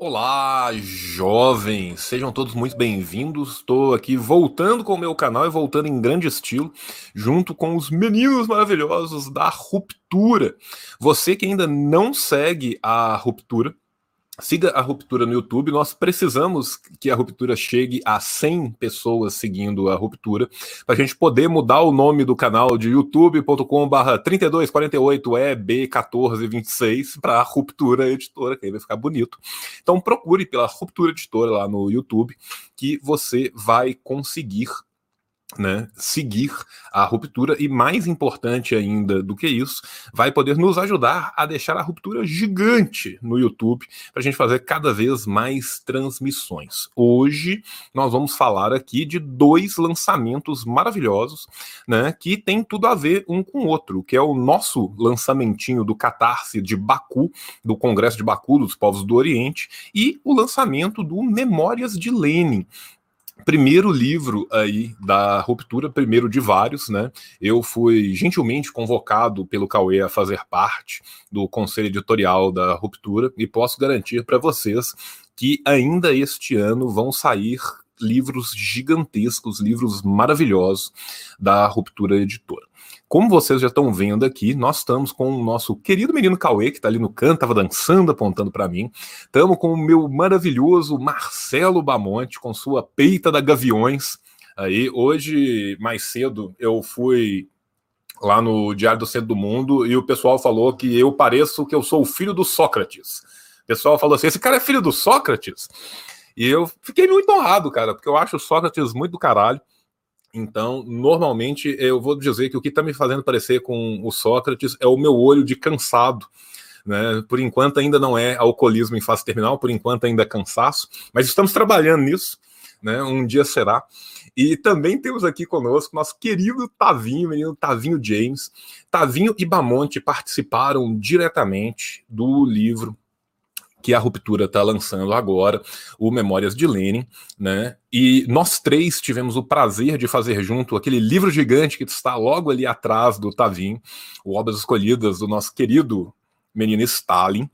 Olá, jovens! Sejam todos muito bem-vindos. Estou aqui voltando com o meu canal e voltando em grande estilo, junto com os meninos maravilhosos da Ruptura. Você que ainda não segue a Ruptura, Siga a Ruptura no YouTube. Nós precisamos que a Ruptura chegue a 100 pessoas seguindo a Ruptura, para a gente poder mudar o nome do canal de youtube.com/barra 3248EB1426 para Ruptura Editora, que aí vai ficar bonito. Então procure pela Ruptura Editora lá no YouTube, que você vai conseguir né, seguir a ruptura e mais importante ainda do que isso, vai poder nos ajudar a deixar a ruptura gigante no YouTube para a gente fazer cada vez mais transmissões. Hoje nós vamos falar aqui de dois lançamentos maravilhosos, né, que tem tudo a ver um com o outro, que é o nosso lançamentinho do Catarse de Baku, do Congresso de Baku dos Povos do Oriente, e o lançamento do Memórias de Lenin, primeiro livro aí da ruptura, primeiro de vários, né? Eu fui gentilmente convocado pelo Cauê a fazer parte do conselho editorial da ruptura e posso garantir para vocês que ainda este ano vão sair livros gigantescos, livros maravilhosos da ruptura editora. Como vocês já estão vendo aqui, nós estamos com o nosso querido menino Cauê, que está ali no canto, estava dançando, apontando para mim. Estamos com o meu maravilhoso Marcelo Bamonte, com sua peita da Gaviões. Aí, hoje, mais cedo, eu fui lá no Diário do Centro do Mundo e o pessoal falou que eu pareço que eu sou o filho do Sócrates. O pessoal falou assim: esse cara é filho do Sócrates? E eu fiquei muito honrado, cara, porque eu acho o Sócrates muito do caralho. Então, normalmente, eu vou dizer que o que está me fazendo parecer com o Sócrates é o meu olho de cansado. Né? Por enquanto, ainda não é alcoolismo em fase terminal, por enquanto, ainda é cansaço, mas estamos trabalhando nisso. Né? Um dia será. E também temos aqui conosco nosso querido Tavinho, menino Tavinho James. Tavinho e Bamonte participaram diretamente do livro que a Ruptura está lançando agora, o Memórias de Lenin, né? E nós três tivemos o prazer de fazer junto aquele livro gigante que está logo ali atrás do Tavim, o Obras Escolhidas do nosso querido menino Stalin,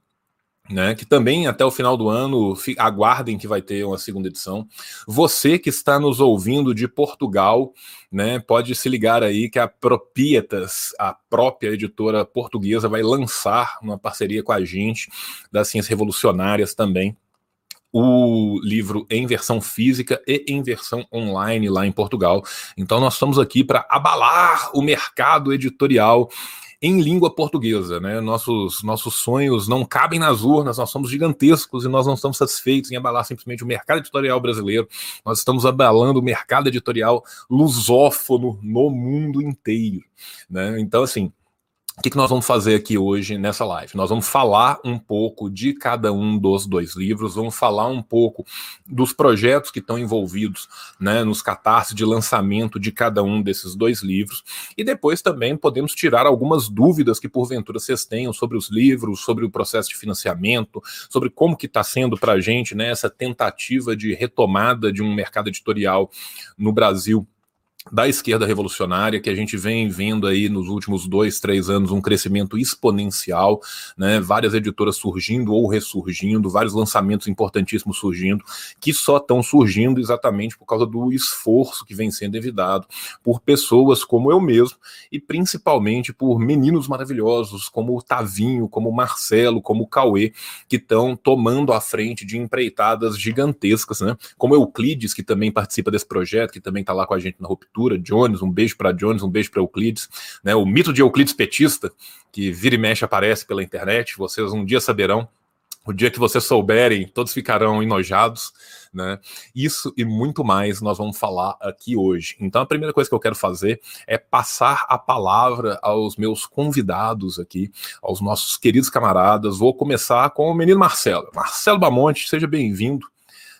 né, que também até o final do ano aguardem que vai ter uma segunda edição. Você que está nos ouvindo de Portugal, né, pode se ligar aí que a Propietas, a própria editora portuguesa, vai lançar uma parceria com a gente das Ciências Revolucionárias também o livro em versão física e em versão online lá em Portugal. Então nós estamos aqui para abalar o mercado editorial em língua portuguesa. Né? Nossos, nossos sonhos não cabem nas urnas, nós somos gigantescos e nós não estamos satisfeitos em abalar simplesmente o mercado editorial brasileiro, nós estamos abalando o mercado editorial lusófono no mundo inteiro. Né? Então, assim, o que, que, nós vamos fazer aqui hoje nessa live? Nós vamos falar um pouco de cada um dos dois livros, vamos falar um pouco dos projetos que estão envolvidos né, nos catarses de lançamento de cada um desses dois livros, e depois também podemos tirar algumas dúvidas que porventura vocês tenham sobre os livros, sobre o processo de financiamento, sobre como que está sendo para a gente né, essa tentativa de retomada de um mercado editorial no Brasil da esquerda revolucionária, que a gente vem vendo aí nos últimos dois, três anos um crescimento exponencial, né? várias editoras surgindo ou ressurgindo, vários lançamentos importantíssimos surgindo, que só estão surgindo exatamente por causa do esforço que vem sendo evitado por pessoas como eu mesmo, e principalmente por meninos maravilhosos como o Tavinho, como o Marcelo, como o Cauê, que estão tomando a frente de empreitadas gigantescas, né? como Euclides, que também participa desse projeto, que também está lá com a gente na ruptura leitura, Jones, um beijo para Jones, um beijo para Euclides, né? O mito de Euclides petista, que vira e mexe aparece pela internet, vocês um dia saberão. O dia que vocês souberem, todos ficarão enojados, né? Isso e muito mais nós vamos falar aqui hoje. Então, a primeira coisa que eu quero fazer é passar a palavra aos meus convidados aqui, aos nossos queridos camaradas. Vou começar com o menino Marcelo. Marcelo Bamonte, seja bem-vindo.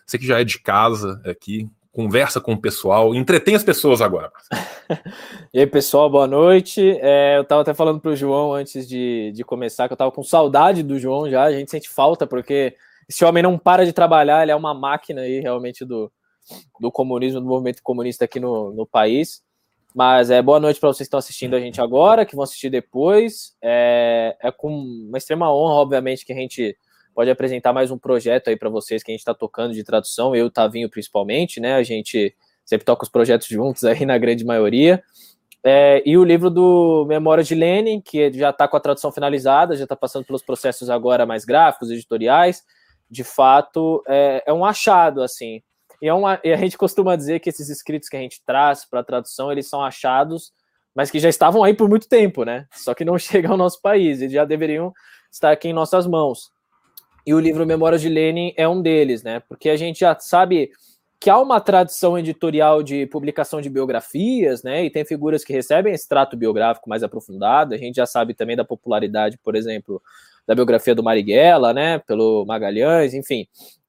Você que já é de casa aqui, conversa com o pessoal, entretém as pessoas agora. e aí, pessoal, boa noite. É, eu estava até falando para o João antes de, de começar que eu estava com saudade do João já, a gente sente falta, porque esse homem não para de trabalhar, ele é uma máquina aí realmente do, do comunismo, do movimento comunista aqui no, no país. Mas é boa noite para vocês que estão assistindo a gente agora, que vão assistir depois. É, é com uma extrema honra, obviamente, que a gente pode apresentar mais um projeto aí para vocês que a gente está tocando de tradução, eu e o Tavinho principalmente, né? A gente sempre toca os projetos juntos aí na grande maioria. É, e o livro do Memórias de Lenin, que já está com a tradução finalizada, já está passando pelos processos agora mais gráficos, editoriais. De fato, é, é um achado, assim. E, é uma, e a gente costuma dizer que esses escritos que a gente traz para a tradução, eles são achados, mas que já estavam aí por muito tempo, né? Só que não chegam ao nosso país, eles já deveriam estar aqui em nossas mãos. E o livro Memórias de Lenin é um deles, né? Porque a gente já sabe que há uma tradição editorial de publicação de biografias, né? E tem figuras que recebem esse biográfico mais aprofundado. A gente já sabe também da popularidade, por exemplo, da biografia do Marighella, né? Pelo Magalhães, enfim.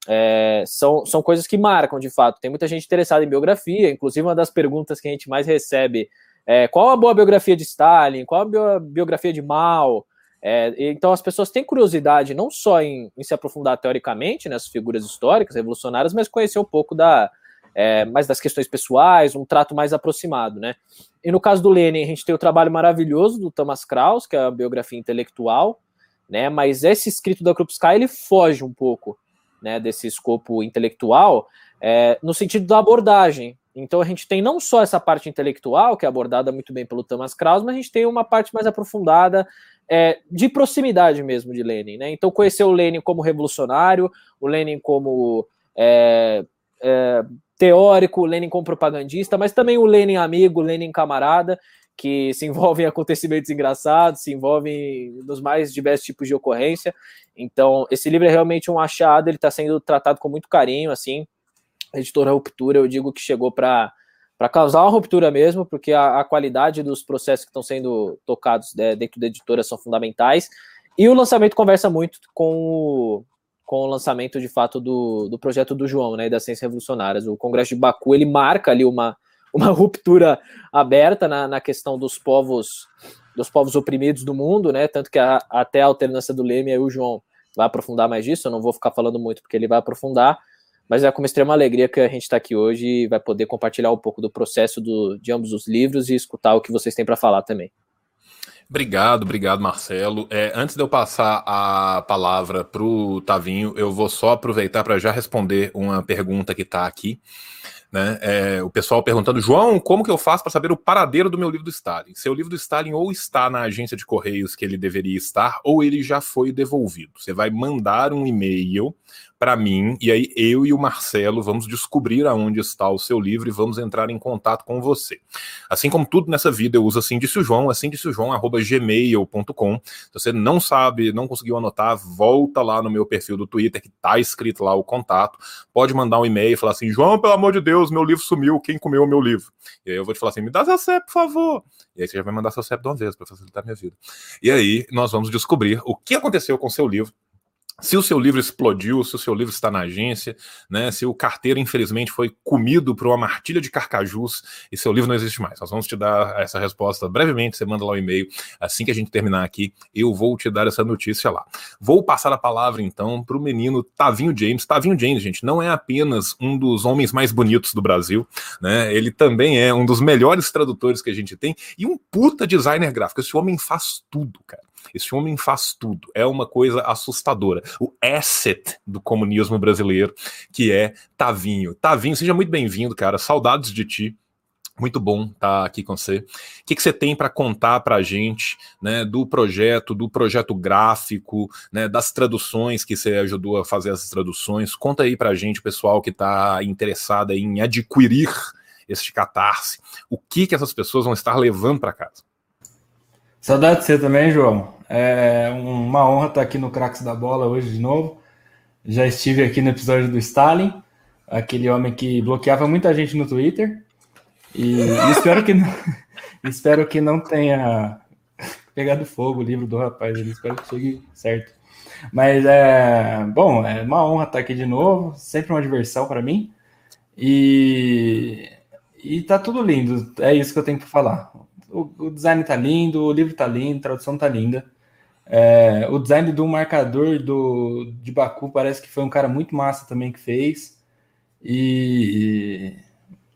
É, são, são coisas que marcam de fato. Tem muita gente interessada em biografia, inclusive uma das perguntas que a gente mais recebe é qual a boa biografia de Stalin, qual a biografia de Mao. É, então as pessoas têm curiosidade não só em, em, se aprofundar teoricamente nessas figuras históricas, revolucionárias, mas conhecer um pouco da, é, mais das questões pessoais, um trato mais aproximado, né? E no caso do Lenin, a gente tem o trabalho maravilhoso do Thomas Kraus, que é a biografia intelectual, né? Mas esse escrito da Krupskaya, ele foge um pouco, né, desse escopo intelectual, é, no sentido da abordagem. Então a gente tem não só essa parte intelectual, que é abordada muito bem pelo Thomas Kraus, mas a gente tem uma parte mais aprofundada é, de proximidade mesmo de Lenin. Né? Então, conhecer o Lenin como revolucionário, o Lenin como é, é, teórico, o Lenin como propagandista, mas também o Lenin amigo, o Lenin camarada, que se envolve em acontecimentos engraçados, se envolve nos mais diversos tipos de ocorrência. Então, esse livro é realmente um achado, ele está sendo tratado com muito carinho, assim. Editora Ruptura, eu digo que chegou para para causar uma ruptura mesmo, porque a, a, qualidade dos processos que estão sendo tocados né, dentro da editora são fundamentais. E o lançamento conversa muito com o, com o lançamento de fato do, do projeto do João, né, das Ciências Revolucionárias. O Congresso de Baku ele marca ali uma, uma ruptura aberta na, na questão dos povos dos povos oprimidos do mundo, né? Tanto que a, até a alternância do Leme aí o João vai aprofundar mais disso. Eu não vou ficar falando muito porque ele vai aprofundar mas é com extrema alegria que a gente está aqui hoje e vai poder compartilhar um pouco do processo do, de ambos os livros e escutar o que vocês têm para falar também. Obrigado, obrigado, Marcelo. É, antes de eu passar a palavra para o Tavinho, eu vou só aproveitar para já responder uma pergunta que está aqui. Né? É, o pessoal perguntando, João, como que eu faço para saber o paradeiro do meu livro do Stalin? Seu livro do Stalin ou está na agência de correios que ele deveria estar, ou ele já foi devolvido. Você vai mandar um e-mail para mim, e aí eu e o Marcelo vamos descobrir aonde está o seu livro e vamos entrar em contato com você. Assim como tudo nessa vida, eu uso assim disse o João, assim disse o João, arroba gmail.com. Se você não sabe, não conseguiu anotar, volta lá no meu perfil do Twitter, que tá escrito lá o contato. Pode mandar um e-mail e falar assim: João, pelo amor de Deus, meu livro sumiu, quem comeu o meu livro? E aí eu vou te falar assim: me dá seu CEP, por favor. E aí você já vai mandar seu CEP de uma vez para facilitar a minha vida. E aí nós vamos descobrir o que aconteceu com o seu livro se o seu livro explodiu, se o seu livro está na agência, né, se o carteiro, infelizmente, foi comido por uma martilha de carcajus e seu livro não existe mais. Nós vamos te dar essa resposta brevemente. Você manda lá o um e-mail. Assim que a gente terminar aqui, eu vou te dar essa notícia lá. Vou passar a palavra, então, para o menino Tavinho James. Tavinho James, gente, não é apenas um dos homens mais bonitos do Brasil, né? Ele também é um dos melhores tradutores que a gente tem e um puta designer gráfico. Esse homem faz tudo, cara. Esse homem faz tudo. É uma coisa assustadora. O asset do comunismo brasileiro, que é Tavinho. Tavinho, seja muito bem-vindo, cara. Saudades de ti. Muito bom estar aqui com você. O que, que você tem para contar para a gente né, do projeto, do projeto gráfico, né, das traduções que você ajudou a fazer essas traduções? Conta aí para a gente, pessoal que está interessado em adquirir este catarse. O que, que essas pessoas vão estar levando para casa? Saudade de você também, João. É uma honra estar aqui no Cracks da Bola hoje de novo. Já estive aqui no episódio do Stalin, aquele homem que bloqueava muita gente no Twitter. E, espero que não, espero que não tenha pegado fogo o livro do rapaz. Espero que chegue certo. Mas é bom, é uma honra estar aqui de novo. Sempre uma diversão para mim. E e tá tudo lindo. É isso que eu tenho para falar. O, o, design tá lindo, o livro tá lindo, a tradução tá linda. É, o design do marcador do, de Baku parece que foi um cara muito massa também que fez. E.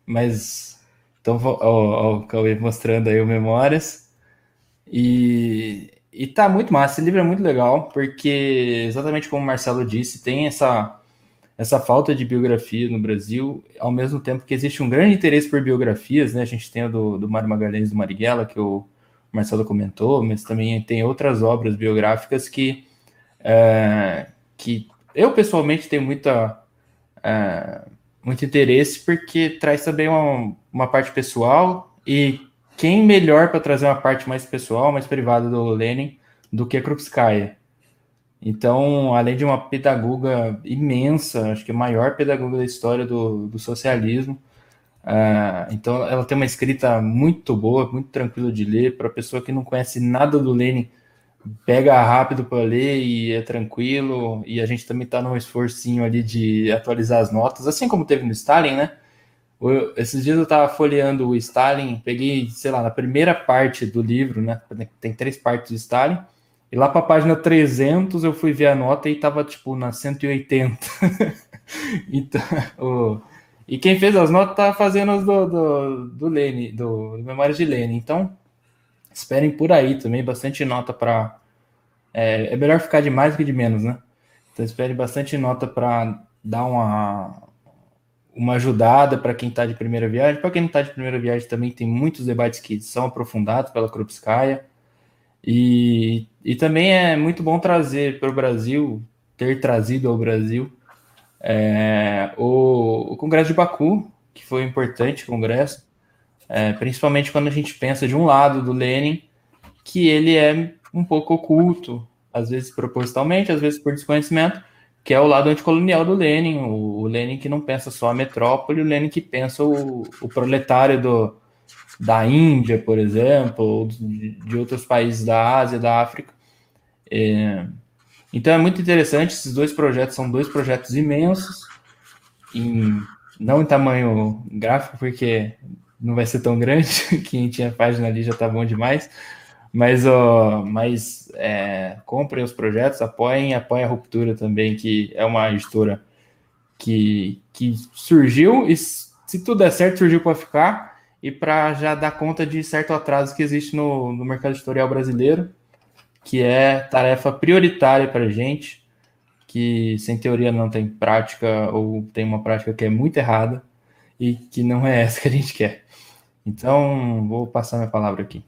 Mas. Então, ó, ó, o Cauê mostrando aí o Memórias. E, e tá muito massa, esse livro é muito legal, porque exatamente como o Marcelo disse, tem essa, essa falta de biografia no Brasil, ao mesmo tempo que existe um grande interesse por biografias, né? A gente tem a do, do Mário Magalhães do Marighella, que o Marcelo comentou, mas também tem outras obras biográficas que, é, que eu pessoalmente tenho muita, é, muito interesse, porque traz também uma, uma parte pessoal e quem melhor para trazer uma parte mais pessoal, mais privada do Lenin do que a Krupskaya? Então, além de uma pedagoga imensa, acho que a maior pedagoga da história do, do socialismo, uh, então ela tem uma escrita muito boa, muito tranquila de ler, para pessoa que não conhece nada do Lenin, pega rápido para ler e é tranquilo, e a gente também está num esforcinho ali de atualizar as notas, assim como teve no Stalin, né? Eu, esses dias eu estava folheando o Stalin, peguei, sei lá, na primeira parte do livro, né? Tem três partes do Stalin. E lá para a página 300 eu fui ver a nota e estava tipo na 180. então, e quem fez as notas tá fazendo as do, do, do Lene, do, do Memórias de Lene. Então, esperem por aí também, bastante nota para. É, é melhor ficar de mais que de menos, né? Então, esperem bastante nota para dar uma, uma ajudada para quem está de primeira viagem. Para quem não está de primeira viagem, também tem muitos debates que são aprofundados pela Krupskaya. E, e também é muito bom trazer para o Brasil, ter trazido ao Brasil, é, o, o, Congresso de Baku, que foi um importante congresso, é, principalmente quando a gente pensa de um lado do Lenin, que ele é um pouco oculto, às vezes propositalmente, às vezes por desconhecimento, que é o lado anticolonial do Lenin, o, o Lenin que não pensa só a metrópole, o Lenin que pensa o, o proletário do, da Índia, por exemplo, ou de, de outros países da Ásia, da África. É, então é muito interessante, esses dois projetos são dois projetos imensos, em, não em tamanho gráfico, porque não vai ser tão grande, quem tinha página ali já está bom demais, mas, ó, mas é, comprem os projetos, apoiem, apoiem a Ruptura também, que é uma editora que, que surgiu e se tudo der certo, surgiu para ficar e para já dar conta de certo atraso que existe no, no mercado editorial brasileiro, que é tarefa prioritária para a gente, que sem teoria não tem prática ou tem uma prática que é muito errada e que não é essa que a gente quer. Então, vou passar minha palavra aqui.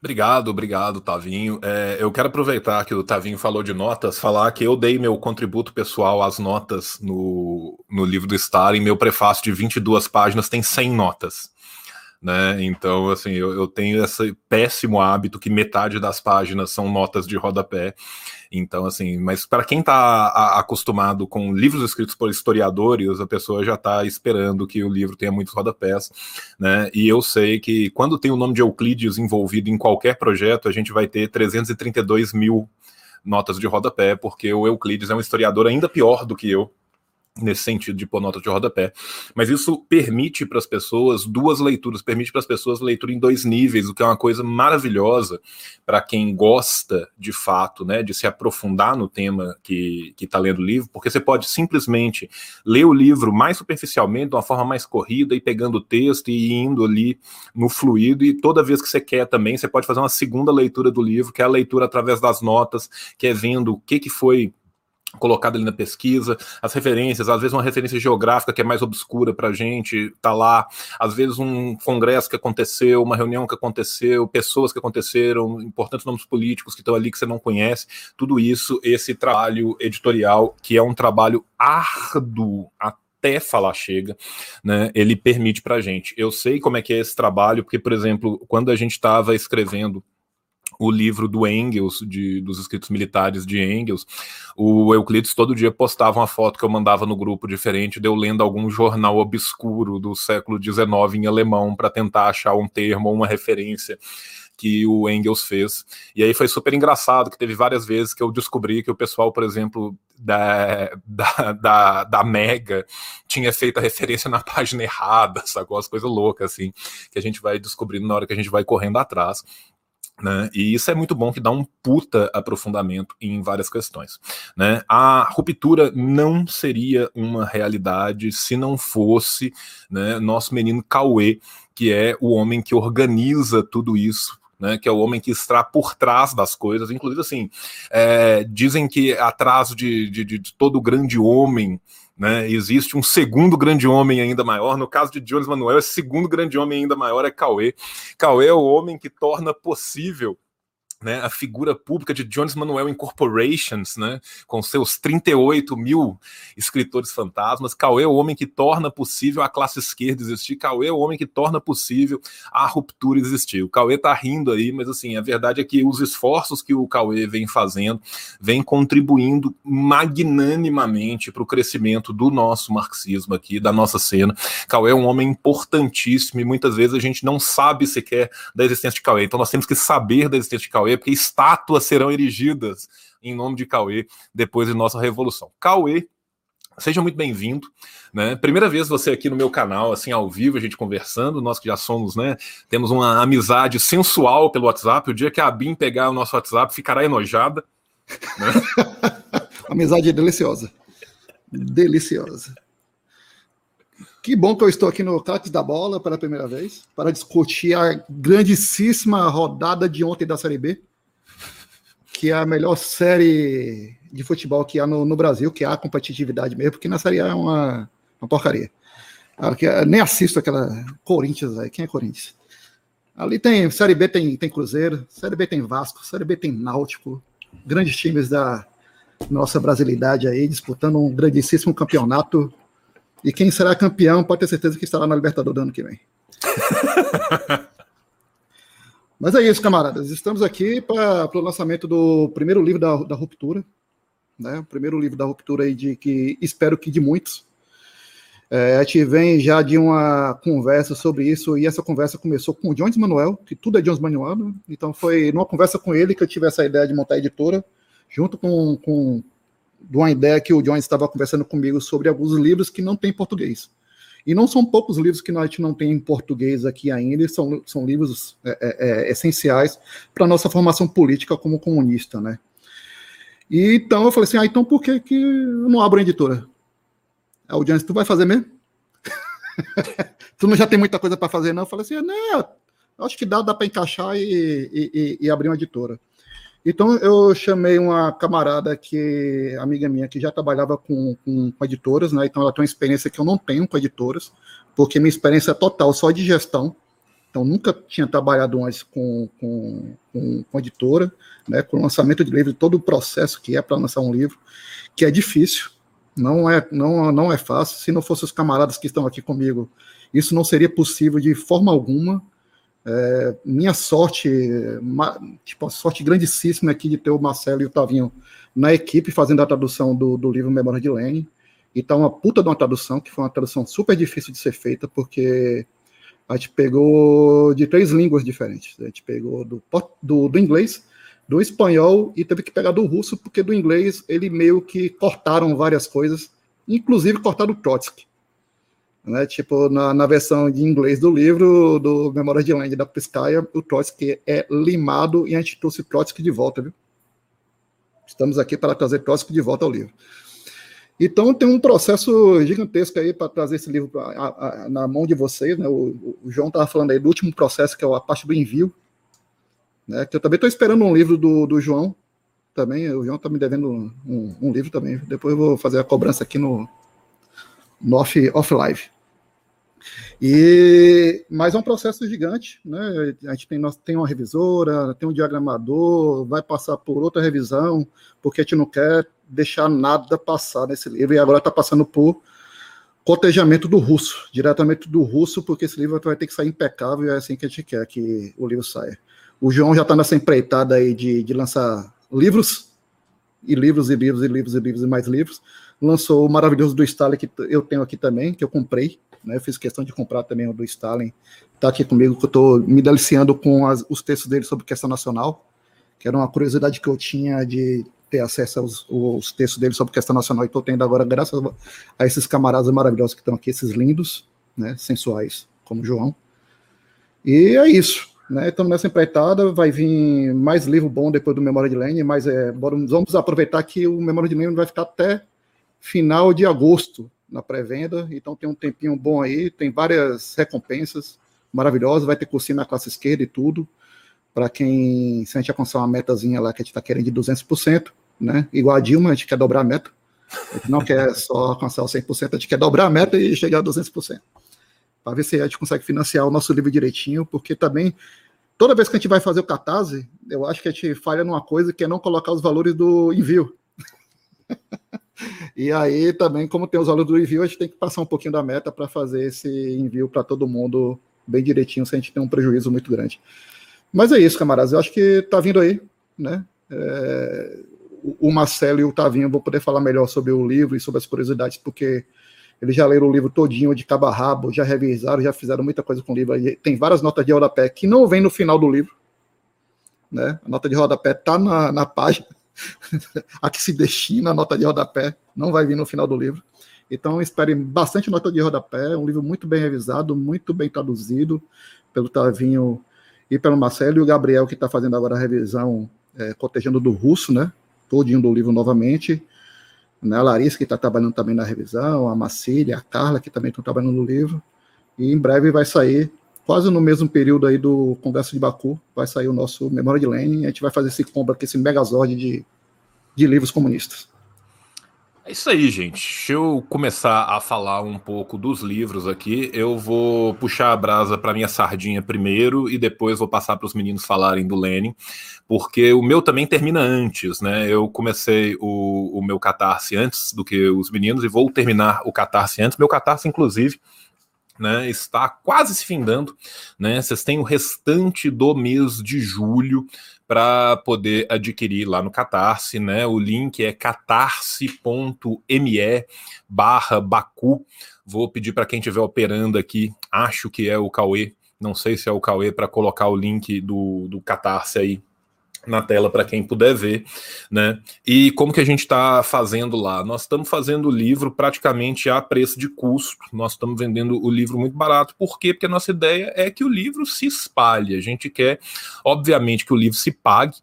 Obrigado, obrigado, Tavinho. É, eu quero aproveitar que o Tavinho falou de notas, falar que eu dei meu contributo pessoal às notas no, no livro do Stalin. Meu prefácio de 22 páginas tem 100 notas. Né? Então, assim, eu, eu tenho esse péssimo hábito que metade das páginas são notas de rodapé. Então, assim, mas para quem está acostumado com livros escritos por historiadores, a pessoa já está esperando que o livro tenha muitos rodapés, né? E eu sei que quando tem o nome de Euclides envolvido em qualquer projeto, a gente vai ter 332 mil notas de rodapé, porque o Euclides é um historiador ainda pior do que eu, nesse sentido de pôr nota de rodapé. Mas isso permite para as pessoas duas leituras, permite para as pessoas leitura em dois níveis, o que é uma coisa maravilhosa para quem gosta de fato, né, de se aprofundar no tema que está lendo o livro, porque você pode simplesmente ler o livro mais superficialmente, de uma forma mais corrida, e pegando o texto e indo ali no fluido, e toda vez que você quer também, você pode fazer uma segunda leitura do livro, que é a leitura através das notas, que é vendo o que, que foi colocado ali na pesquisa, as referências, às vezes uma referência geográfica que é mais obscura para a gente, tá lá, às vezes um congresso que aconteceu, uma reunião que aconteceu, pessoas que aconteceram, importantes nomes políticos que estão ali que você não conhece, tudo isso, esse trabalho editorial, que é um trabalho árduo até falar chega, né? Ele permite para a gente. Eu sei como é que é esse trabalho, porque, por exemplo, quando a gente estava escrevendo o livro do Engels, de, dos escritos militares de Engels, o Euclides todo dia postava uma foto que eu mandava no grupo diferente, de eu lendo algum jornal obscuro do século XIX em alemão para tentar achar um termo ou uma referência que o Engels fez. E aí foi super engraçado, que teve várias vezes que eu descobri que o pessoal, por exemplo, da, da, da, da Mega tinha feito a referência na página errada, sacou? As coisas loucas, assim, que a gente vai descobrindo na hora que a gente vai correndo atrás. Né? E isso é muito bom que dá um puta aprofundamento em várias questões. Né? A ruptura não seria uma realidade se não fosse né, nosso menino Cauê, que é o homem que organiza tudo isso né, que é o homem que está por trás das coisas. Inclusive, assim, é, dizem que atrás de, de, de todo grande homem né, existe um segundo grande homem ainda maior. No caso de Jones Manuel, esse segundo grande homem ainda maior é Cauê. Cauê é o homem que torna possível né, a figura pública de Jones Manuel Incorporations, né, com seus 38 mil escritores fantasmas. Cauê é o homem que torna possível a classe esquerda existir. Cauê é o homem que torna possível a ruptura existir. O Cauê tá rindo aí, mas assim, a verdade é que os esforços que o Cauê vem fazendo vem contribuindo magnanimamente para o crescimento do nosso marxismo aqui, da nossa cena. Cauê é um homem importantíssimo e muitas vezes a gente não sabe sequer da existência de Cauê. Então nós temos que saber da existência de Cauê Cauê, porque estátuas serão erigidas em nome de Cauê depois de nossa revolução. Cauê, seja muito bem-vindo. Né? Primeira vez você aqui no meu canal, assim, ao vivo, a gente conversando, nós que já somos, né? Temos uma amizade sensual pelo WhatsApp. O dia que a Bim pegar o nosso WhatsApp, ficará enojada. Né? amizade deliciosa. Deliciosa. Que bom que eu estou aqui no Craques da Bola pela primeira vez para discutir a grandíssima rodada de ontem da Série B, que é a melhor série de futebol que há no, no Brasil, que há competitividade mesmo, porque na Série A é uma, uma porcaria. Nem assisto aquela Corinthians aí. Quem é Corinthians? Ali tem Série B tem, tem Cruzeiro, Série B tem Vasco, Série B tem Náutico, grandes times da nossa brasilidade aí disputando um grandíssimo campeonato e quem será campeão pode ter certeza que estará na Libertadores do ano que vem. Mas é isso, camaradas. Estamos aqui para o lançamento do primeiro livro da, da Ruptura. Né? O primeiro livro da Ruptura aí de que espero que de muitos. É, a gente vem já de uma conversa sobre isso, e essa conversa começou com o Jones Manuel, que tudo é Jones Manuel, né? então foi numa conversa com ele que eu tive essa ideia de montar a editora, junto com, com de uma ideia que o John estava conversando comigo sobre alguns livros que não tem em português. E não são poucos livros que nós não tem em português aqui ainda, são, são livros é, é, é essenciais para a nossa formação política como comunista, né? E, então eu falei assim, ah, então por que, que eu não abro a editora? O John tu vai fazer mesmo? tu não já tem muita coisa para fazer, não? Eu falei assim, não, acho que dá, dá para encaixar e, e, e, e abrir uma editora. Então eu chamei uma camarada que, amiga minha, que já trabalhava com, com, com, editoras, né? Então ela tem uma experiência que eu não tenho com editoras, porque minha experiência é total só de gestão. Então nunca tinha trabalhado antes com, com, com, com editora, né? Com lançamento de livro, todo o processo que é para lançar um livro, que é difícil, não é, não, não é fácil. Se não fossem os camaradas que estão aqui comigo, isso não seria possível de forma alguma. É, minha sorte, uma, tipo, a sorte grandíssima aqui de ter o Marcelo e o Tavinho na equipe fazendo a tradução do, do livro Memória de Lene. E tá uma puta de uma tradução, que foi uma tradução super difícil de ser feita, porque a gente pegou de três línguas diferentes. A gente pegou do, do, do inglês, do espanhol e teve que pegar do russo, porque do inglês ele meio que cortaram várias coisas, inclusive cortaram o Trotsky. Né? Tipo, na, na versão de inglês do livro, do Memórias de Land da Piscaia, o Trotsky é limado e a gente trouxe Trotsky de volta, viu? Estamos aqui para trazer Trotsky de volta ao livro. Então tem um processo gigantesco aí para trazer esse livro pra, a, a, na mão de vocês, né? O, o João estava falando aí do último processo, que é a parte do envio, né? Que eu também estou esperando um livro do, do João, também, o João está me devendo um, um, um, livro também. Depois eu vou fazer a cobrança aqui no, no off, off live. E, mas é um processo gigante, né? A gente tem, nós tem uma revisora, tem um diagramador, vai passar por outra revisão, porque a gente não quer deixar nada passar nesse livro, e agora está passando por cotejamento do russo, diretamente do russo, porque esse livro vai ter que sair impecável, e é assim que a gente quer que o livro saia. O João já está nessa empreitada aí de, de lançar livros, e livros, e livros, e livros, e livros, e mais livros. Lançou o maravilhoso do Stalin, que eu tenho aqui também, que eu comprei, né? Eu fiz questão de comprar também o do Stalin. Está aqui comigo, que eu estou me deliciando com as, os textos dele sobre questão nacional, que era uma curiosidade que eu tinha de ter acesso aos, textos dele sobre questão nacional, e estou tendo agora, graças a esses camaradas maravilhosos que estão aqui, esses lindos, né, sensuais, como o João. E é isso. Né, estamos nessa empreitada, vai vir mais livro bom depois do Memória de Lane, mas é, vamos aproveitar que o Memória de Lane vai ficar até final de agosto, na pré-venda, então tem um tempinho bom aí, tem várias recompensas maravilhosas, vai ter cursinho na classe esquerda e tudo, para quem, se a gente alcançar uma metazinha lá que a gente está querendo de 200%, né? Igual a Dilma, a gente quer dobrar a meta. A gente não quer só alcançar o 100%, a gente quer dobrar a meta e chegar a 200%. Para ver se a gente consegue financiar o nosso livro direitinho, porque também, toda vez que a gente vai fazer o catarse, eu acho que a gente falha numa coisa que é não colocar os valores do envio. e aí também, como tem os valores do envio, a gente tem que passar um pouquinho da meta para fazer esse envio para todo mundo bem direitinho, sem a gente ter um prejuízo muito grande. Mas é isso, camaradas. Eu acho que tá vindo aí, né? É, o Marcelo e o Tavinho vão poder falar melhor sobre o livro e sobre as curiosidades, porque eles já leram o livro todinho de cabo a rabo, já revisaram, já fizeram muita coisa com o livro. Tem várias notas de rodapé que não vem no final do livro. Né? A nota de rodapé está na, na página. a que se destina a nota de rodapé não vai vir no final do livro. Então, esperem bastante nota de rodapé. Um livro muito bem revisado, muito bem traduzido pelo Tavinho e pelo Marcelo e o Gabriel, que está fazendo agora a revisão, é, cotejando do russo, né? Todinho do livro novamente. Né, a Larissa, que está trabalhando também na revisão, a Macília, a Carla, que também estão trabalhando no livro. E em breve vai sair, quase no mesmo período aí do Congresso de Baku, vai sair o nosso Memória de Lenin. A gente vai fazer esse combo aqui, esse megazord de, de livros comunistas. É isso aí, gente. Deixa eu começar a falar um pouco dos livros aqui. Eu vou puxar a brasa para minha sardinha primeiro e depois vou passar para os meninos falarem do Lenin, porque o meu também termina antes, né? Eu comecei o, o meu catarse antes do que os meninos e vou terminar o catarse antes. Meu catarse, inclusive, né, está quase se findando, né? Vocês têm o restante do mês de julho para poder adquirir lá no Catarse, né? O link é catarse.me barra Baku. Vou pedir para quem estiver operando aqui, acho que é o Cauê, não sei se é o Cauê, para colocar o link do, do Catarse aí na tela para quem puder ver, né? E como que a gente está fazendo lá? Nós estamos fazendo o livro praticamente a preço de custo. Nós estamos vendendo o livro muito barato. Por quê? Porque a nossa ideia é que o livro se espalhe. A gente quer, obviamente, que o livro se pague.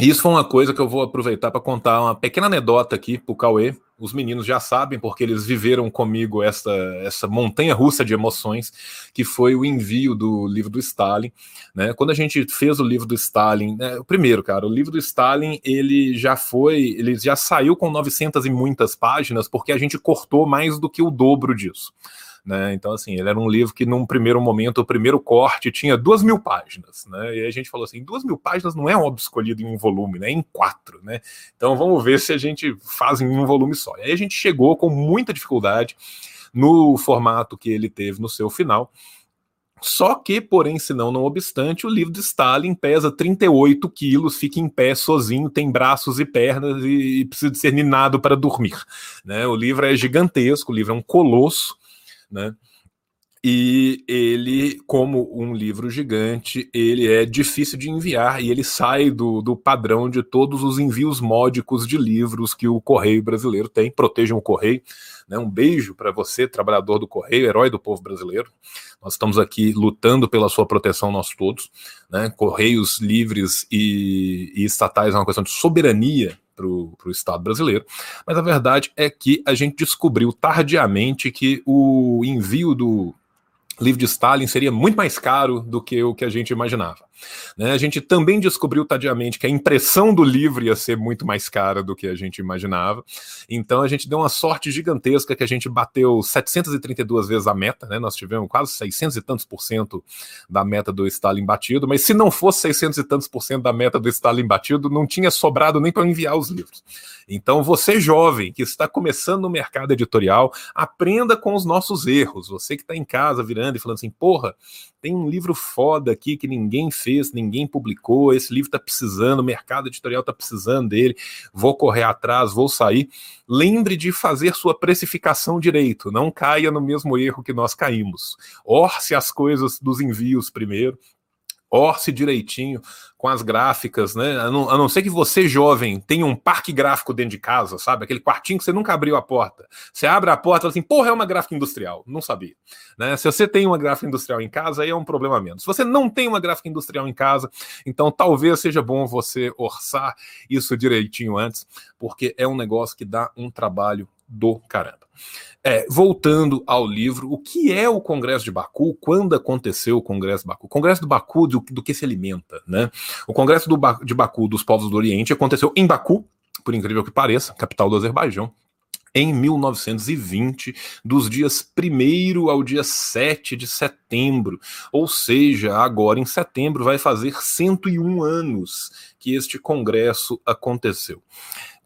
Isso foi uma coisa que eu vou aproveitar para contar uma pequena anedota aqui para o Cauê, os meninos já sabem, porque eles viveram comigo essa, essa montanha russa de emoções, que foi o envio do livro do Stalin. Né? Quando a gente fez o livro do Stalin, né, primeiro, cara, o livro do Stalin, ele já foi, ele já saiu com 900 e muitas páginas, porque a gente cortou mais do que o dobro disso. Né? Então, assim, ele era um livro que, num primeiro momento, o primeiro corte tinha duas mil páginas, né? E a gente falou assim: duas mil páginas não é um óbvio escolhido em um volume, né? É em quatro, né? Então vamos ver se a gente faz em um volume só. E aí a gente chegou com muita dificuldade no formato que ele teve no seu final. Só que, porém, se não, não obstante, o livro de Stalin pesa 38 quilos, fica em pé sozinho, tem braços e pernas e, precisa de ser ninado para dormir. Né? O livro é gigantesco, o livro é um colosso, né? E ele, como um livro gigante, ele é difícil de enviar e ele sai do, do padrão de todos os envios módicos de livros que o Correio brasileiro tem. Protejam o Correio. Né? Um beijo para você, trabalhador do Correio, herói do povo brasileiro. Nós estamos aqui lutando pela sua proteção, nós todos. Né? Correios livres e, e estatais é uma questão de soberania para o Estado brasileiro, mas a verdade é que a gente descobriu tardiamente que o envio do livro de Stalin seria muito mais caro do que o que a gente imaginava. Né? A gente também descobriu tardiamente que a impressão do livro ia ser muito mais cara do que a gente imaginava. Então a gente deu uma sorte gigantesca que a gente bateu 732 vezes a meta, né? Nós tivemos quase 600 e tantos por cento da meta do Stalin batido, mas se não fosse 600 e tantos por cento da meta do Stalin batido, não tinha sobrado nem para enviar os livros. Então você jovem que está começando no mercado editorial, aprenda com os nossos erros. Você que está em casa virando e falando assim, porra, tem um livro foda aqui que ninguém fez, ninguém publicou, esse livro está precisando, o mercado editorial está precisando dele, vou correr atrás, vou sair. Lembre de fazer sua precificação direito, não caia no mesmo erro que nós caímos. Orce as coisas dos envios primeiro, orce direitinho com as gráficas, né? A não, a não, ser que você, jovem, tenha um parque gráfico dentro de casa, sabe? Aquele quartinho que você nunca abriu a porta. Você abre a porta assim, porra, é uma gráfica industrial. Não sabia. Né? Se você tem uma gráfica industrial em casa, aí é um problema menos. Se você não tem uma gráfica industrial em casa, então talvez seja bom você orçar isso direitinho antes, porque é um negócio que dá um trabalho do caramba. É, voltando ao livro, o que é o Congresso de Baku? Quando aconteceu o Congresso de Baku? O Congresso do Baku, do, do que se alimenta, né? O Congresso do, de Baku dos povos do Oriente aconteceu em Baku, por incrível que pareça, capital do Azerbaijão, em 1920, dos dias 1 ao dia 7 de setembro. Ou seja, agora em setembro vai fazer 101 anos que este congresso aconteceu.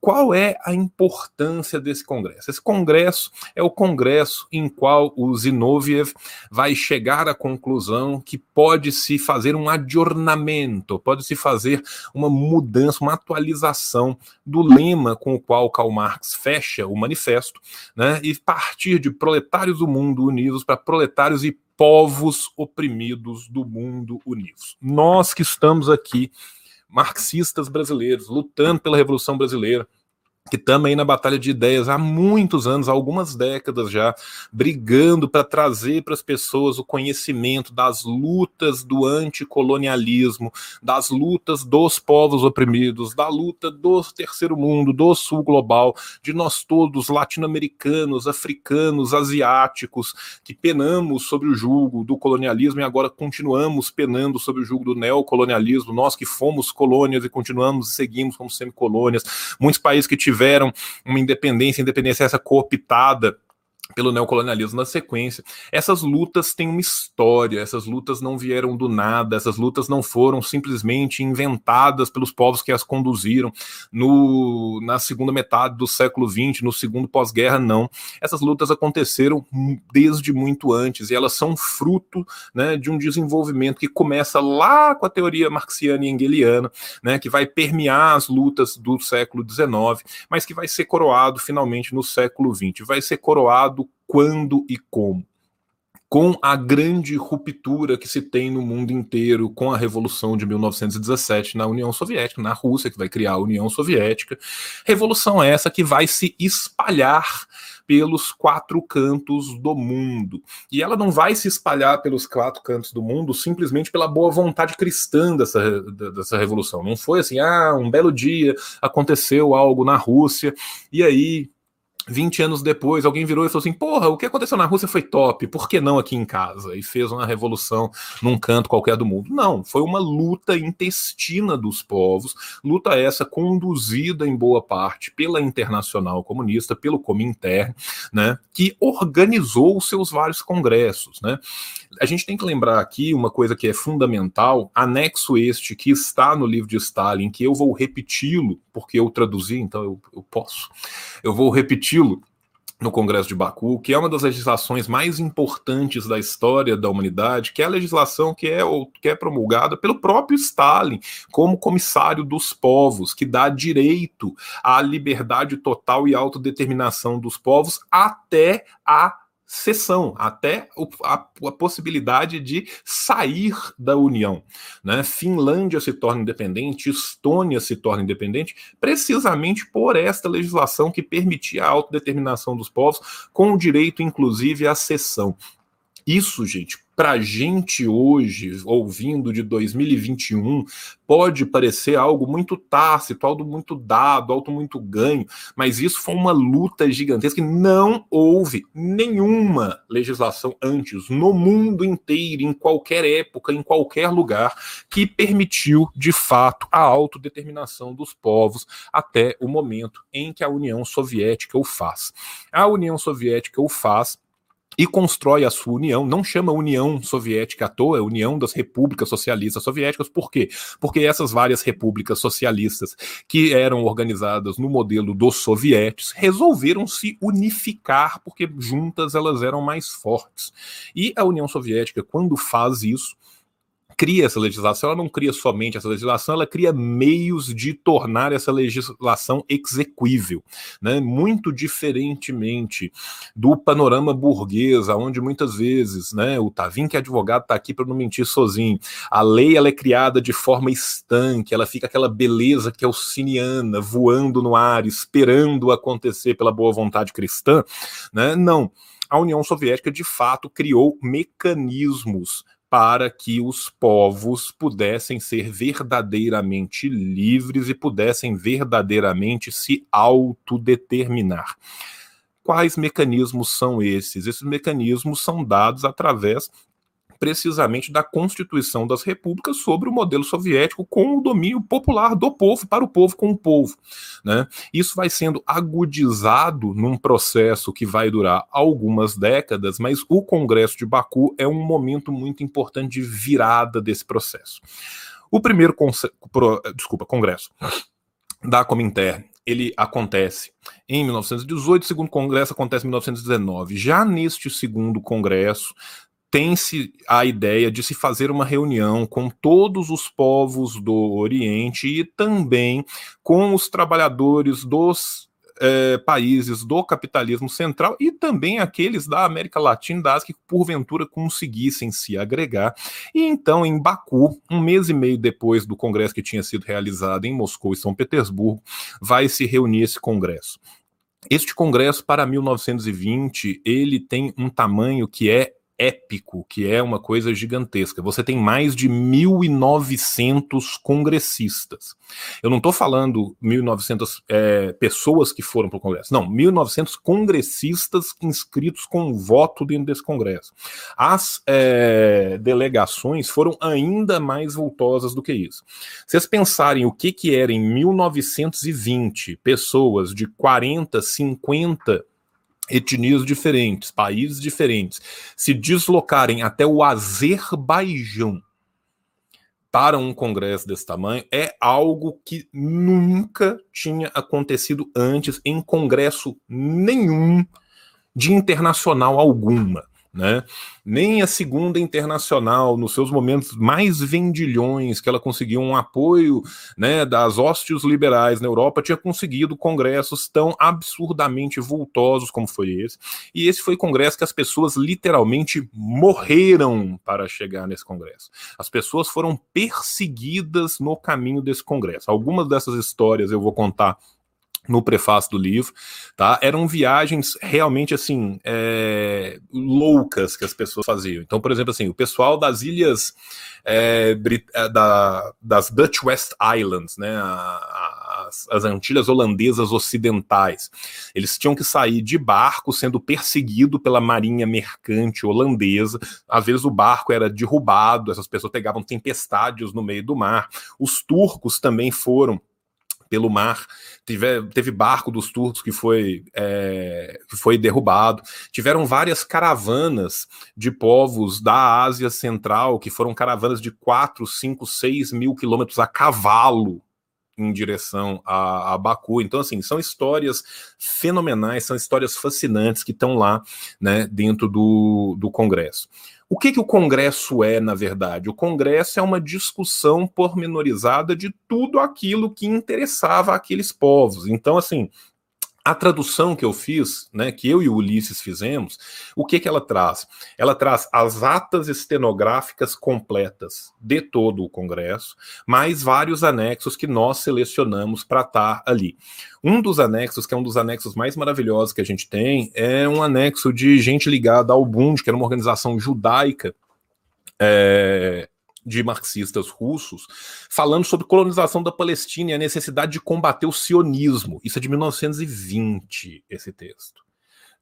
Qual é a importância desse congresso? Esse congresso é o congresso em qual o Zinoviev vai chegar à conclusão que pode-se fazer um adornamento, pode-se fazer uma mudança, uma atualização do lema com o qual Karl Marx fecha o manifesto, né, e partir de proletários do mundo unidos para proletários e povos oprimidos do mundo unidos. Nós que estamos aqui marxistas brasileiros, lutando pela Revolução Brasileira, que também na batalha de ideias há muitos anos, há algumas décadas já, brigando para trazer para as pessoas o conhecimento das lutas do anticolonialismo, das lutas dos povos oprimidos, da luta do terceiro mundo, do sul global, de nós todos, latino-americanos, africanos, asiáticos, que penamos sobre o jugo do colonialismo e agora continuamos penando sobre o jugo do neocolonialismo, nós que fomos colônias e continuamos e seguimos como semicolônias, muitos países que tiveram tiveram uma independência, independência essa cooptada pelo neocolonialismo na sequência. Essas lutas têm uma história, essas lutas não vieram do nada, essas lutas não foram simplesmente inventadas pelos povos que as conduziram no, na segunda metade do século XX, no segundo pós-guerra, não. Essas lutas aconteceram desde muito antes e elas são fruto né, de um desenvolvimento que começa lá com a teoria marxiana e engeliana, né, que vai permear as lutas do século XIX, mas que vai ser coroado finalmente no século XX. Vai ser coroado quando e como. Com a grande ruptura que se tem no mundo inteiro com a Revolução de 1917 na União Soviética, na Rússia, que vai criar a União Soviética. Revolução essa que vai se espalhar pelos quatro cantos do mundo. E ela não vai se espalhar pelos quatro cantos do mundo simplesmente pela boa vontade cristã dessa, dessa revolução. Não foi assim, ah, um belo dia aconteceu algo na Rússia e aí 20 anos depois, alguém virou e falou assim: Porra, o que aconteceu na Rússia foi top, por que não aqui em casa? E fez uma revolução num canto qualquer do mundo. Não, foi uma luta intestina dos povos, luta essa conduzida em boa parte pela Internacional Comunista, pelo Comintern, né, que organizou os seus vários congressos. Né. A gente tem que lembrar aqui uma coisa que é fundamental, anexo este que está no livro de Stalin, que eu vou repeti-lo, porque eu traduzi, então eu, eu posso. Eu vou repetir lo no Congresso de Baku, que é uma das legislações mais importantes da história da humanidade, que é a legislação que é, que é promulgada pelo próprio Stalin, como comissário dos povos, que dá direito à liberdade total e autodeterminação dos povos até a cessão, até a, a, possibilidade de sair da União. Né? Finlândia se torna independente, Estônia se torna independente, precisamente por esta legislação que permitia a autodeterminação dos povos, com o direito, inclusive, à cessão. Isso, gente, para a gente hoje, ouvindo de 2021, pode parecer algo muito tácito, algo muito dado, algo muito ganho, mas isso foi uma luta gigantesca e não houve nenhuma legislação antes no mundo inteiro, em qualquer época, em qualquer lugar, que permitiu de fato a autodeterminação dos povos até o momento em que a União Soviética o faz. A União Soviética o faz e constrói a sua união, não chama União Soviética à toa, é União das Repúblicas Socialistas Soviéticas, por quê? Porque essas várias repúblicas socialistas que eram organizadas no modelo dos sovietes resolveram se unificar porque juntas elas eram mais fortes. E a União Soviética, quando faz isso, cria essa legislação, ela não cria somente essa legislação, ela cria meios de tornar essa legislação exequível, né? Muito diferentemente do panorama burguês, onde muitas vezes, né, o Tavim que é advogado está aqui para não mentir sozinho. A lei ela é criada de forma estanque, ela fica aquela beleza que é o voando no ar, esperando acontecer pela boa vontade cristã, né? Não a União Soviética de fato criou mecanismos para que os povos pudessem ser verdadeiramente livres e pudessem verdadeiramente se autodeterminar. quais mecanismos são esses? Esses mecanismos são dados através precisamente da constituição das repúblicas sobre o modelo soviético com o domínio popular do povo para o povo com o povo. Né? Isso vai sendo agudizado num processo que vai durar algumas décadas, mas o Congresso de Baku é um momento muito importante de virada desse processo. O primeiro pro, desculpa, Congresso da Comintern ele acontece em 1918, o segundo congresso acontece em 1919. Já neste segundo congresso, tem-se a ideia de se fazer uma reunião com todos os povos do Oriente e também com os trabalhadores dos é, países do capitalismo central e também aqueles da América Latina da Ásia que porventura conseguissem se agregar. E então, em Baku, um mês e meio depois do congresso que tinha sido realizado em Moscou e São Petersburgo, vai se reunir esse congresso. Este congresso para 1920, ele tem um tamanho que é épico, que é uma coisa gigantesca. Você tem mais de 1.900 congressistas. Eu não estou falando 1.900 é, pessoas que foram para o Congresso, não, 1.900 congressistas inscritos com voto dentro desse Congresso. As é, delegações foram ainda mais voltosas do que isso. Vocês pensarem o que, que era em 1920 pessoas de 40, 50 etnias diferentes, países diferentes, se deslocarem até o Azerbaijão para um congresso desse tamanho é algo que nunca tinha acontecido antes em congresso nenhum de internacional alguma né? Nem a segunda internacional, nos seus momentos mais vendilhões, que ela conseguiu um apoio né, das hóstios liberais na Europa, tinha conseguido congressos tão absurdamente vultosos como foi esse. E esse foi o congresso que as pessoas literalmente morreram para chegar nesse congresso. As pessoas foram perseguidas no caminho desse congresso. Algumas dessas histórias eu vou contar no prefácio do livro, tá? Eram viagens realmente assim é, loucas que as pessoas faziam. Então, por exemplo, assim, o pessoal das ilhas é, é da, das Dutch West Islands, né? As, as Antilhas holandesas ocidentais, eles tinham que sair de barco sendo perseguido pela marinha mercante holandesa. Às vezes o barco era derrubado, essas pessoas pegavam tempestades no meio do mar. Os turcos também foram pelo mar. Tive, teve barco dos turcos que foi, é, que foi derrubado. Tiveram várias caravanas de povos da Ásia Central, que foram caravanas de 4, 5, 6 mil quilômetros a cavalo em direção a, a, Baku. Então, assim, são histórias fenomenais, são histórias fascinantes que estão lá né, dentro do, do Congresso. O que, que o Congresso é, na verdade? O Congresso é uma discussão pormenorizada de tudo aquilo que interessava aqueles povos. Então, assim, a tradução que eu fiz, né, que eu e o Ulisses fizemos, o que que ela traz? Ela traz as atas estenográficas completas de todo o Congresso, mais vários anexos que nós selecionamos para estar tá ali. Um dos anexos, que é um dos anexos mais maravilhosos que a gente tem, é um anexo de gente ligada ao Bund, que era uma organização judaica é, de marxistas russos falando sobre colonização da Palestina e a necessidade de combater o sionismo. Isso é de 1920, esse texto.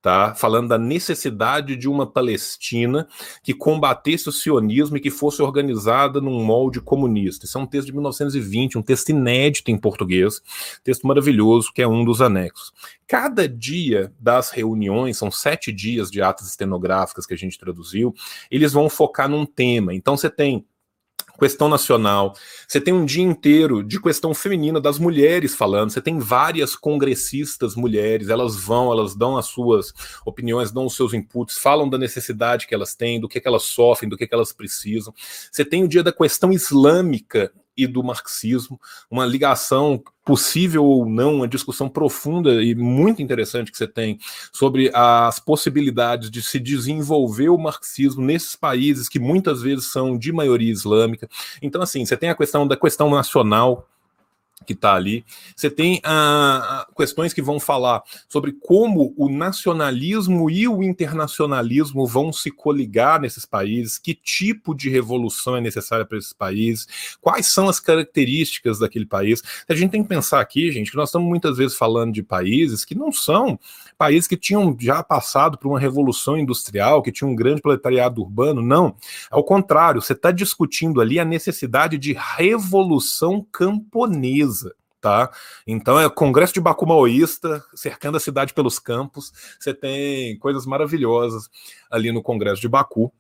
Tá? Falando da necessidade de uma Palestina que combatesse o sionismo e que fosse organizada num molde comunista. Isso é um texto de 1920, um texto inédito em português, texto maravilhoso, que é um dos anexos. Cada dia das reuniões, são sete dias de atas estenográficas que a gente traduziu, eles vão focar num tema. Então você tem questão nacional, você tem um dia inteiro de questão feminina das mulheres falando, você tem várias congressistas mulheres, elas vão, elas dão as suas opiniões, dão os seus inputs, falam da necessidade que elas têm, do que, que elas sofrem, do que, que elas precisam. Você tem o dia da questão islâmica e do marxismo, uma ligação possível ou não, uma discussão profunda e muito interessante que você tem sobre as possibilidades de se desenvolver o marxismo nesses países que muitas vezes são de maioria islâmica. Então, assim, você tem a questão da questão nacional, que está ali. Você tem ah, questões que vão falar sobre como o nacionalismo e o internacionalismo vão se coligar nesses países, que tipo de revolução é necessária para esses países, quais são as características daquele país. A gente tem que pensar aqui, gente, que nós estamos muitas vezes falando de países que não são países que tinham já passado por uma revolução industrial, que tinham um grande proletariado urbano. Não. Ao contrário, você está discutindo ali a necessidade de revolução camponesa tá? Então é Congresso de Baku Maoísta, cercando a cidade pelos campos. Você tem coisas maravilhosas ali no Congresso de Baku.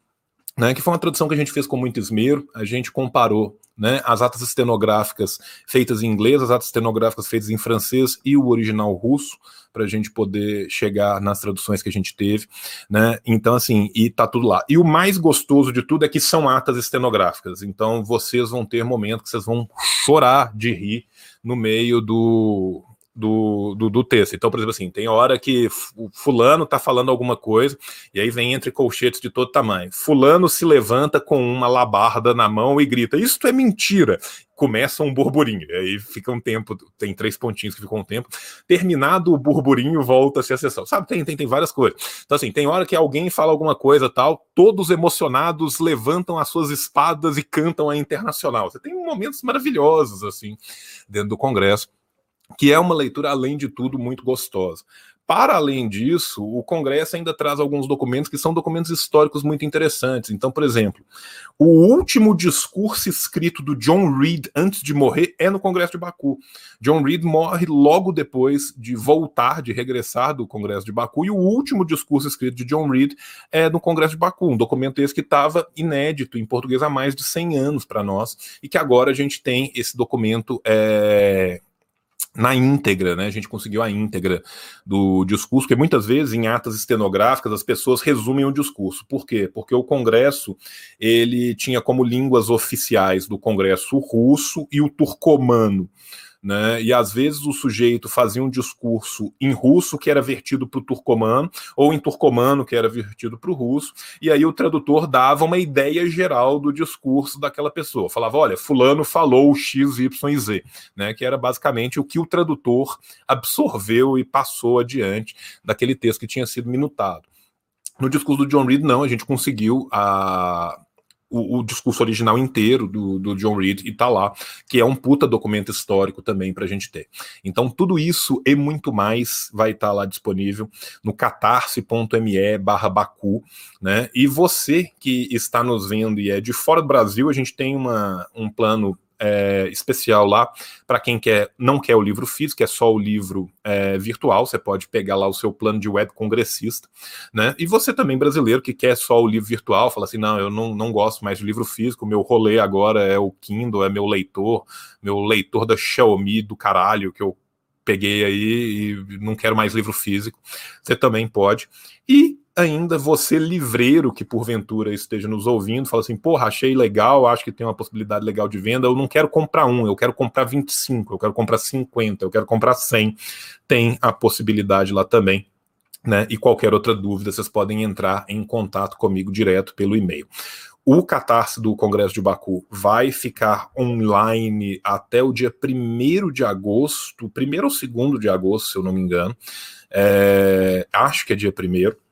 Né, que foi uma tradução que a gente fez com muito esmero. A gente comparou né, as atas estenográficas feitas em inglês, as atas estenográficas feitas em francês e o original russo, para a gente poder chegar nas traduções que a gente teve. Né? Então, assim, e tá tudo lá. E o mais gostoso de tudo é que são atas estenográficas. Então, vocês vão ter momentos que vocês vão chorar de rir no meio do, do, do, do, texto. Então, por exemplo, assim, tem hora que o fulano tá falando alguma coisa, e aí vem entre colchetes de todo tamanho. Fulano se levanta com uma labarda na mão e grita: Isso é mentira! Começa um burburinho. Aí fica um tempo, tem três pontinhos que ficam um tempo. Terminado o burburinho, volta-se a sessão. Sabe, tem, tem, tem várias coisas. Então, assim, tem hora que alguém fala alguma coisa tal, todos emocionados levantam as suas espadas e cantam a internacional. Você tem momentos maravilhosos, assim, dentro do Congresso que é uma leitura, além de tudo, muito gostosa. Para além disso, o Congresso ainda traz alguns documentos que são documentos históricos muito interessantes. Então, por exemplo, o último discurso escrito do John Reed antes de morrer é no Congresso de Baku. John Reed morre logo depois de voltar, de regressar do Congresso de Baku, e o último discurso escrito de John Reed é no Congresso de Baku, um documento esse que estava inédito em português há mais de 100 anos para nós, e que agora a gente tem esse documento. É na íntegra, né? A gente conseguiu a íntegra do discurso, porque muitas vezes em atas estenográficas as pessoas resumem o discurso. Por quê? Porque o Congresso ele tinha como línguas oficiais do Congresso o russo e o turcomano né? E às vezes o sujeito fazia um discurso em russo que era vertido para o turcomano, ou em turcomano que era vertido para o russo, e aí o tradutor dava uma ideia geral do discurso daquela pessoa. Falava, olha, fulano falou X, Y e Z, né? Que era basicamente o que o tradutor absorveu e passou adiante daquele texto que tinha sido minutado. No discurso do John Reed, não, a gente conseguiu a o, o, discurso original inteiro do, do John Reed e tá lá, que é um puta documento histórico também para a gente ter. Então, tudo isso e muito mais vai estar tá lá disponível no catarse.me barra Baku, né? E você que está nos vendo e é de fora do Brasil, a gente tem uma, um plano é, especial lá para quem quer não quer o livro físico, é só o livro é, virtual. Você pode pegar lá o seu plano de web congressista, né? E você também brasileiro que quer só o livro virtual, fala assim, não, eu não, não gosto mais de livro físico. Meu rolê agora é o Kindle, é meu leitor, meu leitor da Xiaomi do caralho que eu peguei aí e não quero mais livro físico. Você também pode. E ainda você, livreiro, que porventura esteja nos ouvindo, fala assim: porra, achei legal, acho que tem uma possibilidade legal de venda. Eu não quero comprar um, eu quero comprar 25, eu quero comprar 50, eu quero comprar 100. Tem a possibilidade lá também. Né? E qualquer outra dúvida, vocês podem entrar em contato comigo direto pelo e-mail. O catarse do Congresso de Baku vai ficar online até o dia 1 de agosto, 1 ou 2 de agosto, se eu não me engano. É, acho que é dia 1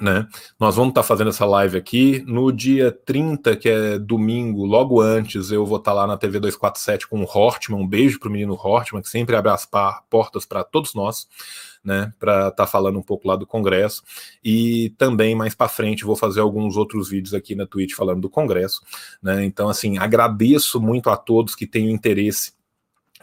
né? Nós vamos estar tá fazendo essa live aqui no dia 30, que é domingo, logo antes, eu vou estar tá lá na TV 247 com o Hortman. Um beijo para o menino Hortman, que sempre abre as portas para todos nós. Né, para estar tá falando um pouco lá do Congresso e também mais para frente vou fazer alguns outros vídeos aqui na Twitch falando do Congresso, né? Então assim agradeço muito a todos que têm interesse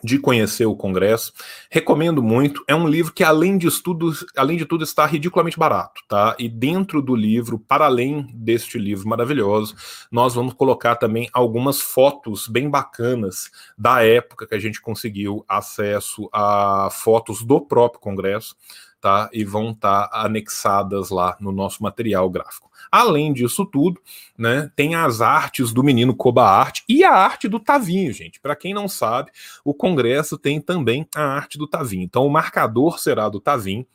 de conhecer o Congresso. Recomendo muito. É um livro que, além de tudo, além de tudo, está ridiculamente barato, tá? E dentro do livro, para além deste livro maravilhoso, nós vamos colocar também algumas fotos bem bacanas da época que a gente conseguiu acesso a fotos do próprio Congresso, tá? E vão estar tá anexadas lá no nosso material gráfico. Além disso tudo, né, tem as artes do menino Koba Arte e a arte do Tavinho, gente. Para quem não sabe, o Congresso tem também a arte do Tavinho. Então, o marcador será do Tavinho.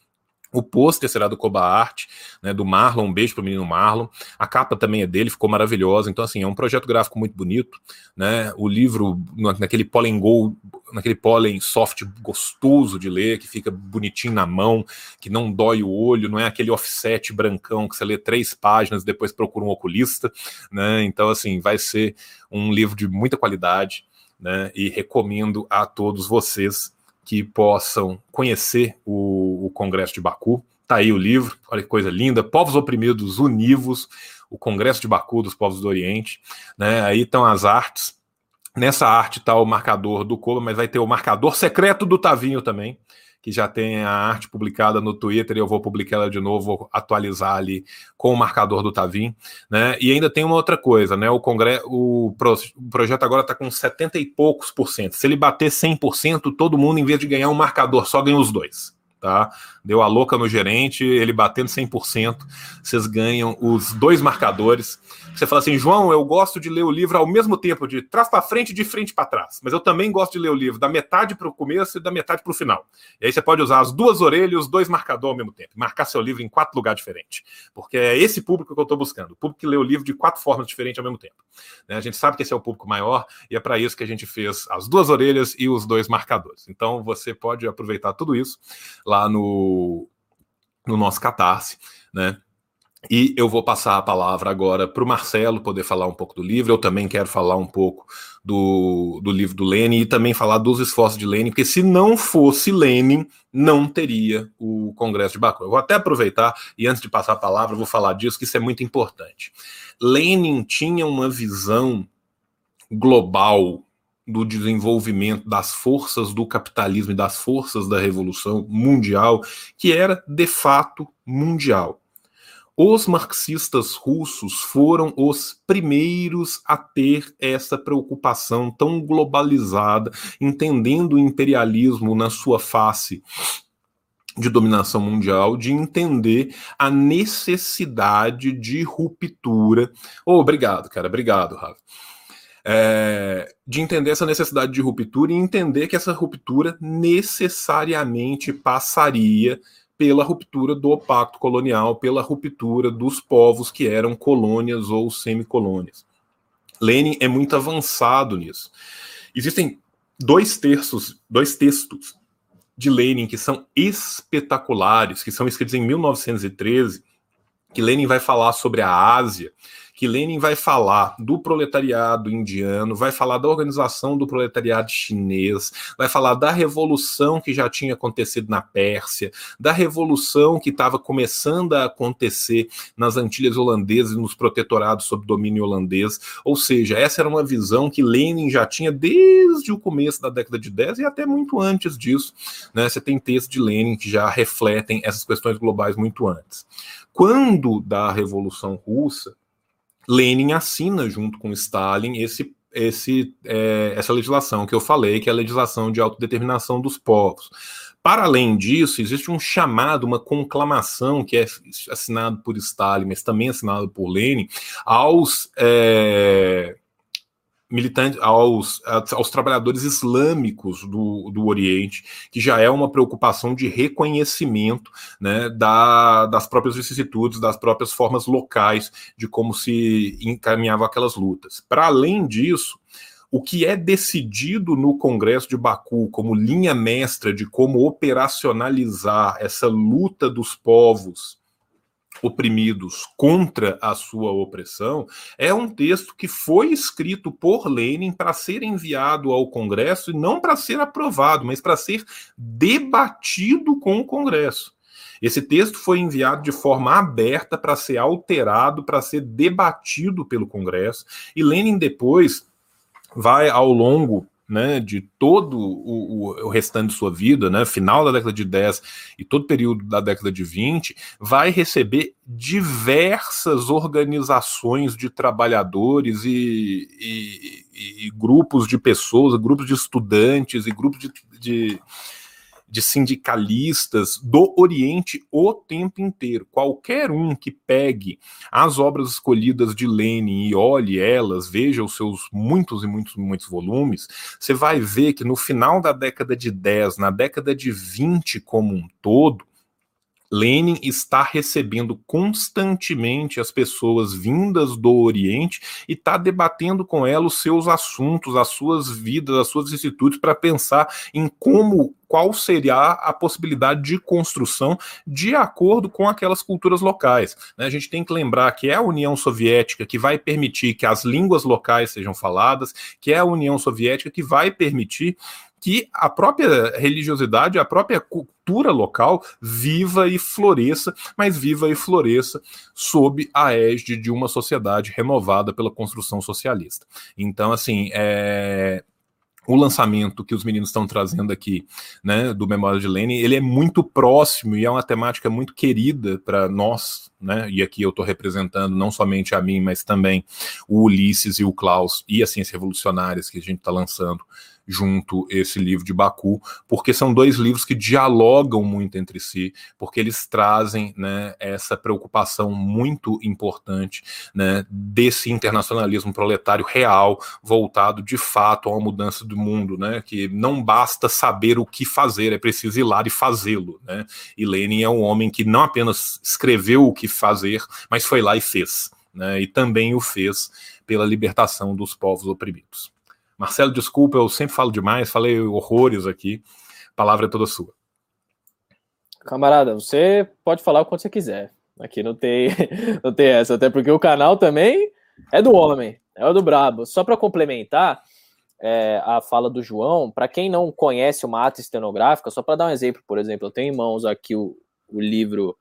O pôster será do Koba Art, né, do Marlon, um beijo pro menino Marlon. A capa também é dele, ficou maravilhosa. Então, assim, é um projeto gráfico muito bonito, né? O livro, naquele pólen gold, naquele pólen soft gostoso de ler, que fica bonitinho na mão, que não dói o olho, não é aquele offset brancão que você lê três páginas e depois procura um oculista, né? Então, assim, vai ser um livro de muita qualidade, né? E recomendo a todos vocês que possam conhecer o, o Congresso de Baku. Tá aí o livro, olha que coisa linda, Povos Oprimidos Univos, o Congresso de Baku dos Povos do Oriente, né? Aí estão as artes. Nessa arte está o marcador do Koba, mas vai ter o marcador secreto do Tavinho também, que já tem a arte publicada no Twitter, e eu vou publicar ela de novo, vou atualizar ali com o marcador do Tavim, né? E ainda tem uma outra coisa, né? O congresso, o, pro, o projeto agora está com 70 e poucos por cento. Se ele bater 100%, todo mundo, em vez de ganhar um marcador, só ganha os dois tá? Deu a louca no gerente, ele batendo 100%, vocês ganham os dois marcadores. Você fala assim, João, eu gosto de ler o livro ao mesmo tempo, de trás para frente e de frente para trás, mas eu também gosto de ler o livro da metade para o começo e da metade para o final. E aí você pode usar as duas orelhas e os dois marcadores ao mesmo tempo, marcar seu livro em quatro lugares diferentes, porque é esse público que eu estou buscando, o público que lê o livro de quatro formas diferentes ao mesmo tempo. Né? A gente sabe que esse é o público maior e é para isso que a gente fez as duas orelhas e os dois marcadores. Então você pode aproveitar tudo isso lá no, no nosso Catarse, né? E eu vou passar a palavra agora para o Marcelo poder falar um pouco do livro. Eu também quero falar um pouco do, do livro do Lenin e também falar dos esforços de Lenin, porque se não fosse Lenin, não teria o Congresso de Baku. Eu vou até aproveitar e antes de passar a palavra, vou falar disso, que isso é muito importante. Lenin tinha uma visão global do desenvolvimento das forças do capitalismo e das forças da revolução mundial, que era de fato mundial. Os marxistas russos foram os primeiros a ter essa preocupação tão globalizada, entendendo o imperialismo na sua face de dominação mundial, de entender a necessidade de ruptura. Oh, obrigado, cara, obrigado, Rafa é, de entender essa necessidade de ruptura e entender que essa ruptura necessariamente passaria pela ruptura do pacto colonial, pela ruptura dos povos que eram colônias ou semicolônias. Lenin é muito avançado nisso. Existem dois terços, dois textos de Lenin que são espetaculares, que são escritos em 1913, que Lenin vai falar sobre a Ásia que Lenin vai falar do proletariado indiano, vai falar da organização do proletariado chinês, vai falar da revolução que já tinha acontecido na Pérsia, da revolução que estava começando a acontecer nas Antilhas holandesas e nos protetorados sob domínio holandês. Ou seja, essa era uma visão que Lenin já tinha desde o começo da década de 10 e até muito antes disso. Né? Você tem textos de Lenin que já refletem essas questões globais muito antes. Quando da Revolução Russa, Lenin assina junto com Stalin esse, esse, é, essa legislação que eu falei, que é a legislação de autodeterminação dos povos. Para além disso, existe um chamado, uma conclamação que é assinado por Stalin, mas também assinado por Lenin, aos é, militantes, aos, aos trabalhadores islâmicos do, do Oriente, que já é uma preocupação de reconhecimento né, da, das próprias vicissitudes, das próprias formas locais de como se encaminhavam aquelas lutas. Para além disso, o que é decidido no Congresso de Baku como linha mestra de como operacionalizar essa luta dos povos oprimidos contra a sua opressão, é um texto que foi escrito por Lenin para ser enviado ao Congresso e não para ser aprovado, mas para ser debatido com o Congresso. Esse texto foi enviado de forma aberta para ser alterado, para ser debatido pelo Congresso, e Lenin depois vai ao longo né, de todo o, o, restante de sua vida, né, final da década de 10 e todo o período da década de 20, vai receber diversas organizações de trabalhadores e, e, e grupos de pessoas, grupos de estudantes e grupos de, de de sindicalistas do Oriente o tempo inteiro. Qualquer um que pegue as obras escolhidas de Lenin e olhe elas, veja os seus muitos e muitos, muitos volumes, você vai ver que no final da década de 10, na década de 20 como um todo, Lenin está recebendo constantemente as pessoas vindas do Oriente e está debatendo com elas os seus assuntos, as suas vidas, as suas institutos, para pensar em como, qual seria a possibilidade de construção de acordo com aquelas culturas locais. Né? A gente tem que lembrar que é a União Soviética que vai permitir que as línguas locais sejam faladas, que é a União Soviética que vai permitir que a própria religiosidade, a própria cultura local viva e floresça, mas viva e floresça sob a égide de uma sociedade renovada pela construção socialista. Então, assim, é, o lançamento que os meninos estão trazendo aqui, né, do Memória de Lenin, ele é muito próximo e é uma temática muito querida para nós, né, e aqui eu estou representando não somente a mim, mas também o Ulisses e o Klaus e as Ciências Revolucionárias que a gente está lançando junto esse livro de Baku, porque são dois livros que dialogam muito entre si, porque eles trazem né, essa preocupação muito importante né, desse internacionalismo proletário real, voltado de fato uma mudança do mundo, né, que não basta saber o que fazer, é preciso ir lá e fazê-lo. Né? E Lenin é um homem que não apenas escreveu o que fazer, mas foi lá e fez. Né, e também o fez pela libertação dos povos oprimidos. Marcelo, desculpa, eu sempre falo demais, falei horrores aqui. A palavra é toda sua. Camarada, você pode falar o quanto você quiser. Aqui não tem, não tem essa, até porque o canal também é do homem, é do brabo. Só para complementar é, a fala do João, para quem não conhece uma ata estenográfica, só para dar um exemplo, por exemplo, eu tenho em mãos aqui o, o livro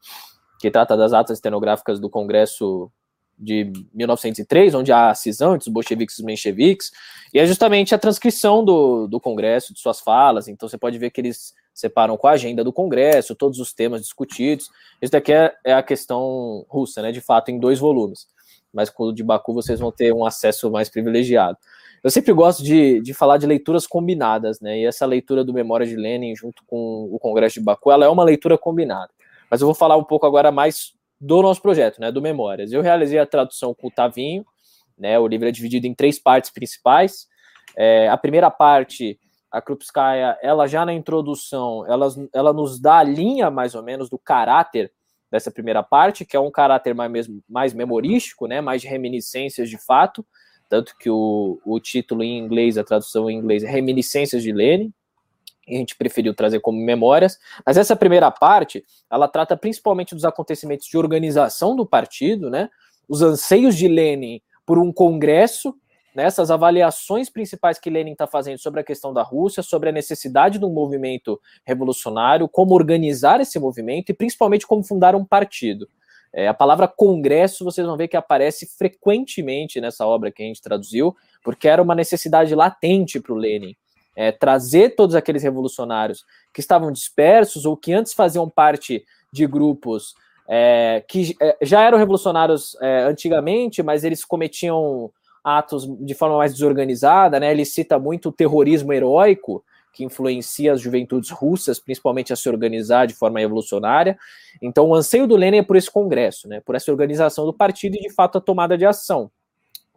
que trata das atas estenográficas do Congresso de 1903, onde há a cisão entre os bolcheviques e os mencheviques, e é justamente a transcrição do, do Congresso, de suas falas, então você pode ver que eles separam com a agenda do Congresso, todos os temas discutidos, isso daqui é, é a questão russa, né, de fato, em dois volumes, mas com o de Baku vocês vão ter um acesso mais privilegiado. Eu sempre gosto de, de falar de leituras combinadas, né, e essa leitura do Memória de Lenin junto com o Congresso de Baku, ela é uma leitura combinada, mas eu vou falar um pouco agora mais do nosso projeto, né, do Memórias. Eu realizei a tradução com o Tavinho, né, o livro é dividido em três partes principais. É, a primeira parte, a Krupskaya, ela já na introdução, ela, ela nos dá a linha mais ou menos do caráter dessa primeira parte, que é um caráter mais, mais memorístico, né, mais de reminiscências de fato, tanto que o, o título em inglês, a tradução em inglês é Reminiscências de Lenin, a gente preferiu trazer como memórias, mas essa primeira parte, ela trata principalmente dos acontecimentos de organização do partido, né, os anseios de Lenin por um congresso, nessas né, avaliações principais que Lenin está fazendo sobre a questão da Rússia, sobre a necessidade de um movimento revolucionário, como organizar esse movimento e principalmente como fundar um partido. É, a palavra congresso vocês vão ver que aparece frequentemente nessa obra que a gente traduziu, porque era uma necessidade latente para o Lenin é, trazer todos aqueles revolucionários que estavam dispersos ou que antes faziam parte de grupos é, que é, já eram revolucionários é, antigamente, mas eles cometiam atos de forma mais desorganizada, né? Ele cita muito o terrorismo heróico que influencia as juventudes russas, principalmente a se organizar de forma revolucionária. Então, o anseio do Lenin é por esse congresso, né? Por essa organização do partido e, de fato, a tomada de ação.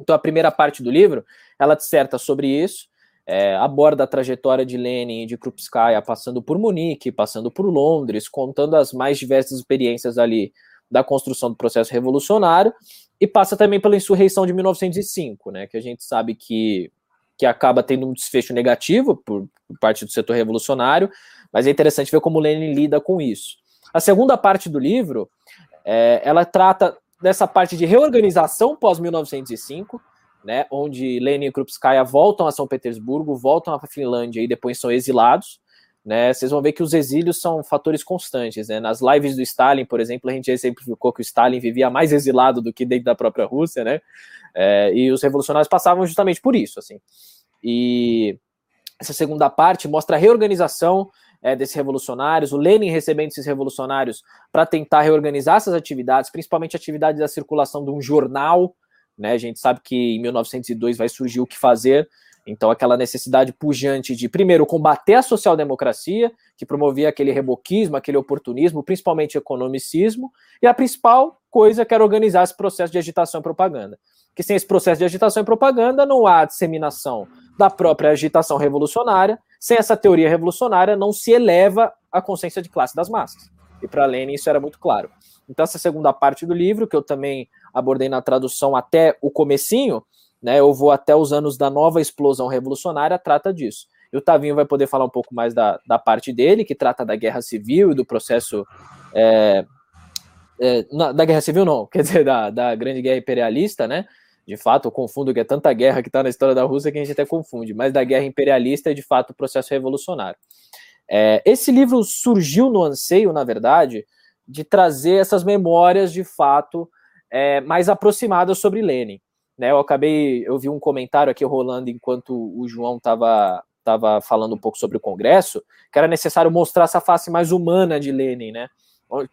Então, a primeira parte do livro, ela disserta sobre isso, é, aborda a trajetória de Lenin e de Krupskaya, passando por Munique, passando por Londres, contando as mais diversas experiências ali da construção do processo revolucionário, e passa também pela insurreição de 1905, né, que a gente sabe que, que acaba tendo um desfecho negativo por, por parte do setor revolucionário, mas é interessante ver como Lenin lida com isso. A segunda parte do livro, é, ela trata dessa parte de reorganização pós-1905, né, onde Lenin e Krupskaya voltam a São Petersburgo, voltam à Finlândia e depois são exilados. Né, vocês vão ver que os exílios são fatores constantes. Né? Nas lives do Stalin, por exemplo, a gente exemplificou que o Stalin vivia mais exilado do que dentro da própria Rússia, né? É, e os revolucionários passavam justamente por isso. Assim. E essa segunda parte mostra a reorganização é, desses revolucionários, o Lenin recebendo esses revolucionários para tentar reorganizar essas atividades, principalmente atividades da circulação de um jornal né? A gente sabe que em 1902 vai surgir o que fazer, então aquela necessidade pujante de, primeiro, combater a social-democracia, que promovia aquele reboquismo, aquele oportunismo, principalmente economicismo, e a principal coisa que era organizar esse processo de agitação e propaganda. Que sem esse processo de agitação e propaganda não há disseminação da própria agitação revolucionária, sem essa teoria revolucionária não se eleva a consciência de classe das massas. e para Lenin isso era muito claro. Então essa segunda parte do livro, que eu também abordei na tradução até o comecinho, né, eu vou até os anos da nova explosão revolucionária, trata disso. E o Tavinho vai poder falar um pouco mais da, da parte dele, que trata da guerra civil e do processo. É, é, na, da guerra civil, não, quer dizer, da, da grande guerra imperialista, né? De fato, eu confundo que é tanta guerra que está na história da Rússia que a gente até confunde, mas da guerra imperialista é de fato o processo revolucionário. É, esse livro surgiu no anseio, na verdade, de trazer essas memórias de fato é, mais aproximadas sobre Lenin. Né, eu acabei, eu vi um comentário aqui rolando enquanto o João estava estava falando um pouco sobre o Congresso, que era necessário mostrar essa face mais humana de Lenin, né?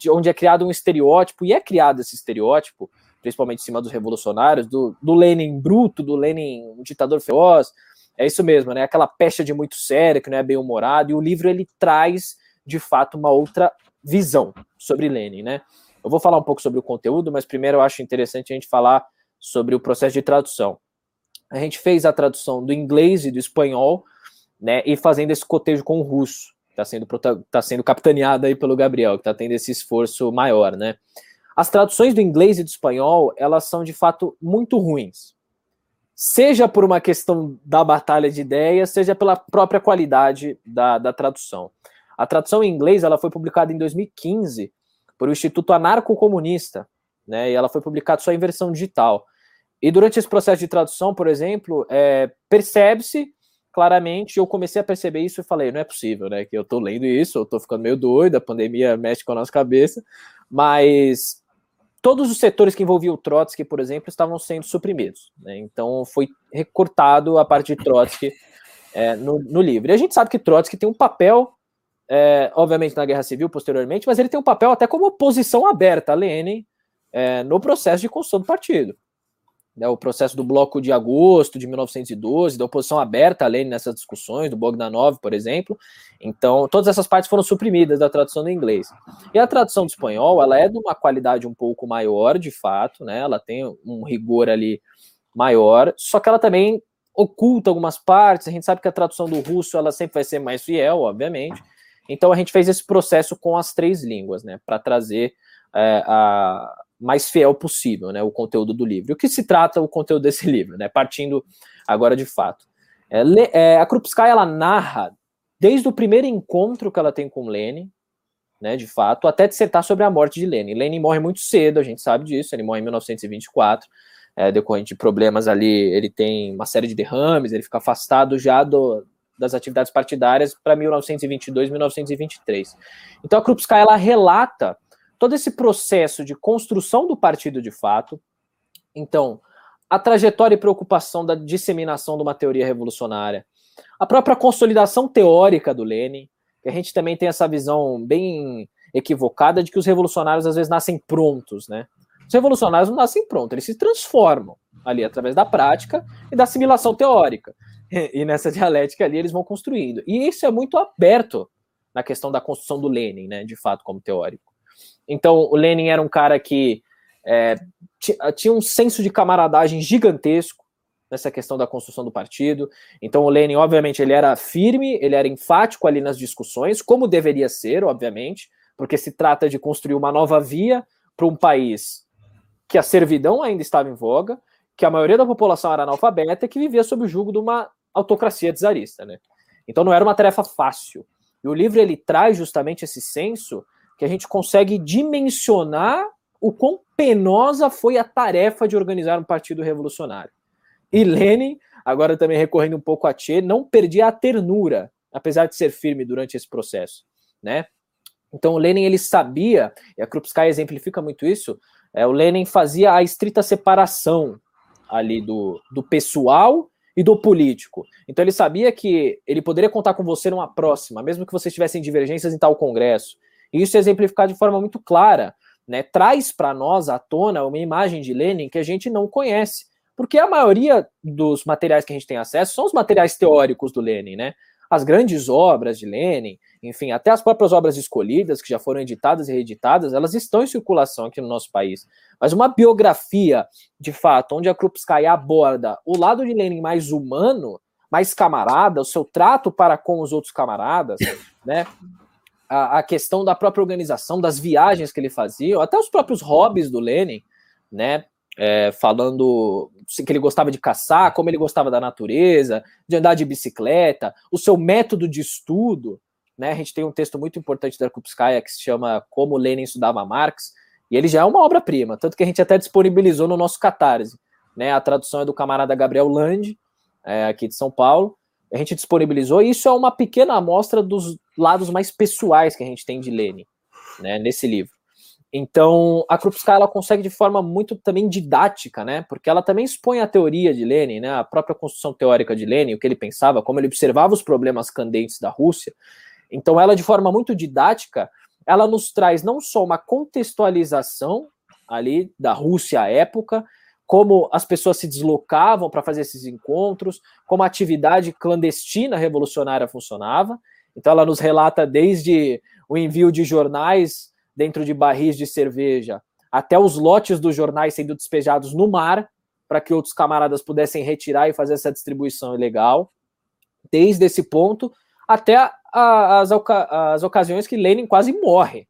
Onde é criado um estereótipo, e é criado esse estereótipo, principalmente em cima dos revolucionários, do, do Lenin bruto, do Lenin um ditador feroz. É isso mesmo, né? Aquela pecha de muito séria, que não é bem humorado, e o livro ele traz, de fato, uma outra visão sobre Lenin, né? Eu vou falar um pouco sobre o conteúdo, mas primeiro eu acho interessante a gente falar sobre o processo de tradução. A gente fez a tradução do inglês e do espanhol né, e fazendo esse cotejo com o russo, está sendo, tá sendo capitaneado aí pelo Gabriel, que está tendo esse esforço maior, né. As traduções do inglês e do espanhol, elas são de fato muito ruins. Seja por uma questão da batalha de ideias, seja pela própria qualidade da, da tradução. A tradução em inglês ela foi publicada em 2015 por o Instituto Anarco-Comunista, né, e ela foi publicada só em versão digital. E durante esse processo de tradução, por exemplo, é, percebe-se claramente eu comecei a perceber isso e falei, não é possível, né? Que eu tô lendo isso, eu tô ficando meio doido, a pandemia mexe com a nossa cabeça, mas todos os setores que envolviam o Trotsky, por exemplo, estavam sendo suprimidos. Né? Então foi recortado a parte de Trotsky é, no, no, livro. E a gente sabe que Trotsky tem um papel, é, obviamente, na Guerra Civil posteriormente, mas ele tem um papel até como oposição aberta a Lenin é, no processo de construção do partido né, o processo do bloco de agosto de 1912, da oposição aberta a Lenin nessas discussões, do Bogdanov, por exemplo. Então, todas essas partes foram suprimidas da tradução do inglês. E a tradução do espanhol, ela é de uma qualidade um pouco maior, de fato, né? Ela tem um rigor ali maior, só que ela também oculta algumas partes. A gente sabe que a tradução do russo, ela sempre vai ser mais fiel, obviamente. Então, a gente fez esse processo com as três línguas, né, para trazer é, a mais fiel possível, né, o conteúdo do livro. O que se trata o conteúdo desse livro, né, partindo agora de fato. É, é, a Krupskaya, ela narra desde o primeiro encontro que ela tem com Lenin, né, de fato, até dissertar sobre a morte de Lenin. Lenin morre muito cedo, a gente sabe disso, ele morre em 1924, é, decorrente de problemas ali, ele tem uma série de derrames, ele fica afastado já do, das atividades partidárias para 1922, 1923. Então a Krupskaya, ela relata todo esse processo de construção do partido de fato. Então, a trajetória e preocupação da disseminação de uma teoria revolucionária, a própria consolidação teórica do Lenin, que a gente também tem essa visão bem equivocada de que os revolucionários às vezes nascem prontos, né? Os revolucionários não nascem prontos, eles se transformam ali através da prática e da assimilação teórica. E nessa dialética ali eles vão construindo. E isso é muito aberto na questão da construção do Lenin, né, de fato, como teórico. Então, o Lenin era um cara que é, tinha um senso de camaradagem gigantesco nessa questão da construção do partido. Então, o Lenin, obviamente, ele era firme, ele era enfático ali nas discussões, como deveria ser, obviamente, porque se trata de construir uma nova via para um país que a servidão ainda estava em voga, que a maioria da população era analfabeta e que vivia sob o jugo de uma autocracia czarista, né? Então não era uma tarefa fácil. E o livro ele traz justamente esse senso que a gente consegue dimensionar o quão penosa foi a tarefa de organizar um partido revolucionário. E Lenin, agora também recorrendo um pouco a Che, não perdia a ternura, apesar de ser firme durante esse processo, né? Então o Lenin ele sabia, e a Krupskaya exemplifica muito isso, é, o Lenin fazia a estrita separação ali do, do pessoal e do político. Então ele sabia que ele poderia contar com você numa próxima, mesmo que vocês tivessem divergências em tal congresso. E isso é exemplificado de forma muito clara, né? Traz para nós à tona uma imagem de Lenin que a gente não conhece, porque a maioria dos materiais que a gente tem acesso são os materiais teóricos do Lenin, né? As grandes obras de Lenin, enfim, até as próprias obras escolhidas, que já foram editadas e reeditadas, elas estão em circulação aqui no nosso país. Mas uma biografia, de fato, onde a Krupskaya aborda o lado de Lenin mais humano, mais camarada, o seu trato para com os outros camaradas, né? a, a, questão da própria organização, das viagens que ele fazia, até os próprios hobbies do Lenin, né? É, falando que ele gostava de caçar, como ele gostava da natureza, de andar de bicicleta, o seu método de estudo, né? A gente tem um texto muito importante da Kupskaya que se chama Como Lenin estudava Marx, e ele já é uma obra-prima, tanto que a gente até disponibilizou no nosso Catarse, né? A tradução é do camarada Gabriel Land, é, aqui de São Paulo, a gente disponibilizou, e isso é uma pequena amostra dos lados mais pessoais que a gente tem de Lenin, né, nesse livro. Então, a Krupskaya ela consegue de forma muito também didática, né? Porque ela também expõe a teoria de Lenin, né? A própria construção teórica de Lenin, o que ele pensava, como ele observava os problemas candentes da Rússia. Então, ela de forma muito didática, ela nos traz não só uma contextualização ali da Rússia à época, como as pessoas se deslocavam para fazer esses encontros, como a atividade clandestina revolucionária funcionava. Então, ela nos relata desde o envio de jornais dentro de barris de cerveja, até os lotes dos jornais sendo despejados no mar, para que outros camaradas pudessem retirar e fazer essa distribuição ilegal. Desde esse ponto até a, as, as ocasiões que Lenin quase morre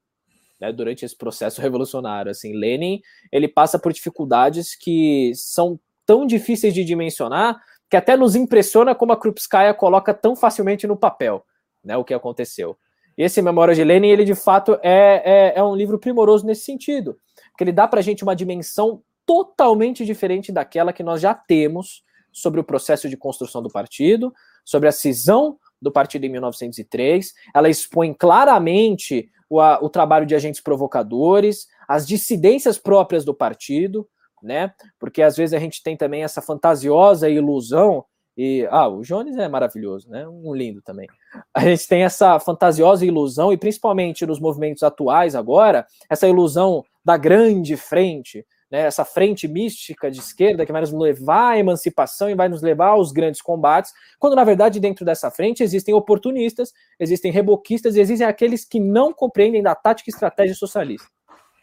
né, durante esse processo revolucionário. Assim, Lenin ele passa por dificuldades que são tão difíceis de dimensionar que até nos impressiona como a Krupskaya coloca tão facilmente no papel né, o que aconteceu. E esse Memória de Lenin, ele de fato é, é, é um livro primoroso nesse sentido, que ele dá para a gente uma dimensão totalmente diferente daquela que nós já temos sobre o processo de construção do partido, sobre a cisão do partido em 1903. Ela expõe claramente o, a, o trabalho de agentes provocadores, as dissidências próprias do partido, né? Porque às vezes a gente tem também essa fantasiosa ilusão e ah, o Jones é maravilhoso, né? Um lindo também. A gente tem essa fantasiosa ilusão e principalmente nos movimentos atuais agora, essa ilusão da grande frente, né, essa frente mística de esquerda que vai nos levar à emancipação e vai nos levar aos grandes combates, quando na verdade dentro dessa frente existem oportunistas, existem reboquistas e existem aqueles que não compreendem da tática e estratégia socialista,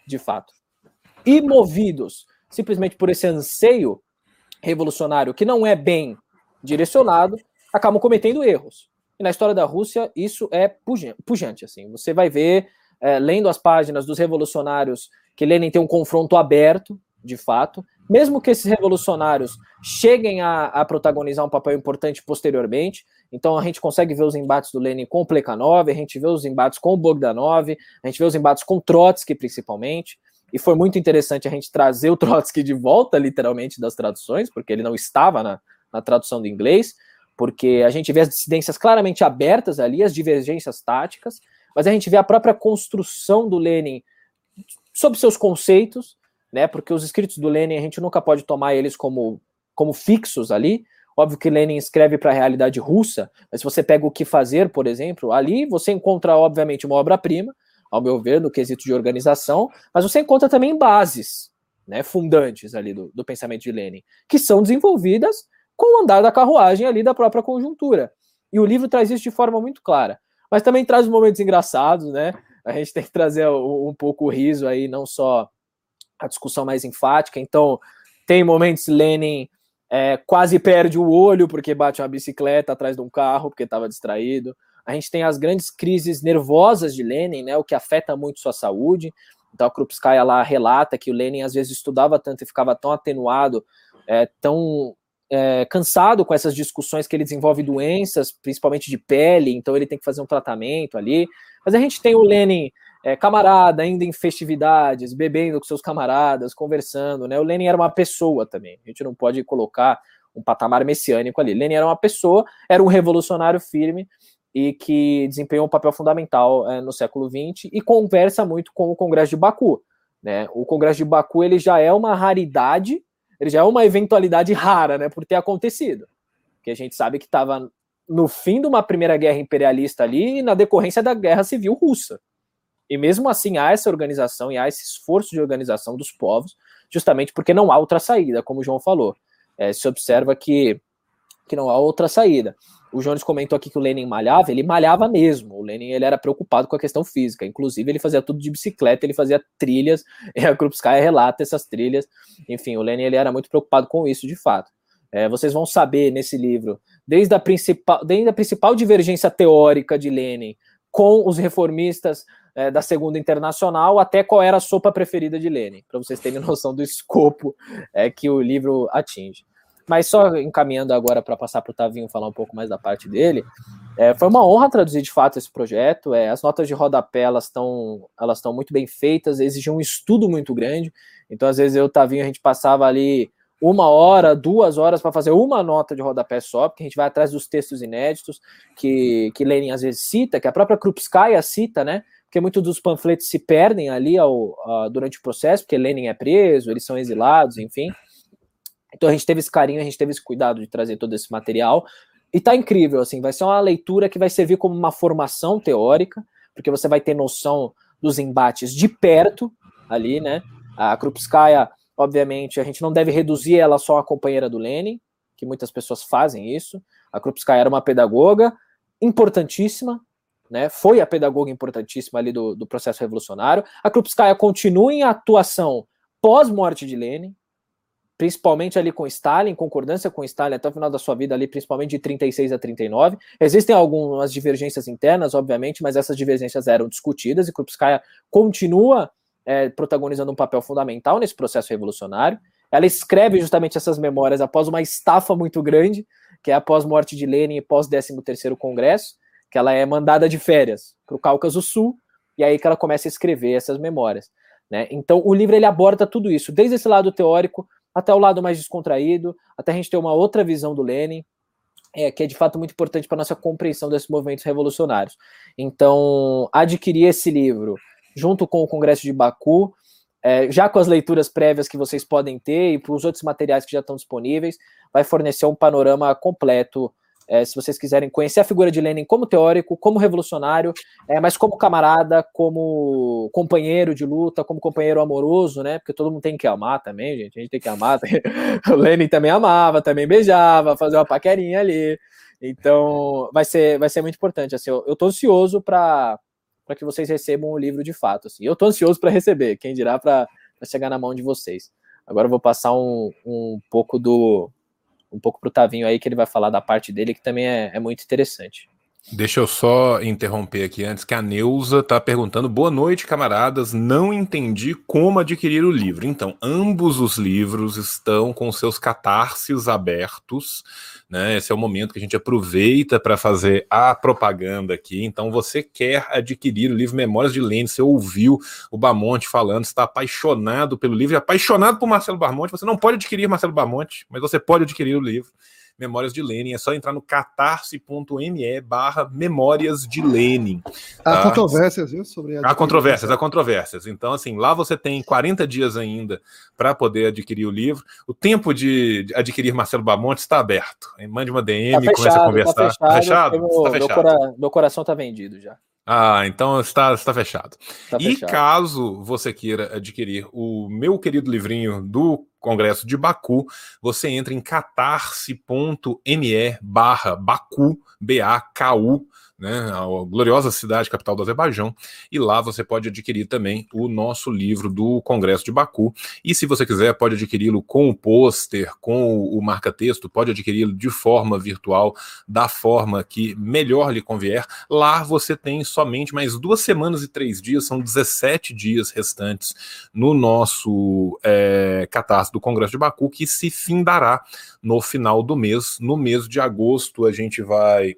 de fato. E movidos simplesmente por esse anseio revolucionário que não é bem direcionado, acabam cometendo erros. E na história da Rússia isso é pujante, assim. Você vai ver é, lendo as páginas dos revolucionários que Lenin tem um confronto aberto, de fato, mesmo que esses revolucionários cheguem a, a, protagonizar um papel importante posteriormente. Então a gente consegue ver os embates do Lenin com o Plekhanov, a gente vê os embates com o Bogdanov, a gente vê os embates com Trotsky principalmente. E foi muito interessante a gente trazer o Trotsky de volta, literalmente, das traduções, porque ele não estava na, na tradução do inglês, porque a gente vê as dissidências claramente abertas ali, as divergências táticas, mas a gente vê a própria construção do Lenin sobre seus conceitos, né? Porque os escritos do Lenin a gente nunca pode tomar eles como, como fixos ali. Óbvio que Lenin escreve para a realidade russa, mas se você pega o que fazer, por exemplo, ali você encontra obviamente uma obra-prima, ao meu ver, no quesito de organização, mas você encontra também bases, né, fundantes ali do, do pensamento de Lenin, que são desenvolvidas com o andar da carruagem ali da própria conjuntura. E o livro traz isso de forma muito clara. Mas também traz momentos engraçados, né? a gente tem que trazer um, pouco o riso aí, não só a discussão mais enfática. Então, tem momentos Lenin é, quase perde o olho porque bate uma bicicleta atrás de um carro porque estava distraído. A gente tem as grandes crises nervosas de Lenin, né, o que afeta muito sua saúde. Então a Krupskaya lá relata que o Lenin às vezes estudava tanto e ficava tão atenuado, é, tão é, cansado com essas discussões que ele desenvolve doenças, principalmente de pele, então ele tem que fazer um tratamento ali. Mas a gente tem o Lenin é, camarada, ainda em festividades, bebendo com seus camaradas, conversando, né? O Lenin era uma pessoa também. A gente não pode colocar um patamar messiânico ali. Lenin era uma pessoa, era um revolucionário firme e que desempenhou um papel fundamental é, no século XX e conversa muito com o Congresso de Baku. Né? O Congresso de Baku ele já é uma raridade, ele já é uma eventualidade rara, né, por ter acontecido. Porque a gente sabe que estava no fim de uma primeira guerra imperialista ali e na decorrência da guerra civil russa. E mesmo assim há essa organização e há esse esforço de organização dos povos, justamente porque não há outra saída, como o João falou. É, se observa que, que não há outra saída. O Jones comentou aqui que o Lenin malhava, ele malhava mesmo. O Lenin ele era preocupado com a questão física. Inclusive, ele fazia tudo de bicicleta, ele fazia trilhas, e a Krupskaya relata essas trilhas. Enfim, o Lenin ele era muito preocupado com isso, de fato. É, vocês vão saber nesse livro, desde a, principal, desde a principal divergência teórica de Lenin com os reformistas é, da Segunda Internacional, até qual era a sopa preferida de Lenin, para vocês terem noção do escopo é, que o livro atinge. Mas só encaminhando agora para passar para o Tavinho falar um pouco mais da parte dele, é, foi uma honra traduzir de fato esse projeto. É, as notas de rodapé elas estão elas estão muito bem feitas, exigem um estudo muito grande. Então, às vezes, eu Tavinho, a gente passava ali uma hora, duas horas para fazer uma nota de rodapé só, porque a gente vai atrás dos textos inéditos que, que Lenin às vezes cita, que a própria Krupskaya cita, né? Porque muitos dos panfletos se perdem ali ao, durante o processo, porque Lenin é preso, eles são exilados, enfim. Então a gente teve esse carinho, a gente teve esse cuidado de trazer todo esse material. E tá incrível, assim, vai ser uma leitura que vai servir como uma formação teórica, porque você vai ter noção dos embates de perto ali, né? A Krupskaya Obviamente, a gente não deve reduzir ela só a companheira do Lenin, que muitas pessoas fazem isso. A Krupskaya era uma pedagoga importantíssima, né? Foi a pedagoga importantíssima ali do, do processo revolucionário. A Krupskaya continua em atuação pós-morte de Lenin, principalmente ali com Stalin, concordância com Stalin até o final da sua vida ali, principalmente de 36 a 39. Existem algumas divergências internas, obviamente, mas essas divergências eram discutidas e Krupskaya continua é, protagonizando um papel fundamental nesse processo revolucionário. Ela escreve justamente essas memórias após uma estafa muito grande, que é após morte de Lenin e pós 13º Congresso, que ela é mandada de férias para o Cáucaso Sul, e aí que ela começa a escrever essas memórias. Né? Então o livro ele aborda tudo isso, desde esse lado teórico até o lado mais descontraído, até a gente ter uma outra visão do Lenin, é, que é de fato muito importante para nossa compreensão desses movimentos revolucionários. Então, adquirir esse livro junto com o Congresso de Baku, é, já com as leituras prévias que vocês podem ter e para os outros materiais que já estão disponíveis, vai fornecer um panorama completo. É, se vocês quiserem conhecer a figura de Lenin como teórico, como revolucionário, é, mas como camarada, como companheiro de luta, como companheiro amoroso, né? Porque todo mundo tem que amar também, gente. A gente tem que amar. o Lenin também amava, também beijava, fazer uma paquerinha ali. Então, vai ser, vai ser muito importante. Assim, eu, eu tô ansioso para que vocês recebam o livro de fato. Assim. Eu estou ansioso para receber, quem dirá para chegar na mão de vocês. Agora eu vou passar um, um pouco do um pouco para o Tavinho aí, que ele vai falar da parte dele, que também é, é muito interessante. Deixa eu só interromper aqui antes que a Neuza está perguntando. Boa noite, camaradas. Não entendi como adquirir o livro. Então, ambos os livros estão com seus catarses abertos. Né? Esse é o momento que a gente aproveita para fazer a propaganda aqui. Então, você quer adquirir o livro Memórias de Lênin, você ouviu o Bamonte falando, está apaixonado pelo livro, apaixonado por Marcelo Bamonte. Você não pode adquirir Marcelo Bamonte, mas você pode adquirir o livro. Memórias de Lenin. É só entrar no catarse.me barra Memórias de Lenin. Tá? Há controvérsias, viu? Sobre há controvérsias, há controvérsias. Então, assim, lá você tem 40 dias ainda para poder adquirir o livro. O tempo de adquirir Marcelo Bamonte está aberto. Mande uma DM, tá fechado, comece a conversar. Tá fechado? Tá fechado? Meu, tá fechado. Meu, cora meu coração está vendido já. Ah, então está, está fechado. Tá e fechado. caso você queira adquirir o meu querido livrinho do Congresso de Baku, você entra em catarse.me barra Baku, B-A-K-U, né, a gloriosa cidade capital do Azerbaijão, e lá você pode adquirir também o nosso livro do Congresso de Baku. E se você quiser, pode adquiri-lo com o pôster, com o marca-texto, pode adquiri-lo de forma virtual, da forma que melhor lhe convier. Lá você tem somente mais duas semanas e três dias, são 17 dias restantes no nosso é, do Congresso de Baku, que se findará no final do mês. No mês de agosto, a gente vai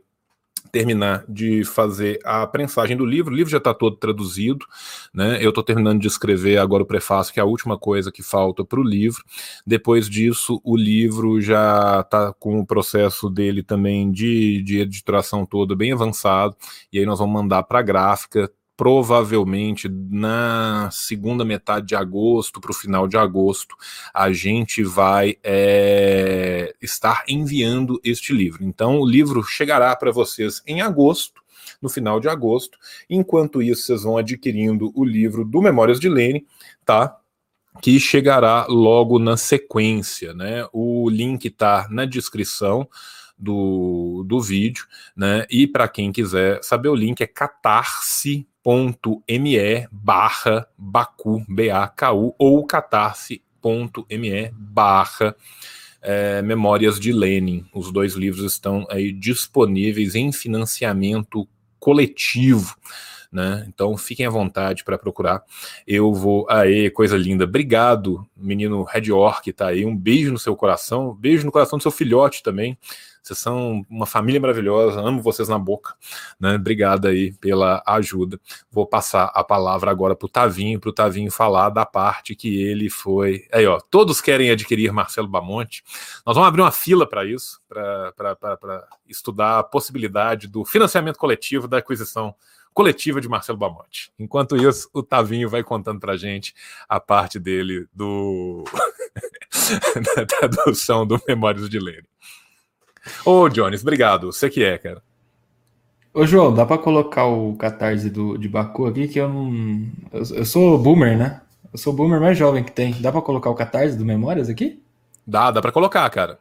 terminar de fazer a prensagem do livro. O livro já está todo traduzido, né? Eu estou terminando de escrever agora o prefácio, que é a última coisa que falta para o livro. Depois disso, o livro já está com o processo dele também de, de editoração todo bem avançado, e aí nós vamos mandar para a gráfica provavelmente na segunda metade de agosto para o final de agosto a gente vai é, estar enviando este livro. Então o livro chegará para vocês em agosto, no final de agosto. Enquanto isso, vocês vão adquirindo o livro do Memórias de Lene, tá? Que chegará logo na sequência, né? O link está na descrição do, do vídeo, né? E para quem quiser saber o link é catarse catarse.me barra Baku, B-A-K-U, ou catarse.me barra é, Memórias de Lenin. Os dois livros estão aí disponíveis em financiamento coletivo. Né? Então fiquem à vontade para procurar. Eu vou. Aê, coisa linda. Obrigado, menino Red Orc, tá aí. Um beijo no seu coração, beijo no coração do seu filhote também. Vocês são uma família maravilhosa, amo vocês na boca. Né? Obrigado aí pela ajuda. Vou passar a palavra agora para o Tavinho, para o Tavinho falar da parte que ele foi. Aí, ó, todos querem adquirir Marcelo Bamonte. Nós vamos abrir uma fila para isso, para estudar a possibilidade do financiamento coletivo da aquisição coletiva de Marcelo Bamonte. Enquanto isso, o Tavinho vai contando para gente a parte dele do da tradução do Memórias de Lênin. Ô, Jones, obrigado. Você que é, cara. Ô, João, dá para colocar o catarse do, de Baku aqui, que eu não. Eu, eu, sou boomer, né? Eu sou o boomer mais jovem que tem. Dá para colocar o catarse do Memórias aqui? Dá, dá para colocar, cara.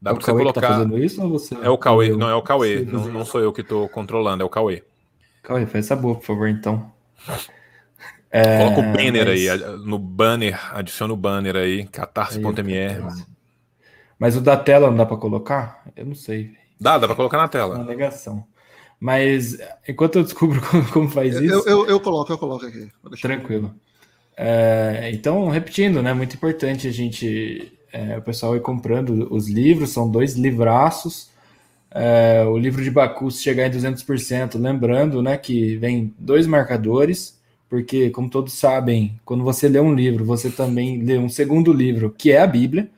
Dá é pra você colocar. Tá fazendo isso ou você. É o Cauê, não é o Cauê. Não, não sou eu que tô controlando, é o Cauê. Cauê, faz essa boa, por favor, então. É, Coloca o banner mas... aí, no banner, adiciona o banner aí, catarse.me. Mas o da tela não dá para colocar? Eu não sei. Dá, dá para colocar na tela. Uma negação. Mas enquanto eu descubro como, como faz isso. Eu, eu, eu, coloco, eu coloco aqui. Tranquilo. É, então, repetindo, né? Muito importante a gente. É, o pessoal ir comprando os livros, são dois livraços. É, o livro de Baku se chegar em 200%, lembrando né, que vem dois marcadores, porque, como todos sabem, quando você lê um livro, você também lê um segundo livro, que é a Bíblia.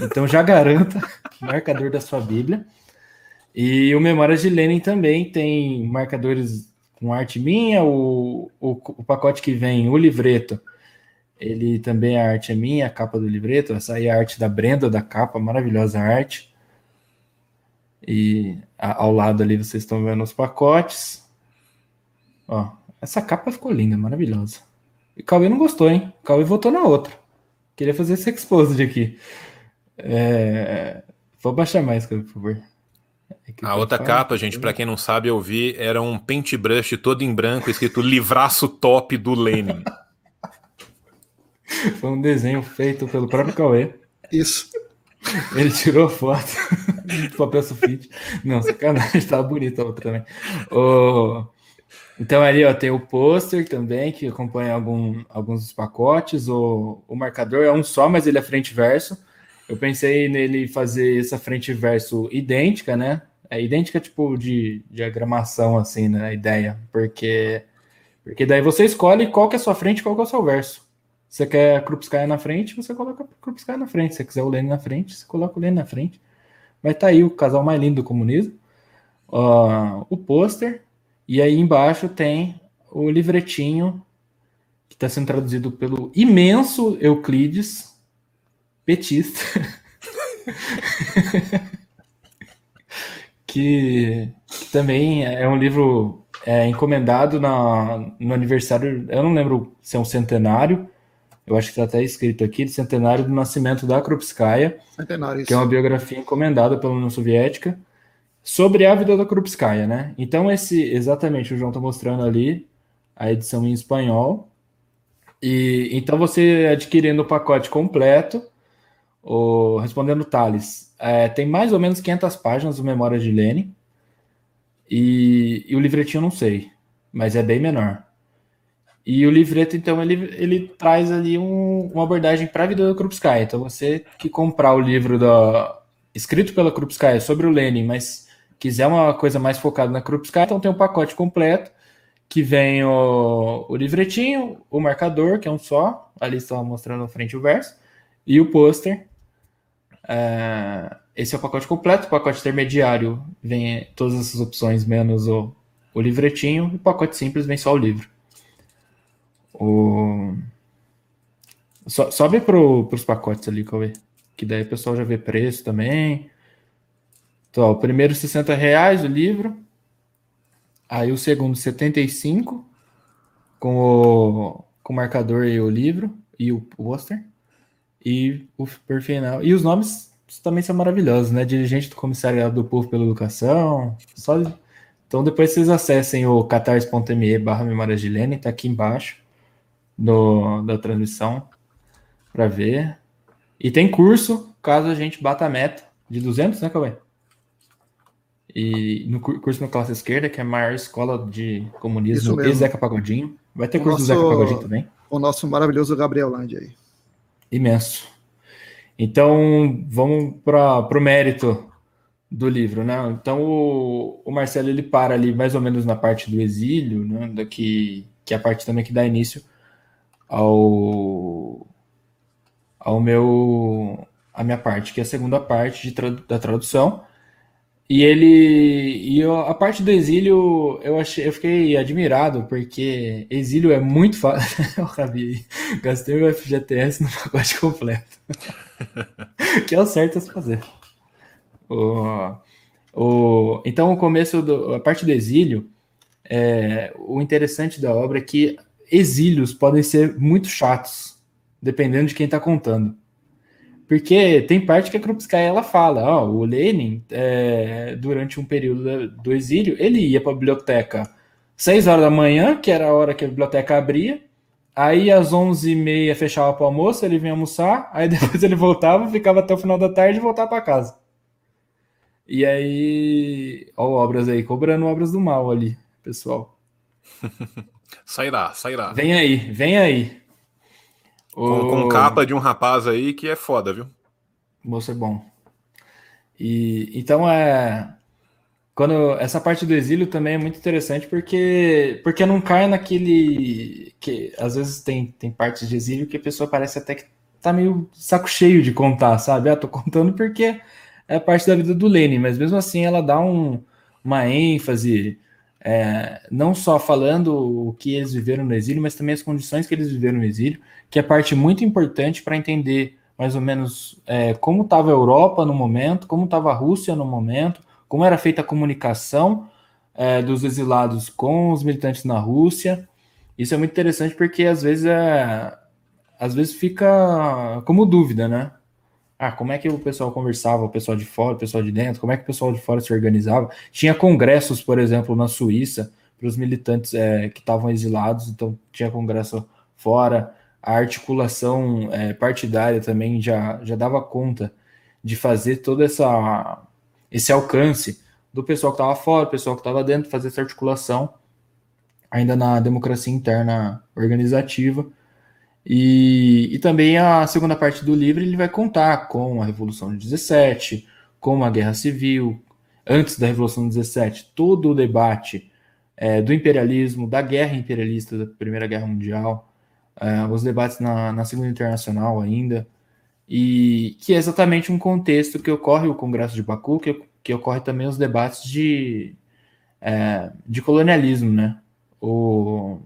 Então já garanta o marcador da sua Bíblia. E o Memórias de Lenin também tem marcadores com arte minha, o, o, o, pacote que vem, o livreto, ele também a arte é minha, a capa do livreto, essa aí é a arte da Brenda da capa, maravilhosa arte. E a, ao lado ali vocês estão vendo os pacotes. Ó, essa capa ficou linda, maravilhosa. E Cauê não gostou, hein? Cauê votou na outra. Queria fazer esse exposed aqui. É... Vou baixar mais, por favor. É a outra fala, capa, gente, para quem não sabe, eu vi, era um paintbrush todo em branco, escrito livraço top do Lenin. Foi um desenho feito pelo próprio Cauê. Isso. Ele tirou foto do papel sulfite. Não, sacanagem, tava bonita a outra também. O... Então ali ó, tem o pôster também, que acompanha algum, alguns dos pacotes. O, o marcador é um só, mas ele é frente e verso. Eu pensei nele fazer essa frente e verso idêntica, né? É idêntica, tipo, de diagramação, assim, né? A ideia. Porque, porque daí você escolhe qual que é a sua frente e qual que é o seu verso. Você quer a Krupskaya na frente, você coloca a Krupskaya na frente. Você quiser o Lenin na frente, você coloca o Lenin na frente. Estar tá aí o casal mais lindo do comunismo. Uh, o pôster. E aí embaixo tem o livretinho que está sendo traduzido pelo imenso Euclides, petista. que, que, também é um livro é, encomendado na, no aniversário, eu não lembro se é um centenário, eu acho que está até escrito aqui, de centenário do nascimento da Krupskaya, centenário, que é uma biografia encomendada pela União Soviética, sobre a vida da Krupskaya, né? Então, esse, exatamente, o João está mostrando ali a edição em espanhol, e então você adquirindo o pacote completo, o, respondendo Thales, é, tem mais ou menos 500 páginas do Memória de Lenin. E, e, o livretinho não sei, mas é bem menor. E o livreto, então, ele, ele traz ali um, uma abordagem para a vida da Krupskaya. Então, você que comprar o livro da, escrito pela Krupskaya sobre o Lenin, mas quiser uma coisa mais focada na Krupskaya, então tem um pacote completo que vem o, o livretinho, o marcador, que é um só, ali está mostrando na frente o verso, e o pôster, é, esse é o pacote completo. O pacote intermediário vem todas essas opções menos o, o livretinho. E o pacote simples vem só o livro. O... So, sobe para os pacotes ali, Cauê. Que daí o pessoal já vê preço também. Então, ó, o primeiro 60 reais o livro. Aí o segundo 75 com o, com o marcador e o livro e o pôster. E o por final. E os nomes também são maravilhosos, né? Dirigente do Comissariado do Povo pela Educação. Só... Então depois vocês acessem o catarse.me barra Memórias de Lênin, tá aqui embaixo do, da transmissão para ver. E tem curso, caso a gente bata a meta de 200, né, Cauê? e no curso no classe esquerda, que é a maior escola de comunismo e Zeca Pagodinho. Vai ter o curso nosso, do Zeca Pagodinho também. O nosso maravilhoso Gabriel Land aí. Imenso. Então, vamos para o mérito do livro, né? Então, o, o, Marcelo ele para ali mais ou menos na parte do exílio, né? Da que, que é a parte também que dá início ao, ao meu a minha parte, que é a segunda parte de, da tradução. E ele. E eu, a parte do exílio, eu achei, eu fiquei admirado, porque exílio é muito fácil. eu gastei o FGTS no pacote completo. que é o certo a se fazer. O, o, então, o começo do. A parte do exílio, é, o interessante da obra é que exílios podem ser muito chatos, dependendo de quem está contando. Porque tem parte que a Krupskaya ela fala, ó, o Lenin, é, durante um período do exílio, ele ia para a biblioteca 6 horas da manhã, que era a hora que a biblioteca abria, aí às 11h30 fechava para o almoço, ele vinha almoçar, aí depois ele voltava, ficava até o final da tarde e voltava para casa. E aí, ó, obras aí, cobrando obras do mal ali, pessoal. sairá, sairá. Vem aí, vem aí. Com, com, capa de um rapaz aí que é foda, viu? Moço é bom. E então é quando essa parte do exílio também é muito interessante porque porque não cai naquele que às vezes tem tem partes de exílio que a pessoa parece até que tá meio saco cheio de contar, sabe? Ah, tô contando porque é parte da vida do Lenin, mas mesmo assim ela dá um, uma ênfase é, não só falando o que eles viveram no exílio, mas também as condições que eles viveram no exílio, que é parte muito importante para entender mais ou menos é, como estava a Europa no momento, como estava a Rússia no momento, como era feita a comunicação é, dos exilados com os militantes na Rússia. Isso é muito interessante porque às vezes é, às vezes fica como dúvida, né? Ah, como é que o pessoal conversava, o pessoal de fora, o pessoal de dentro, como é que o pessoal de fora se organizava? Tinha congressos, por exemplo, na Suíça, para os militantes é, que estavam exilados, então tinha congresso fora. A articulação é, partidária também já, já dava conta de fazer todo essa, esse alcance do pessoal que estava fora, do pessoal que estava dentro, fazer essa articulação ainda na democracia interna organizativa. E, e também a segunda parte do livro ele vai contar com a Revolução de 17, com a Guerra Civil, antes da Revolução de 17, todo o debate é, do imperialismo, da guerra imperialista da Primeira Guerra Mundial, é, os debates na, na Segunda Internacional ainda, e que é exatamente um contexto que ocorre o Congresso de Baku, que, que ocorre também os debates de, é, de colonialismo, né? O,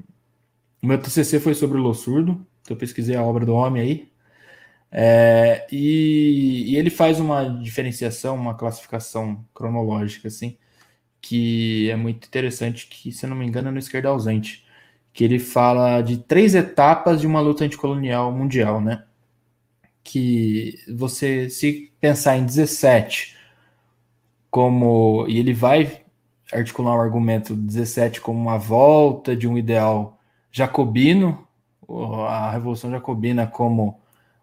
o meu TCC foi sobre o Lossurdo, então eu pesquisei a obra do homem aí. É, e, e, ele faz uma diferenciação, uma classificação cronológica, assim, que é muito interessante, que, se não me engano, é no Esquerda Ausente, que ele fala de três etapas de uma luta anticolonial mundial, né? Que você, se pensar em 17 como... E ele vai articular um argumento 17 como uma volta de um ideal jacobino, a Revolução Jacobina como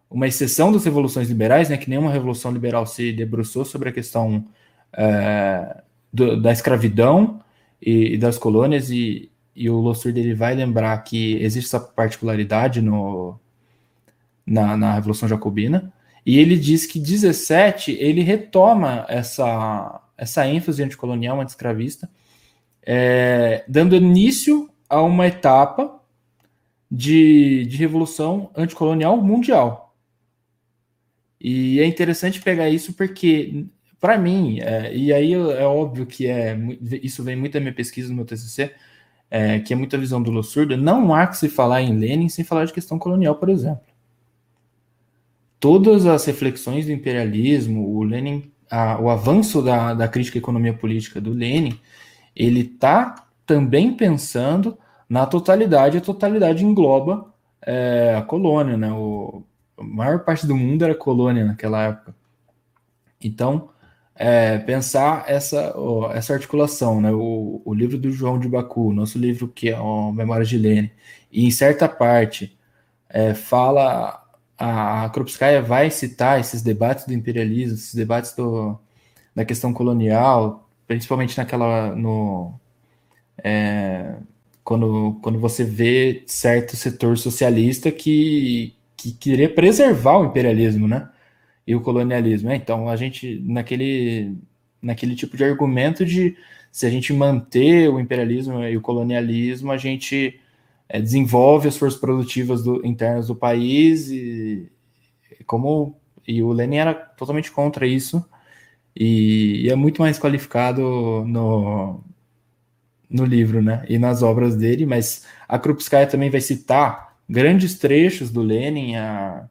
uma exceção das revoluções liberais, né, que nenhuma revolução liberal se debruçou sobre a questão é, do, da escravidão e, e, das colônias, e, e o Lossur dele vai lembrar que existe essa particularidade no, na, na Revolução Jacobina, e ele diz que 17 ele retoma essa, essa ênfase anticolonial, anti-escravista, é, dando início a uma etapa de, de revolução anticolonial mundial. E é interessante pegar isso porque, para mim, é, e aí é óbvio que é isso vem muito da minha pesquisa no meu TCC, é, que é muita visão do Lossurdo, não há que se falar em Lenin sem falar de questão colonial, por exemplo. Todas as reflexões do imperialismo, o Lenin, a, o avanço da, da crítica à economia política do Lenin, ele está também pensando na totalidade, a totalidade engloba é, a colônia, né? O, a maior parte do mundo era colônia naquela época. Então, é, pensar essa, essa articulação, né? O, o, livro do João de Baku, nosso livro que é Memórias de Lênin, e em certa parte é, fala a, a vai citar esses debates do imperialismo, esses debates do, da questão colonial, principalmente naquela no é, quando, quando você vê certo setor socialista que, que queria preservar o imperialismo, né? E o colonialismo. É, então, a gente, naquele, naquele tipo de argumento de se a gente manter o imperialismo e o colonialismo, a gente é, desenvolve as forças produtivas do, internas do país e como e o Lenin era totalmente contra isso e, e é muito mais qualificado no, no livro, né? E nas obras dele, mas a Krupskaya também vai citar grandes trechos do Lenin, a,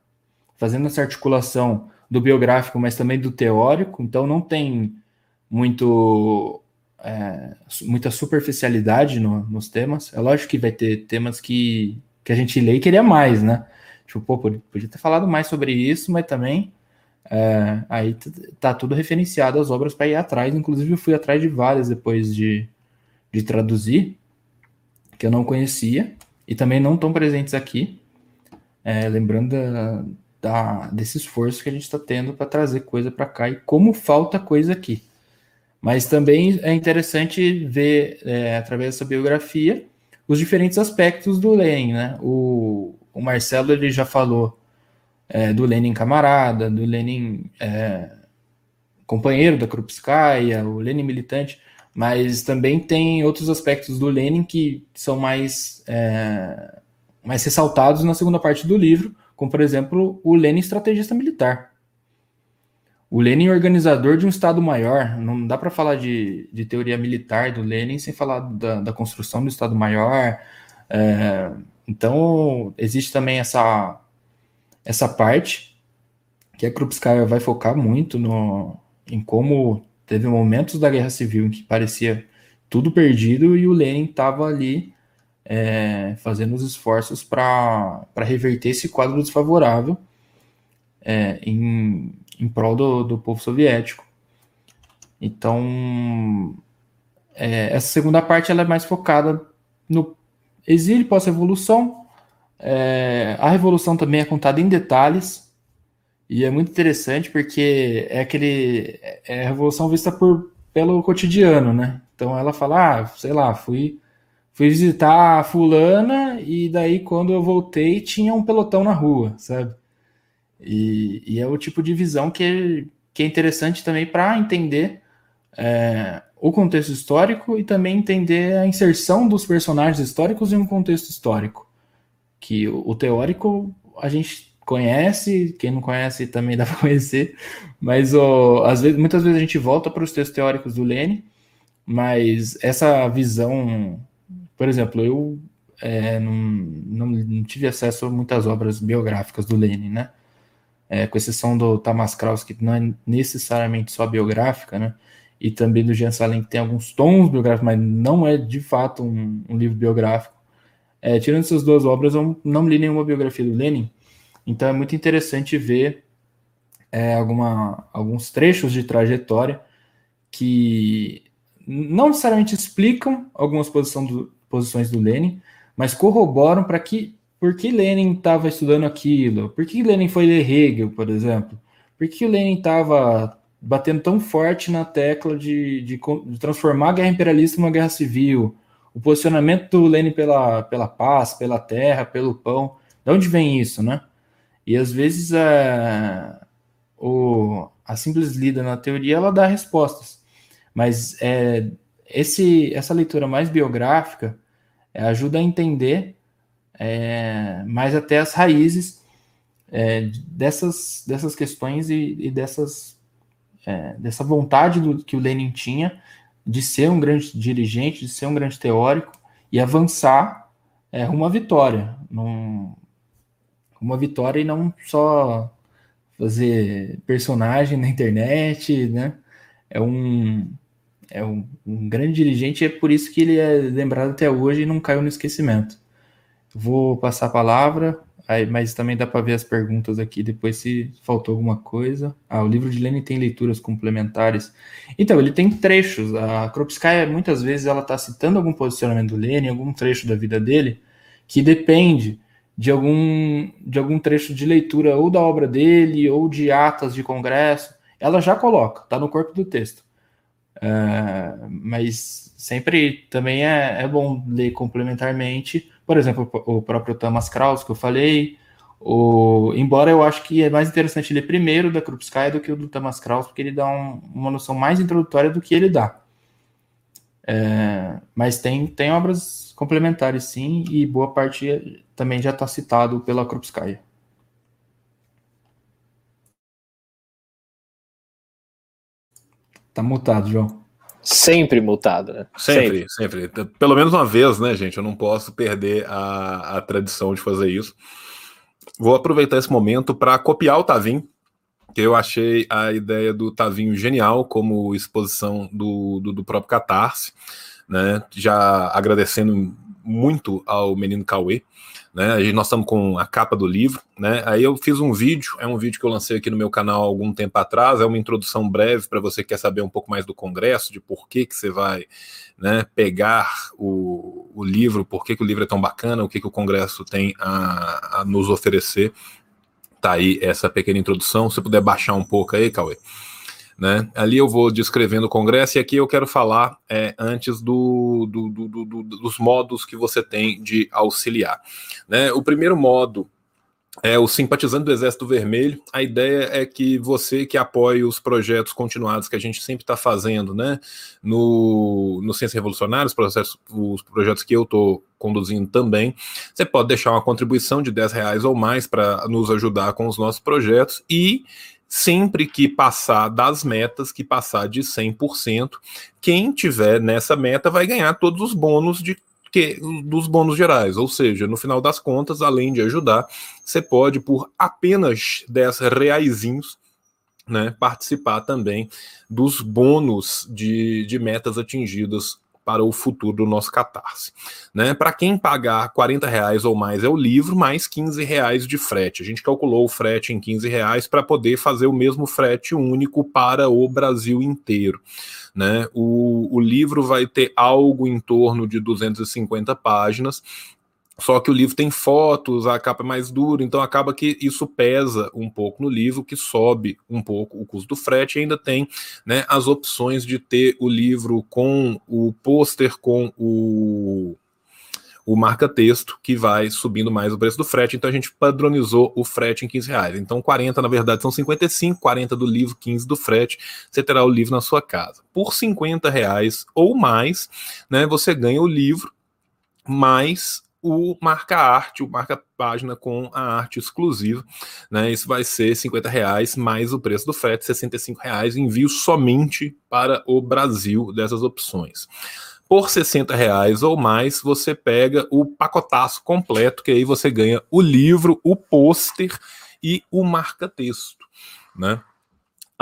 fazendo essa articulação do biográfico, mas também do teórico, então não tem muito é, muita superficialidade no, nos temas. É lógico que vai ter temas que, que a gente lê e queria mais, né? Tipo, pô, podia ter falado mais sobre isso, mas também é, aí tá tudo referenciado às obras para ir atrás. Inclusive, eu fui atrás de várias depois de, de traduzir, que eu não conhecia, e também não estão presentes aqui. É, lembrando da, da, desse esforço que a gente está tendo para trazer coisa para cá e como falta coisa aqui. Mas também é interessante ver, é, através dessa biografia, os diferentes aspectos do Lenin. Né? O, o Marcelo ele já falou é, do Lenin camarada, do Lenin é, companheiro da Krupskaya, o Lenin militante mas também tem outros aspectos do Lenin que são mais, é, mais ressaltados na segunda parte do livro, como por exemplo o Lenin estrategista militar. O Lenin organizador de um Estado maior, não dá para falar de, de teoria militar do Lenin sem falar da, da construção do Estado maior. É, então, existe também essa, essa parte que a Krupskaya vai focar muito no, em como Teve momentos da Guerra Civil em que parecia tudo perdido e o Lenin estava ali é, fazendo os esforços para reverter esse quadro desfavorável é, em, em prol do, do povo soviético. Então, é, essa segunda parte ela é mais focada no exílio pós-revolução. É, a revolução também é contada em detalhes, e é muito interessante porque é aquele é a revolução vista por pelo cotidiano, né? Então ela fala, ah, sei lá, fui fui visitar a fulana e daí quando eu voltei tinha um pelotão na rua, sabe? E, e é o tipo de visão que que é interessante também para entender é, o contexto histórico e também entender a inserção dos personagens históricos em um contexto histórico. Que o, o teórico a gente conhece, quem não conhece também dá para conhecer, mas ó, às vezes, muitas vezes a gente volta para os textos teóricos do Lênin, mas essa visão, por exemplo, eu é, não, não, não, tive acesso a muitas obras biográficas do Lênin, né? É, com exceção do Tamas Kraus, que não é necessariamente só biográfica, né? E também do Jean Salem, que tem alguns tons biográficos, mas não é de fato um, um livro biográfico. É, tirando essas duas obras, eu não li nenhuma biografia do Lenin, então é muito interessante ver é, alguma, alguns trechos de trajetória que não necessariamente explicam algumas posição do, posições do Lenin, mas corroboram para que por que Lenin estava estudando aquilo, por que Lenin foi ler Hegel, por exemplo, por que Lenin estava batendo tão forte na tecla de, de, de, transformar a guerra imperialista em uma guerra civil, o posicionamento do Lenin pela, pela paz, pela terra, pelo pão, de onde vem isso, né? E às vezes a, o, a simples lida na teoria ela dá respostas, mas é, esse, essa leitura mais biográfica é, ajuda a entender é, mais até as raízes é, dessas, dessas questões e, e dessas, é, dessa vontade do, que o Lenin tinha de ser um grande dirigente, de ser um grande teórico e avançar é, rumo vitória. Num, uma vitória e não só fazer personagem na internet, né? É um, é um, um grande dirigente é por isso que ele é lembrado até hoje e não caiu no esquecimento. Vou passar a palavra, aí, mas também dá para ver as perguntas aqui depois se faltou alguma coisa. Ah, o livro de Lenin tem leituras complementares. Então, ele tem trechos. A Kropskaya, muitas vezes, ela está citando algum posicionamento do Lenin, algum trecho da vida dele, que depende de algum, de algum trecho de leitura ou da obra dele ou de atas de congresso, ela já coloca, está no corpo do texto. É, mas sempre também é, é bom ler complementarmente. Por exemplo, o próprio Thomas Krauss que eu falei. O, embora eu acho que é mais interessante ler primeiro da Krupskaya do que o do Thomas Krauss, porque ele dá um, uma noção mais introdutória do que ele dá. É, mas tem, tem obras complementares, sim, e boa parte também já está citado pela Krupskaya. Tá mutado, João. Sempre mutado, né? Sempre, sempre, sempre, Pelo menos uma vez, né, gente? Eu não posso perder a, a tradição de fazer isso. Vou aproveitar esse momento para copiar o Tavim, que eu achei a ideia do Tavinho genial como exposição do, do, do próprio Catarse, né? Já agradecendo muito ao menino Cauê. Né? Nós estamos com a capa do livro, né? Aí eu fiz um vídeo, é um vídeo que eu lancei aqui no meu canal há algum tempo atrás, é uma introdução breve para você que quer saber um pouco mais do Congresso, de por que, que você vai né, pegar o, o livro, por que, que o livro é tão bacana, o que, que o Congresso tem a, a nos oferecer. Tá aí essa pequena introdução. Se puder baixar um pouco aí, Cauê. Né? Ali eu vou descrevendo o Congresso e aqui eu quero falar é, antes do, do, do, do, dos modos que você tem de auxiliar. Né? O primeiro modo é o simpatizante do Exército Vermelho. A ideia é que você que apoie os projetos continuados que a gente sempre está fazendo, né? No, no Ciência Revolucionária, os, processos, os projetos que eu estou conduzindo também, você pode deixar uma contribuição de 10 reais ou mais para nos ajudar com os nossos projetos e sempre que passar das metas, que passar de 100%, quem tiver nessa meta vai ganhar todos os bônus de que, dos bônus gerais, ou seja, no final das contas, além de ajudar, você pode, por apenas 10 reaisinhos, né, participar também dos bônus de, de metas atingidas para o futuro do nosso Catarse. Né? Para quem pagar 40 reais ou mais é o livro, mais 15 reais de frete. A gente calculou o frete em 15 reais para poder fazer o mesmo frete único para o Brasil inteiro. Né? O, o livro vai ter algo em torno de 250 páginas, só que o livro tem fotos, a capa é mais dura, então acaba que isso pesa um pouco no livro, que sobe um pouco o custo do frete, e ainda tem né, as opções de ter o livro com o pôster, com o, o marca-texto, que vai subindo mais o preço do frete. Então a gente padronizou o frete em 15 reais. Então 40, na verdade, são 55, 40 do livro, 15 do frete. Você terá o livro na sua casa. Por 50 reais ou mais, né, você ganha o livro mais o marca arte, o marca página com a arte exclusiva, né? Isso vai ser 50 reais mais o preço do frete, 65 reais, envio somente para o Brasil dessas opções. Por 60 reais ou mais, você pega o pacotaço completo, que aí você ganha o livro, o pôster e o marca-texto, né?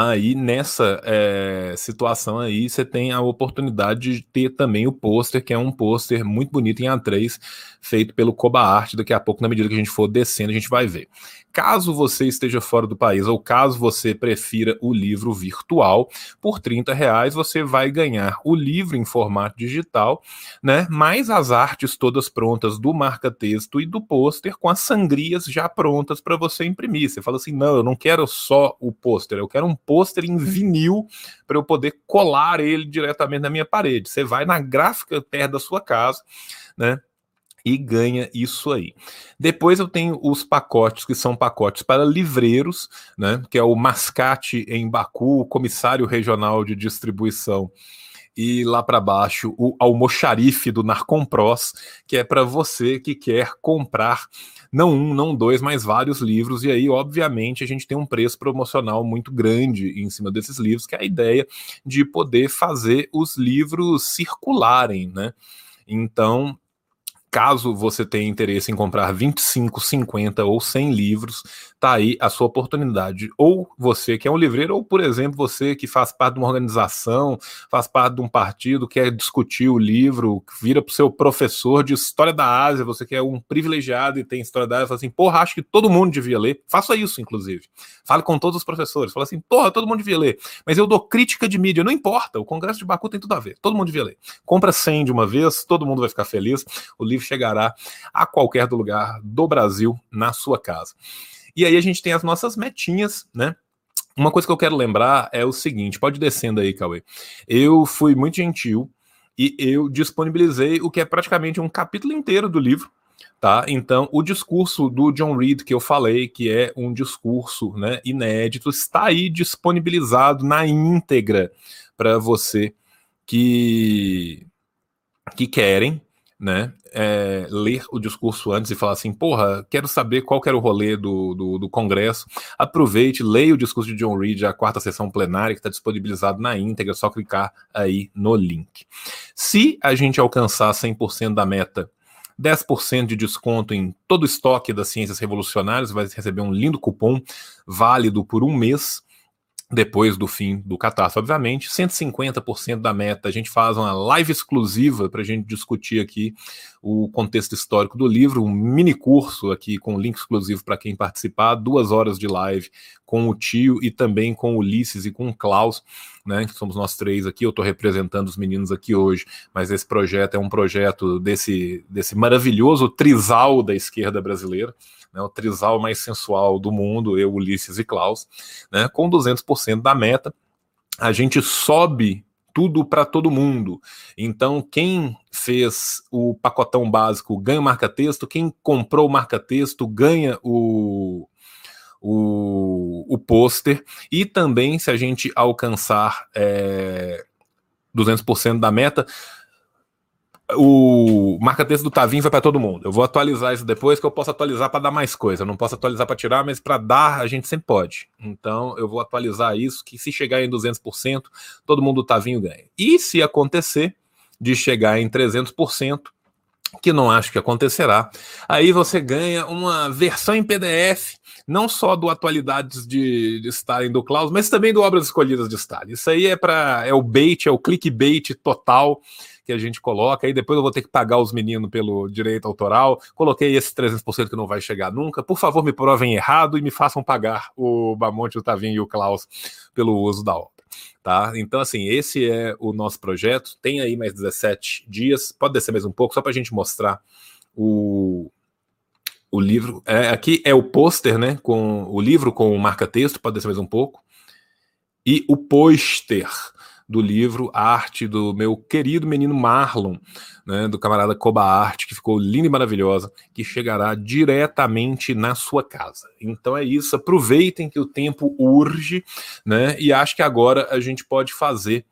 Aí nessa é, situação aí você tem a oportunidade de ter também o pôster, que é um pôster muito bonito em A3, feito pelo Coba Art. Daqui a pouco, na medida que a gente for descendo, a gente vai ver. Caso você esteja fora do país ou caso você prefira o livro virtual, por 30 reais você vai ganhar o livro em formato digital, né? Mais as artes todas prontas do marca-texto e do pôster com as sangrias já prontas para você imprimir. Você fala assim: não, eu não quero só o pôster, eu quero um pôster em vinil para eu poder colar ele diretamente na minha parede. Você vai na gráfica perto da sua casa, né? E ganha isso aí. Depois eu tenho os pacotes que são pacotes para livreiros, né, que é o Mascate em Baku, o comissário regional de distribuição e lá para baixo o almoxarife do Narcompros, que é para você que quer comprar não um, não dois, mas vários livros, e aí, obviamente, a gente tem um preço promocional muito grande em cima desses livros, que é a ideia de poder fazer os livros circularem, né? Então, Caso você tenha interesse em comprar 25, 50 ou 100 livros, tá aí a sua oportunidade. Ou você que é um livreiro, ou, por exemplo, você que faz parte de uma organização, faz parte de um partido, quer discutir o livro, vira para o seu professor de História da Ásia, você que é um privilegiado e tem História da Ásia, fala assim, porra, acho que todo mundo devia ler. Faça isso, inclusive. Fale com todos os professores. Fala assim, porra, todo mundo devia ler. Mas eu dou crítica de mídia, não importa, o Congresso de Baku tem tudo a ver. Todo mundo devia ler. Compra 100 de uma vez, todo mundo vai ficar feliz. O livro chegará a qualquer lugar do Brasil na sua casa. E aí a gente tem as nossas metinhas, né? Uma coisa que eu quero lembrar é o seguinte: pode descendo aí, Cauê. Eu fui muito gentil e eu disponibilizei o que é praticamente um capítulo inteiro do livro. Tá? Então, o discurso do John Reed que eu falei, que é um discurso né, inédito, está aí disponibilizado na íntegra para você que, que querem né, é, ler o discurso antes e falar assim, porra, quero saber qual que era o rolê do, do, do, Congresso. Aproveite, leia o discurso de John Reed, a quarta sessão plenária, que está disponibilizado na íntegra, é só clicar aí no link. Se a gente alcançar 100% da meta 10% de desconto em todo o estoque das ciências revolucionárias, vai receber um lindo cupom válido por um mês depois do fim do catástrofe, obviamente. 150% da meta. A gente faz uma live exclusiva para a gente discutir aqui o contexto histórico do livro, um mini curso aqui com link exclusivo para quem participar, duas horas de live com o tio e também com Ulisses e com o Klaus, né? Que somos nós três aqui. Eu estou representando os meninos aqui hoje, mas esse projeto é um projeto desse, desse maravilhoso trisal da esquerda brasileira né, o trisal mais sensual do mundo, eu, Ulisses e Klaus, né, com 200% da meta. A gente sobe tudo para todo mundo. Então, quem fez o pacotão básico ganha o marca-texto, quem comprou o marca-texto ganha o, o, o pôster. E também, se a gente alcançar é, 200% da meta, o marca-texto do Tavinho vai para todo mundo. Eu vou atualizar isso depois, que eu posso atualizar para dar mais coisa. Eu não posso atualizar para tirar, mas para dar a gente sempre pode. Então eu vou atualizar isso, que se chegar em 200%, todo mundo do Tavinho ganha. E se acontecer de chegar em 300%, que não acho que acontecerá, aí você ganha uma versão em PDF, não só do Atualidades de, de Stalin do Klaus, mas também do Obras Escolhidas de Stalin. Isso aí é para é o bait, é o clickbait total que a gente coloca, aí depois eu vou ter que pagar os meninos pelo direito autoral. Coloquei esse 300% que não vai chegar nunca. Por favor, me provem errado e me façam pagar o Bamonte, o Tavinho e o Klaus pelo uso da obra. Tá? Então, assim, esse é o nosso projeto. Tem aí mais 17 dias. Pode descer mais um pouco, só para a gente mostrar o, o livro. É, aqui é o pôster, né? Com o livro com o marca-texto, pode descer mais um pouco. E o pôster do livro Arte do meu querido menino Marlon, né, do camarada Coba Arte, que ficou linda e maravilhosa, que chegará diretamente na sua casa. Então é isso, aproveitem que o tempo urge, né? E acho que agora a gente pode fazer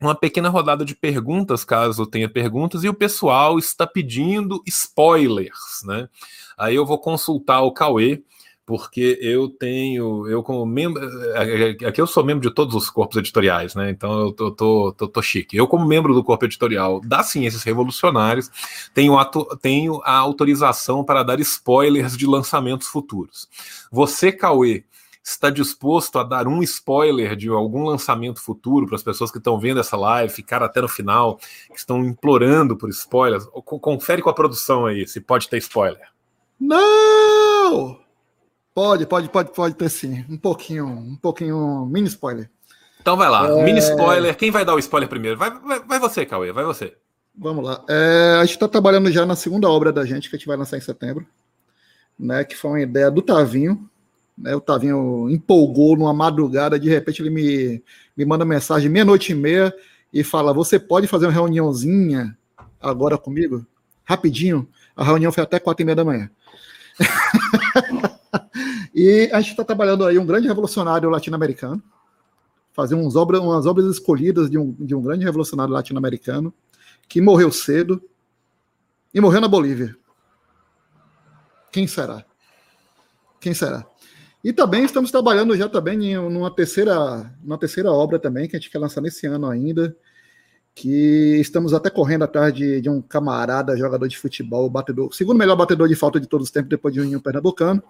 uma pequena rodada de perguntas, caso tenha perguntas, e o pessoal está pedindo spoilers, né? Aí eu vou consultar o Cauê porque eu tenho, eu como membro, é, é, aqui eu sou membro de todos os corpos editoriais, né? Então eu tô, tô, tô, tô chique. Eu, como membro do corpo editorial das Ciências Revolucionárias, tenho, tenho a autorização para dar spoilers de lançamentos futuros. Você, Cauê, está disposto a dar um spoiler de algum lançamento futuro para as pessoas que estão vendo essa live, ficar até no final, que estão implorando por spoilers? Confere com a produção aí, se pode ter spoiler. Não! Pode, pode, pode, pode ter sim. Um pouquinho, um pouquinho, mini spoiler. Então vai lá, é... mini spoiler. Quem vai dar o spoiler primeiro? Vai, vai, vai você, Cauê, vai você. Vamos lá. É, a gente está trabalhando já na segunda obra da gente, que a gente vai lançar em setembro, né? Que foi uma ideia do Tavinho. Né, o Tavinho empolgou numa madrugada, de repente ele me, me manda mensagem meia-noite e meia e fala: Você pode fazer uma reuniãozinha agora comigo? Rapidinho. A reunião foi até quatro e meia da manhã. e a gente está trabalhando aí um grande revolucionário latino-americano, fazer uns obras, umas obras escolhidas de um, de um grande revolucionário latino-americano que morreu cedo e morreu na Bolívia. Quem será? Quem será? E também estamos trabalhando já também em uma terceira, uma terceira obra também que a gente quer lançar nesse ano ainda, que estamos até correndo atrás de, de um camarada, jogador de futebol, batedor, segundo melhor batedor de falta de todos os tempos, depois de um pernambucano,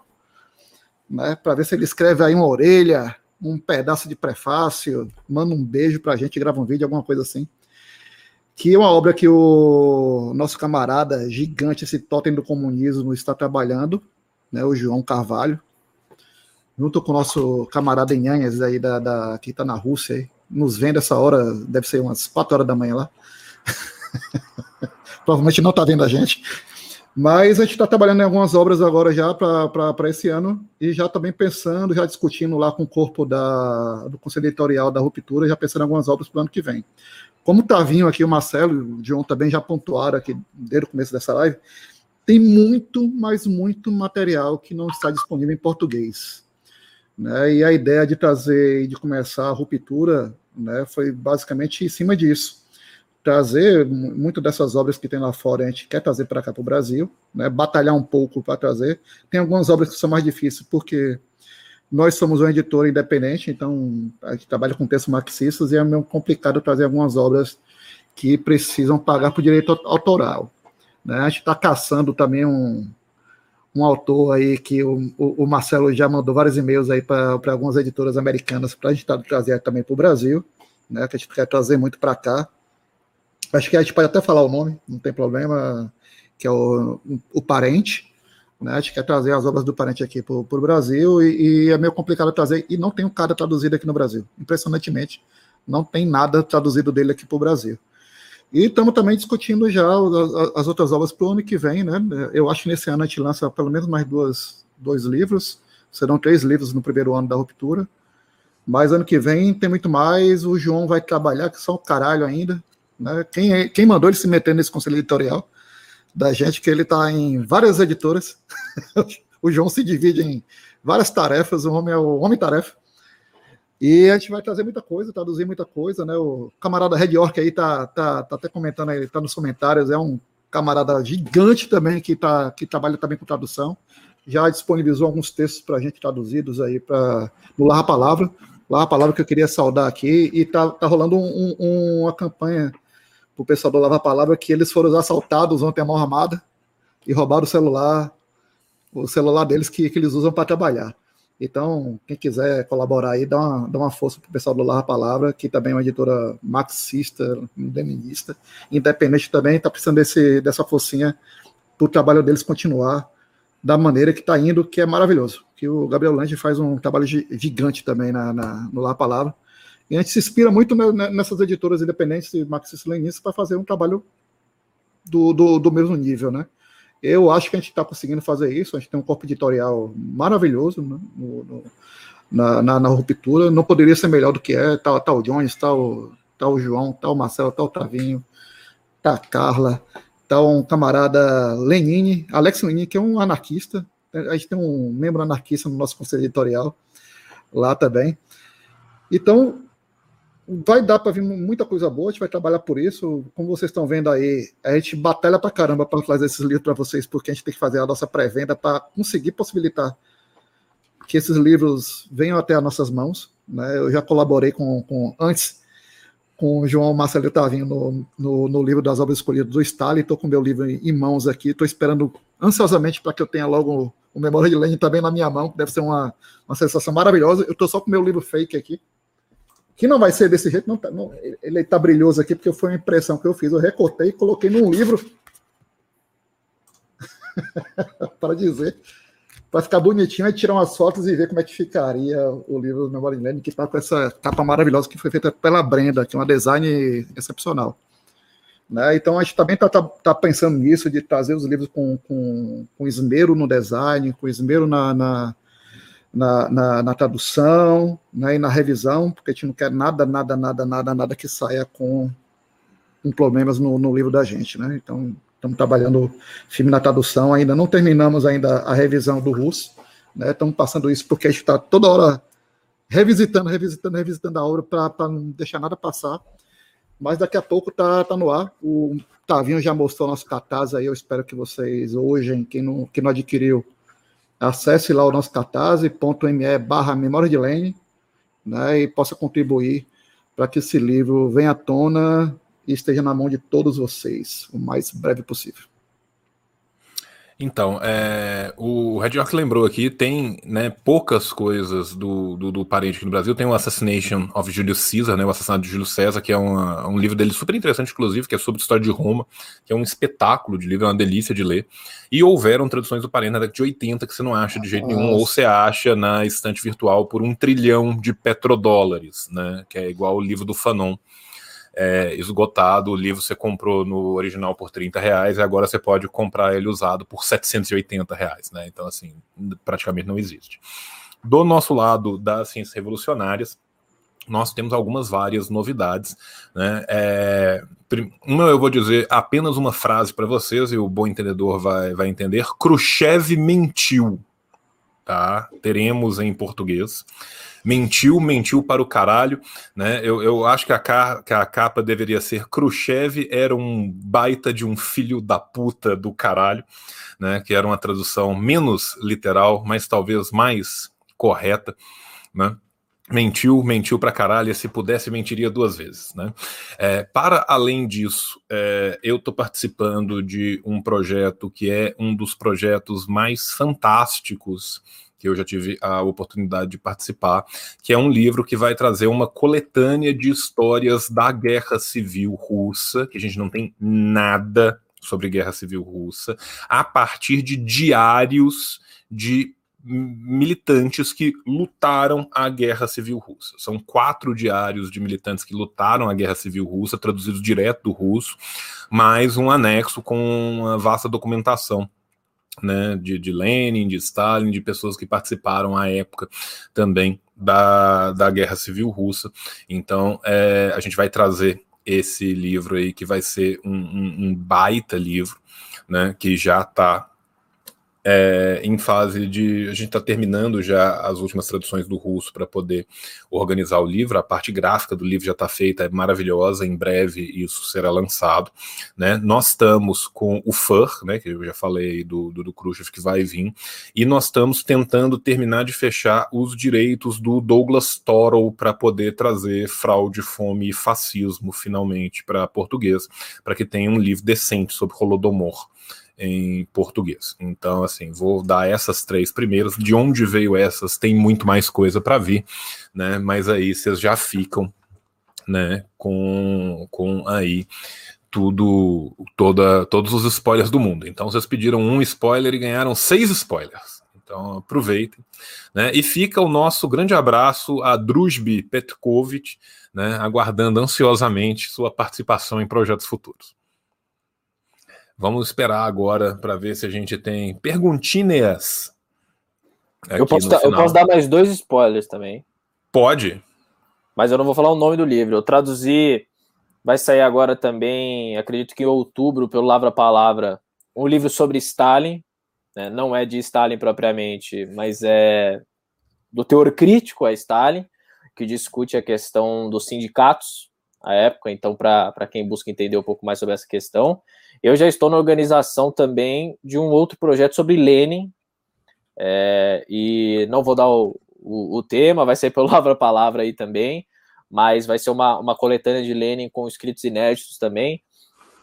né, para ver se ele escreve aí uma orelha, um pedaço de prefácio, manda um beijo para a gente, grava um vídeo, alguma coisa assim. Que é uma obra que o nosso camarada gigante, esse totem do comunismo, está trabalhando, né, o João Carvalho, junto com o nosso camarada Inhanhas aí da, da que está na Rússia aí, nos vendo essa hora, deve ser umas 4 horas da manhã lá. Provavelmente não está vendo a gente. Mas a gente está trabalhando em algumas obras agora já para esse ano e já também pensando, já discutindo lá com o corpo da, do Conselho Editorial da Ruptura, já pensando em algumas obras para o ano que vem. Como está vindo aqui o Marcelo, o João também já pontuaram aqui desde o começo dessa live, tem muito, mas muito material que não está disponível em português. Né? E a ideia de trazer e de começar a ruptura né, foi basicamente em cima disso trazer muito dessas obras que tem lá fora, a gente quer trazer para cá para o Brasil, né, batalhar um pouco para trazer. Tem algumas obras que são mais difíceis, porque nós somos uma editora independente, então a gente trabalha com textos marxistas e é meio complicado trazer algumas obras que precisam pagar por direito autoral. Né? A gente está caçando também um, um autor aí que o, o, Marcelo já mandou vários e-mails aí para algumas editoras americanas para a gente trazer também para o Brasil, né? que a gente quer trazer muito para cá acho que a gente pode até falar o nome, não tem problema, que é o, o Parente, né? A gente quer trazer as obras do Parente aqui para o Brasil e, e, é meio complicado trazer, e não tem um cara traduzido aqui no Brasil, impressionantemente, não tem nada traduzido dele aqui para o Brasil. E estamos também discutindo já as, as outras obras para o ano que vem, né? Eu acho que nesse ano a gente lança pelo menos mais duas, dois livros, serão três livros no primeiro ano da ruptura. Mas ano que vem tem muito mais. O João vai trabalhar, que só o caralho ainda. Né? Quem, é, quem mandou ele se meter nesse conselho editorial da gente, que ele está em várias editoras. o João se divide em várias tarefas, o homem é o homem-tarefa. E a gente vai trazer muita coisa, traduzir muita coisa, né? O camarada Red York aí tá, tá, tá até comentando aí, tá nos comentários, é um camarada gigante também que, tá, que trabalha também com tradução. Já disponibilizou alguns textos para a gente traduzidos aí para no Larra Palavra. Larra Palavra que eu queria saudar aqui, e tá, tá rolando um, um, uma campanha o pessoal do Lava Palavra que eles foram assaltados ontem à mão armada e roubaram o celular, o celular deles que, que eles usam para trabalhar. Então, quem quiser colaborar aí, dá uma, dá uma força para o pessoal do Lava Palavra, que também é uma editora marxista, feminista, independente também, está precisando desse, dessa forcinha para o trabalho deles continuar da maneira que está indo, que é maravilhoso. Que o Gabriel Lange faz um trabalho gigante também na, na no Lava Palavra. E a gente se inspira muito nessas editoras independentes e marxistas-leninistas para fazer um trabalho do, do, do, mesmo nível, né? Eu acho que a gente está conseguindo fazer isso, a gente tem um corpo editorial maravilhoso né? no, no, na, na, na, ruptura, não poderia ser melhor do que é, tá o Jones, tá o João, o Marcelo, o Tavinho, a Carla, tá um camarada Lenine, Alex Lenine, que é um anarquista, a gente tem um membro anarquista no nosso conselho editorial lá também. Então, vai dar para vir muita coisa boa, a gente vai trabalhar por isso. Como vocês estão vendo aí, a gente batalha para caramba para trazer esses livros para vocês, porque a gente tem que fazer a nossa pré-venda para conseguir possibilitar que esses livros venham até as nossas mãos. Né? Eu já colaborei com, com antes com o João Marcelo Tavinho no, no, no, livro das obras escolhidas do Stalin. Estou com meu livro em, em mãos aqui, estou esperando ansiosamente para que eu tenha logo o Memória de Lenin também na minha mão, que deve ser uma, uma sensação maravilhosa. Eu estou só com meu livro fake aqui, que não vai ser desse jeito, não, tá, não ele está brilhoso aqui, porque foi uma impressão que eu fiz, eu recortei e coloquei num livro para dizer, para ficar bonitinho e tirar umas fotos e ver como é que ficaria o livro do Memória Lenin, que está com essa capa maravilhosa que foi feita pela Brenda, que é uma design excepcional. Né? Então a gente também está tá, tá pensando nisso, de trazer os livros com, com, com esmero no design, com esmero na, na na, na, na, tradução né, e na revisão, porque a gente não quer nada, nada, nada, nada, nada que saia com, com problemas no, no, livro da gente. Né? Então, estamos trabalhando firme na tradução, ainda não terminamos ainda a revisão do russo, né? estamos passando isso porque a gente está toda hora revisitando, revisitando, revisitando a obra para não deixar nada passar, mas daqui a pouco está tá no ar. O Tavinho já mostrou nosso cartaz aí, eu espero que vocês hoje, quem não, quem não adquiriu, acesse lá o nosso catarse.me barra memória de Lene, né, e possa contribuir para que esse livro venha à tona e esteja na mão de todos vocês o mais breve possível. Então, é, o Red York lembrou aqui, tem né, poucas coisas do, do, do, parente aqui no Brasil. Tem o Assassination of Julius Caesar, né, o assassinato de Júlio César, que é uma, um livro dele super interessante, inclusive, que é sobre a história de Roma, que é um espetáculo de livro, é uma delícia de ler. E houveram traduções do parente na década de 80 que você não acha de jeito Nossa. nenhum, ou você acha na estante virtual por um trilhão de petrodólares, né, que é igual o livro do Fanon. É, esgotado. O livro você comprou no original por 30 reais e agora você pode comprar ele usado por 780 reais, né? Então, assim, praticamente não existe. Do nosso lado das ciências revolucionárias, nós temos algumas várias novidades. Né? É, uma eu vou dizer apenas uma frase para vocês, e o bom entendedor vai, vai entender. Khrushchev mentiu. Tá? Teremos em português. Mentiu, mentiu para o caralho. Né? Eu, eu acho que a, que a capa deveria ser Khrushchev era um baita de um filho da puta do caralho, né? que era uma tradução menos literal, mas talvez mais correta. Né? mentiu, mentiu pra caralho, se pudesse mentiria duas vezes, né? É, para além disso, é, eu estou participando de um projeto que é um dos projetos mais fantásticos que eu já tive a oportunidade de participar, que é um livro que vai trazer uma coletânea de histórias da Guerra Civil Russa, que a gente não tem nada sobre Guerra Civil Russa, a partir de diários de militantes que lutaram a Guerra Civil Russa. São quatro diários de militantes que lutaram a Guerra Civil Russa, traduzidos direto do russo, mais um anexo com uma vasta documentação né, de, de Lenin, de Stalin, de pessoas que participaram à época também da, da Guerra Civil Russa. Então, é, a gente vai trazer esse livro aí, que vai ser um, um, um baita livro, né, que já está é, em fase de. A gente está terminando já as últimas traduções do russo para poder organizar o livro. A parte gráfica do livro já está feita, é maravilhosa. Em breve isso será lançado. Né? Nós estamos com o FUR, né, que eu já falei do, do, do Khrushchev, que vai vir, e nós estamos tentando terminar de fechar os direitos do Douglas Toro para poder trazer fraude, fome e fascismo finalmente para português, para que tenha um livro decente sobre Holodomor em português. Então, assim, vou dar essas três primeiras. De onde veio essas? Tem muito mais coisa para vir, né? Mas aí vocês já ficam, né? Com, com aí tudo, toda, todos os spoilers do mundo. Então, vocês pediram um spoiler e ganharam seis spoilers. Então, aproveitem. Né? E fica o nosso grande abraço a Drusby Petkovic, né? aguardando ansiosamente sua participação em projetos futuros. Vamos esperar agora para ver se a gente tem perguntinhas. Eu posso, eu posso, dar mais dois spoilers também. Pode. Mas eu não vou falar o nome do livro. Eu traduzi. Vai sair agora também, acredito que em outubro, pelo Lavra Palavra, um livro sobre Stalin. Né? Não é de Stalin propriamente, mas é do teor crítico a Stalin, que discute a questão dos sindicatos à época. Então, para quem busca entender um pouco mais sobre essa questão. Eu já estou na organização também de um outro projeto sobre Lenin, é, e não vou dar o, o, o, tema, vai ser pelo Lavra Palavra aí também, mas vai ser uma, uma coletânea de Lenin com escritos inéditos também,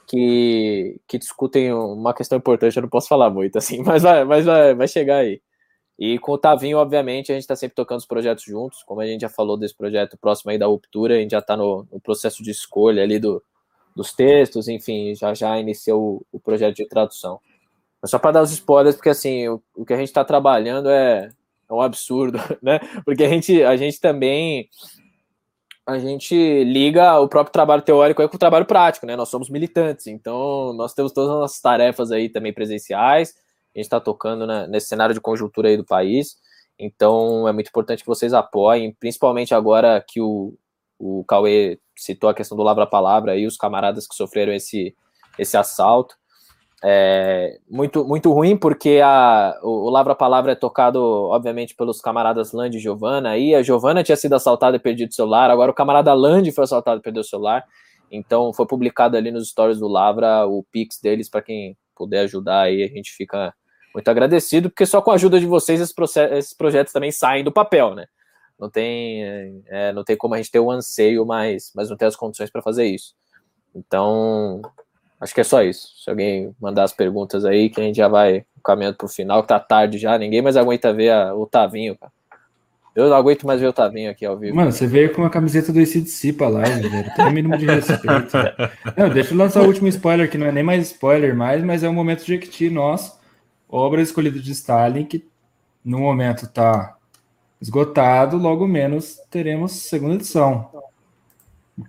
que, que discutem uma questão importante, eu não posso falar muito assim, mas vai, mas vai, vai chegar aí. E com o Tavinho, obviamente, a gente está sempre tocando os projetos juntos, como a gente já falou desse projeto próximo aí da ruptura, a gente já está no, no processo de escolha ali do, dos textos, enfim, já já iniciou o, projeto de tradução. Mas só para dar os spoilers, porque assim, o, o que a gente está trabalhando é, é um absurdo, né? Porque a gente, a gente também a gente liga o próprio trabalho teórico com o trabalho prático, né? Nós somos militantes, então nós temos todas as nossas tarefas aí também presenciais. A gente está tocando né, nesse cenário de conjuntura aí do país. Então é muito importante que vocês apoiem, principalmente agora que o, o Cauê citou a questão do lavra-palavra e os camaradas que sofreram esse, esse assalto. É, muito, muito ruim, porque a, o, lavra-palavra é tocado, obviamente, pelos camaradas Land e Giovana. Aí a Giovana tinha sido assaltada e perdido o celular, agora o camarada Land foi assaltado e perdeu o celular. Então foi publicado ali nos stories do Lavra o Pix deles para quem puder ajudar aí. A gente fica muito agradecido, porque só com a ajuda de vocês esses, esses projetos também saem do papel, né? Não tem, é, não tem como a gente ter o anseio, mas, mas não tem as condições para fazer isso. Então, acho que é só isso. Se alguém mandar as perguntas aí, que a gente já vai caminhando para o final, que tá tarde já, ninguém mais aguenta ver a, o Tavinho, cara. Eu não aguento mais ver o Tavinho aqui ao vivo. Mano, você veio com a camiseta do ICDC pra live, velho. Tem um mínimo de respeito. não, deixa eu lançar o último spoiler, que não é nem mais spoiler mais, mas é o momento de Jequiti, nosso. Obra escolhida de Stalin, que no momento tá esgotado, logo menos teremos segunda edição.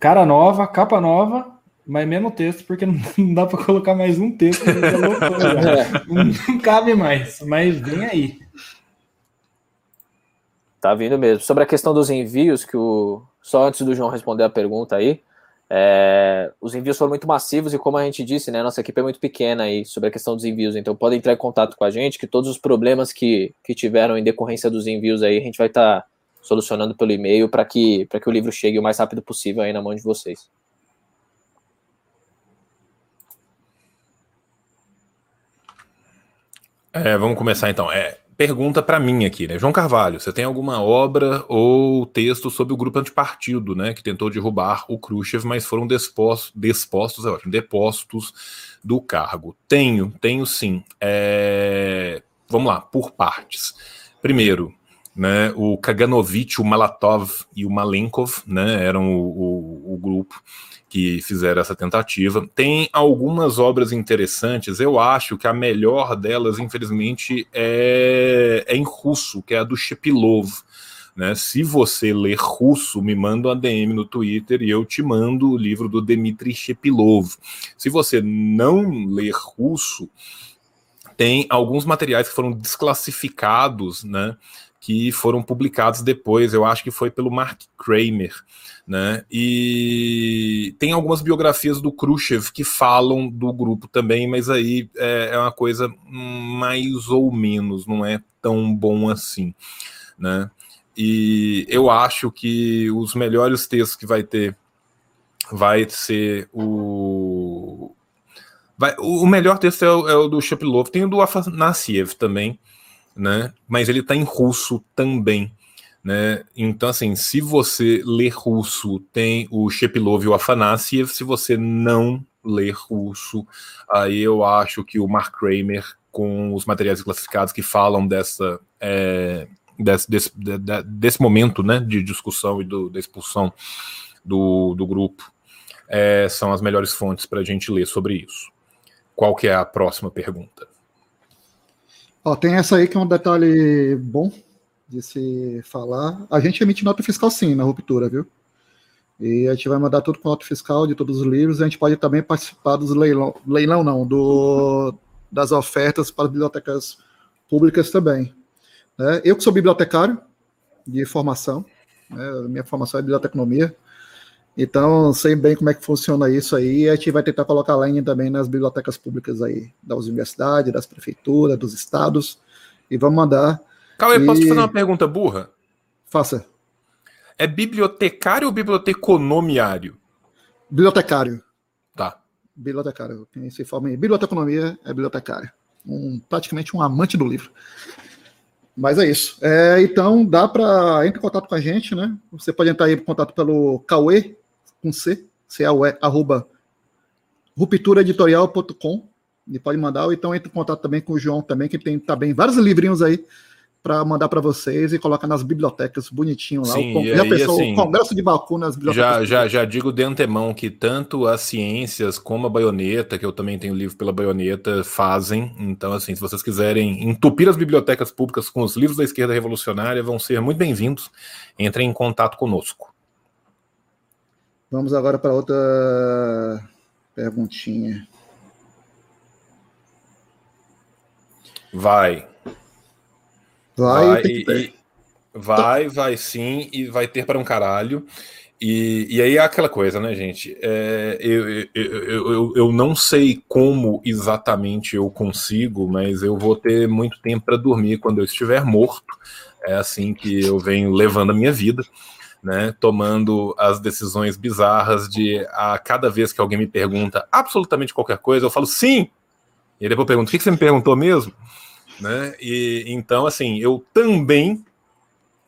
Cara nova, capa nova, mas mesmo texto, porque não dá para colocar mais um texto. não, não cabe mais, mas vem aí. Tá vindo mesmo. Sobre a questão dos envios, que o. Só antes do João responder a pergunta aí, é, os envios foram muito massivos e, como a gente disse, né, nossa equipe é muito pequena aí sobre a questão dos envios. Então, podem entrar em contato com a gente, que todos os problemas que, que tiveram em decorrência dos envios aí, a gente vai estar tá solucionando pelo e-mail para que, que o livro chegue o mais rápido possível aí na mão de vocês. É, vamos começar então. É, pergunta para mim aqui, né? João Carvalho, você tem alguma obra ou texto sobre o grupo antipartido, né, que tentou derrubar o Khrushchev, mas foram despostos, despostos, é ótimo, depostos do cargo? Tenho, tenho sim. É... Vamos lá, por partes. Primeiro, né, o Kaganovich, o Malatov e o Malenkov, né, eram o, o, o grupo que fizeram essa tentativa. Tem algumas obras interessantes, eu acho que a melhor delas, infelizmente, é, é em russo, que é a do Shepilov. Né? Se você ler russo, me manda um ADM no Twitter e eu te mando o livro do Dmitry Shepilov. Se você não ler russo, tem alguns materiais que foram desclassificados, né? Que foram publicados depois, eu acho que foi pelo Mark Kramer né? E tem algumas biografias do Khrushchev que falam do grupo também, mas aí é, é uma coisa mais ou menos, não é tão bom assim, né? E eu acho que os melhores textos que vai ter vai ser o vai, o melhor texto é o, é o do Shepilov, tem o do Afanasiev também, né? Mas ele está em russo também. Né? Então, assim, se você ler russo, tem o Shepilov e o Afanasiev. Se você não ler russo, aí eu acho que o Mark Kramer, com os materiais classificados que falam dessa. É, desse, desse, desse, momento né, de discussão e do, da expulsão do, do grupo, é, são as melhores fontes para a gente ler sobre isso. Qual que é a próxima pergunta? Ó, tem essa aí que é um detalhe bom de se falar. A gente emite nota fiscal sim na ruptura, viu? E a gente vai mandar tudo com nota fiscal de todos os livros. A gente pode também participar dos leilão, leilão não, do, das ofertas para bibliotecas públicas também. Né? Eu que sou bibliotecário de formação, né? minha formação é biblioteconomia, então sei bem como é que funciona isso aí. A gente vai tentar colocar a linha também nas bibliotecas públicas aí, das universidades, das prefeituras, dos estados, e vamos mandar Cauê, e... posso te fazer uma pergunta burra? Faça. É bibliotecário ou biblioteconomiário? Bibliotecário. Tá. Bibliotecário. Quem se forma em biblioteconomia é bibliotecário. Um, praticamente um amante do livro. Mas é isso. É, então, dá para entrar em contato com a gente, né? Você pode entrar em contato pelo Cauê, com C, c a -U -E, arroba rupturaeditorial.com e pode mandar, ou então entre em contato também com o João também, que tem também vários livrinhos aí para mandar para vocês e colocar nas bibliotecas bonitinho lá. Sim, o, já aí, pensou assim, o Congresso de Baku nas bibliotecas? Já, já, já digo de antemão que tanto as ciências como a baioneta, que eu também tenho livro pela baioneta, fazem. Então, assim, se vocês quiserem entupir as bibliotecas públicas com os livros da esquerda revolucionária, vão ser muito bem-vindos. Entrem em contato conosco. Vamos agora para outra perguntinha. Vai. Vai, vai, e, vai, vai sim, e vai ter para um caralho. E, e aí é aquela coisa, né, gente? É, eu, eu, eu, eu não sei como exatamente eu consigo, mas eu vou ter muito tempo para dormir quando eu estiver morto. É assim que eu venho levando a minha vida, né? Tomando as decisões bizarras de a cada vez que alguém me pergunta absolutamente qualquer coisa, eu falo sim. E depois eu pergunto: o que você me perguntou mesmo? né? E então, assim, eu também,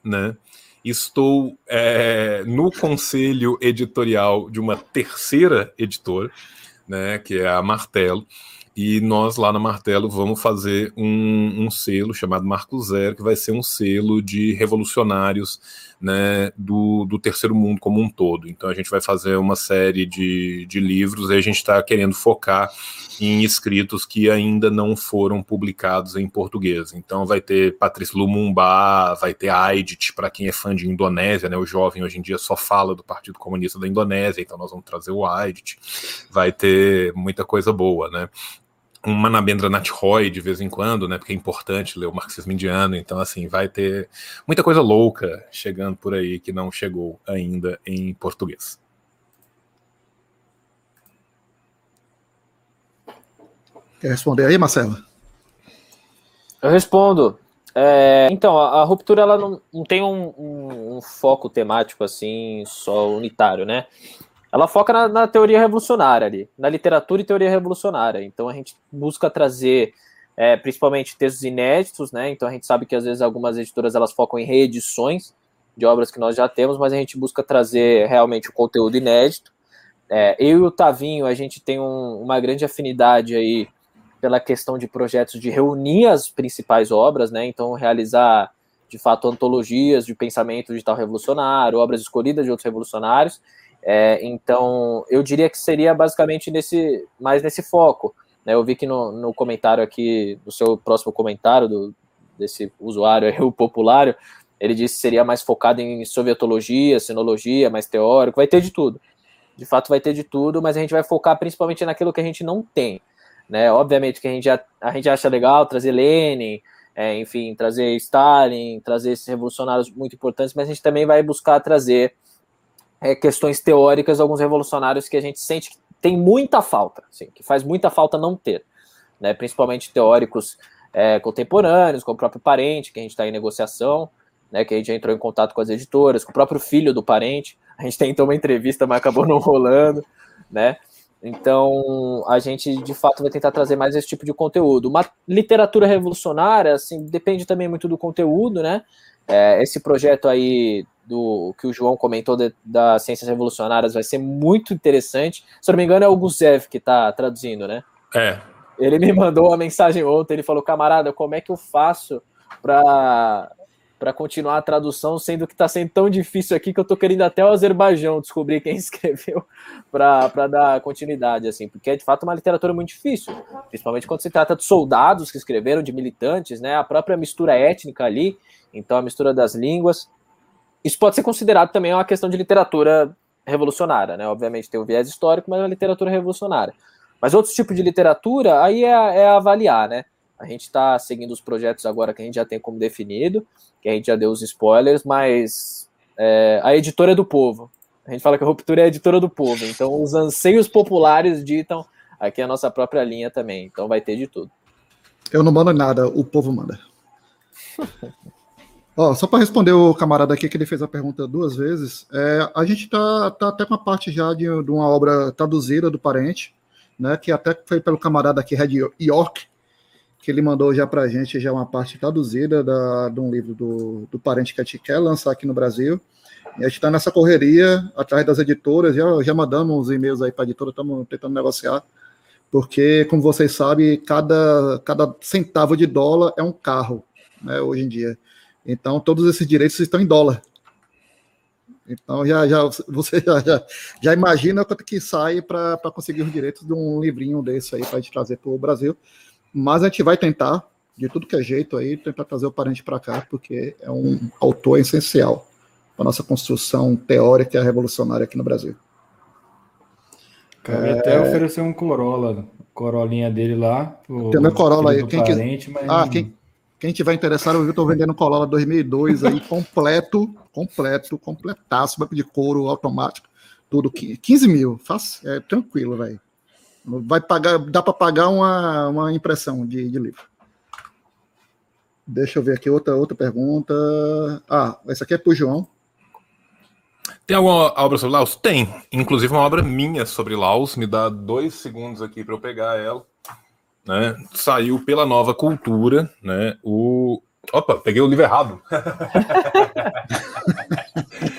né? Estou é, no conselho editorial de uma terceira editora, né? Que é a Martelo. E nós lá na Martelo vamos fazer um, um, selo chamado Marco Zero, que vai ser um selo de revolucionários né, do, do terceiro mundo como um todo. Então a gente vai fazer uma série de, de livros e a gente está querendo focar em escritos que ainda não foram publicados em português. Então vai ter Patrícia Lumumba, vai ter Aidit, para quem é fã de Indonésia, né? O jovem hoje em dia só fala do Partido Comunista da Indonésia, então nós vamos trazer o Aidit. Vai ter muita coisa boa, né? Um Manabendra Nath Roy de vez em quando, né? Porque é importante ler o marxismo indiano, então assim, vai ter muita coisa louca chegando por aí que não chegou ainda em português. Quer responder aí, Marcelo? Eu respondo. É, então, a, a, ruptura ela não, não tem um, um, um, foco temático assim, só unitário, né? Ela foca na, na, teoria revolucionária ali, na literatura e teoria revolucionária. Então a gente busca trazer é, principalmente textos inéditos, né? Então a gente sabe que às vezes algumas editoras elas focam em reedições de obras que nós já temos, mas a gente busca trazer realmente o conteúdo inédito. É, eu e o Tavinho, a gente tem um, uma grande afinidade aí pela questão de projetos de reunir as principais obras, né? Então realizar de fato antologias de pensamento digital revolucionário, obras escolhidas de outros revolucionários é, então, eu diria que seria basicamente nesse, mais nesse foco. Né? Eu vi que no, no comentário aqui, no seu próximo comentário do, desse usuário aí, o populário, ele disse que seria mais focado em sovietologia, sinologia, mais teórico, vai ter de tudo. De fato, vai ter de tudo, mas a gente vai focar principalmente naquilo que a gente não tem. Né? Obviamente que a gente, a gente acha legal trazer Lenin, é, enfim, trazer Stalin, trazer esses revolucionários muito importantes, mas a gente também vai buscar trazer é, questões teóricas, alguns revolucionários que a gente sente que tem muita falta, assim, que faz muita falta não ter, né, principalmente teóricos é, contemporâneos, com o próprio parente, que a gente está em negociação, né, que a gente já entrou em contato com as editoras, com o próprio filho do parente, a gente tentou uma entrevista, mas acabou não rolando, né, então, a gente de fato vai tentar trazer mais esse tipo de conteúdo. Uma literatura revolucionária, assim, depende também muito do conteúdo, né? É, esse projeto aí do que o João comentou de, das ciências revolucionárias vai ser muito interessante. Se não me engano, é o Gusev que está traduzindo, né? É. Ele me mandou uma mensagem ontem, ele falou, camarada, como é que eu faço para para continuar a tradução, sendo que está sendo tão difícil aqui que eu estou querendo até o Azerbaijão descobrir quem escreveu para dar continuidade, assim, porque é de fato uma literatura muito difícil, principalmente quando se trata de soldados que escreveram, de militantes, né, a própria mistura étnica ali, então a mistura das línguas, isso pode ser considerado também uma questão de literatura revolucionária, né? Obviamente tem o viés histórico, mas é uma literatura revolucionária. Mas outros tipos de literatura, aí é, é avaliar, né? A gente está seguindo os projetos agora que a gente já tem como definido, que a gente já deu os spoilers, mas é, a editora é do povo. A gente fala que a ruptura é a editora do povo, então os anseios populares ditam aqui a nossa própria linha também. Então vai ter de tudo. Eu não mando nada, o povo manda. Só para responder o camarada aqui que ele fez a pergunta duas vezes, é, a gente está tá até com a parte já de, de, uma obra traduzida do parente, né, que até foi pelo camarada aqui, Red York, que ele mandou já para a gente já uma parte traduzida da, de um livro do, do parente que a gente quer lançar aqui no Brasil. E a gente está nessa correria, atrás das editoras, já, já mandamos e-mails aí para a editora, estamos tentando negociar, porque, como vocês sabem, cada, cada centavo de dólar é um carro, né, hoje em dia. Então, todos esses direitos estão em dólar. Então, já, já, você já, já, já imagina quanto que sai para conseguir os direitos de um livrinho desse aí para a gente trazer para o Brasil. Mas a gente vai tentar, de tudo que é jeito aí, tentar trazer o parente para cá, porque é um autor essencial para nossa construção teórica e revolucionária aqui no Brasil. Cabe é... até oferecer um Corolla, Corolinha dele lá. Tem meu Corolla aí. Quem parente, mas... Ah, quem, quem tiver interessado, eu estou vendendo Corolla 2002 aí, completo, completo, completaço, de couro automático, tudo, 15 mil, faz, é tranquilo, velho. Vai pagar, dá para pagar uma, uma impressão de, de livro. Deixa eu ver aqui outra, outra pergunta. Ah, essa aqui é para o João. Tem alguma obra sobre Laos? Tem. Inclusive uma obra minha sobre Laos. Me dá dois segundos aqui para eu pegar ela né, saiu pela nova cultura, né, o... Opa, peguei o livro errado.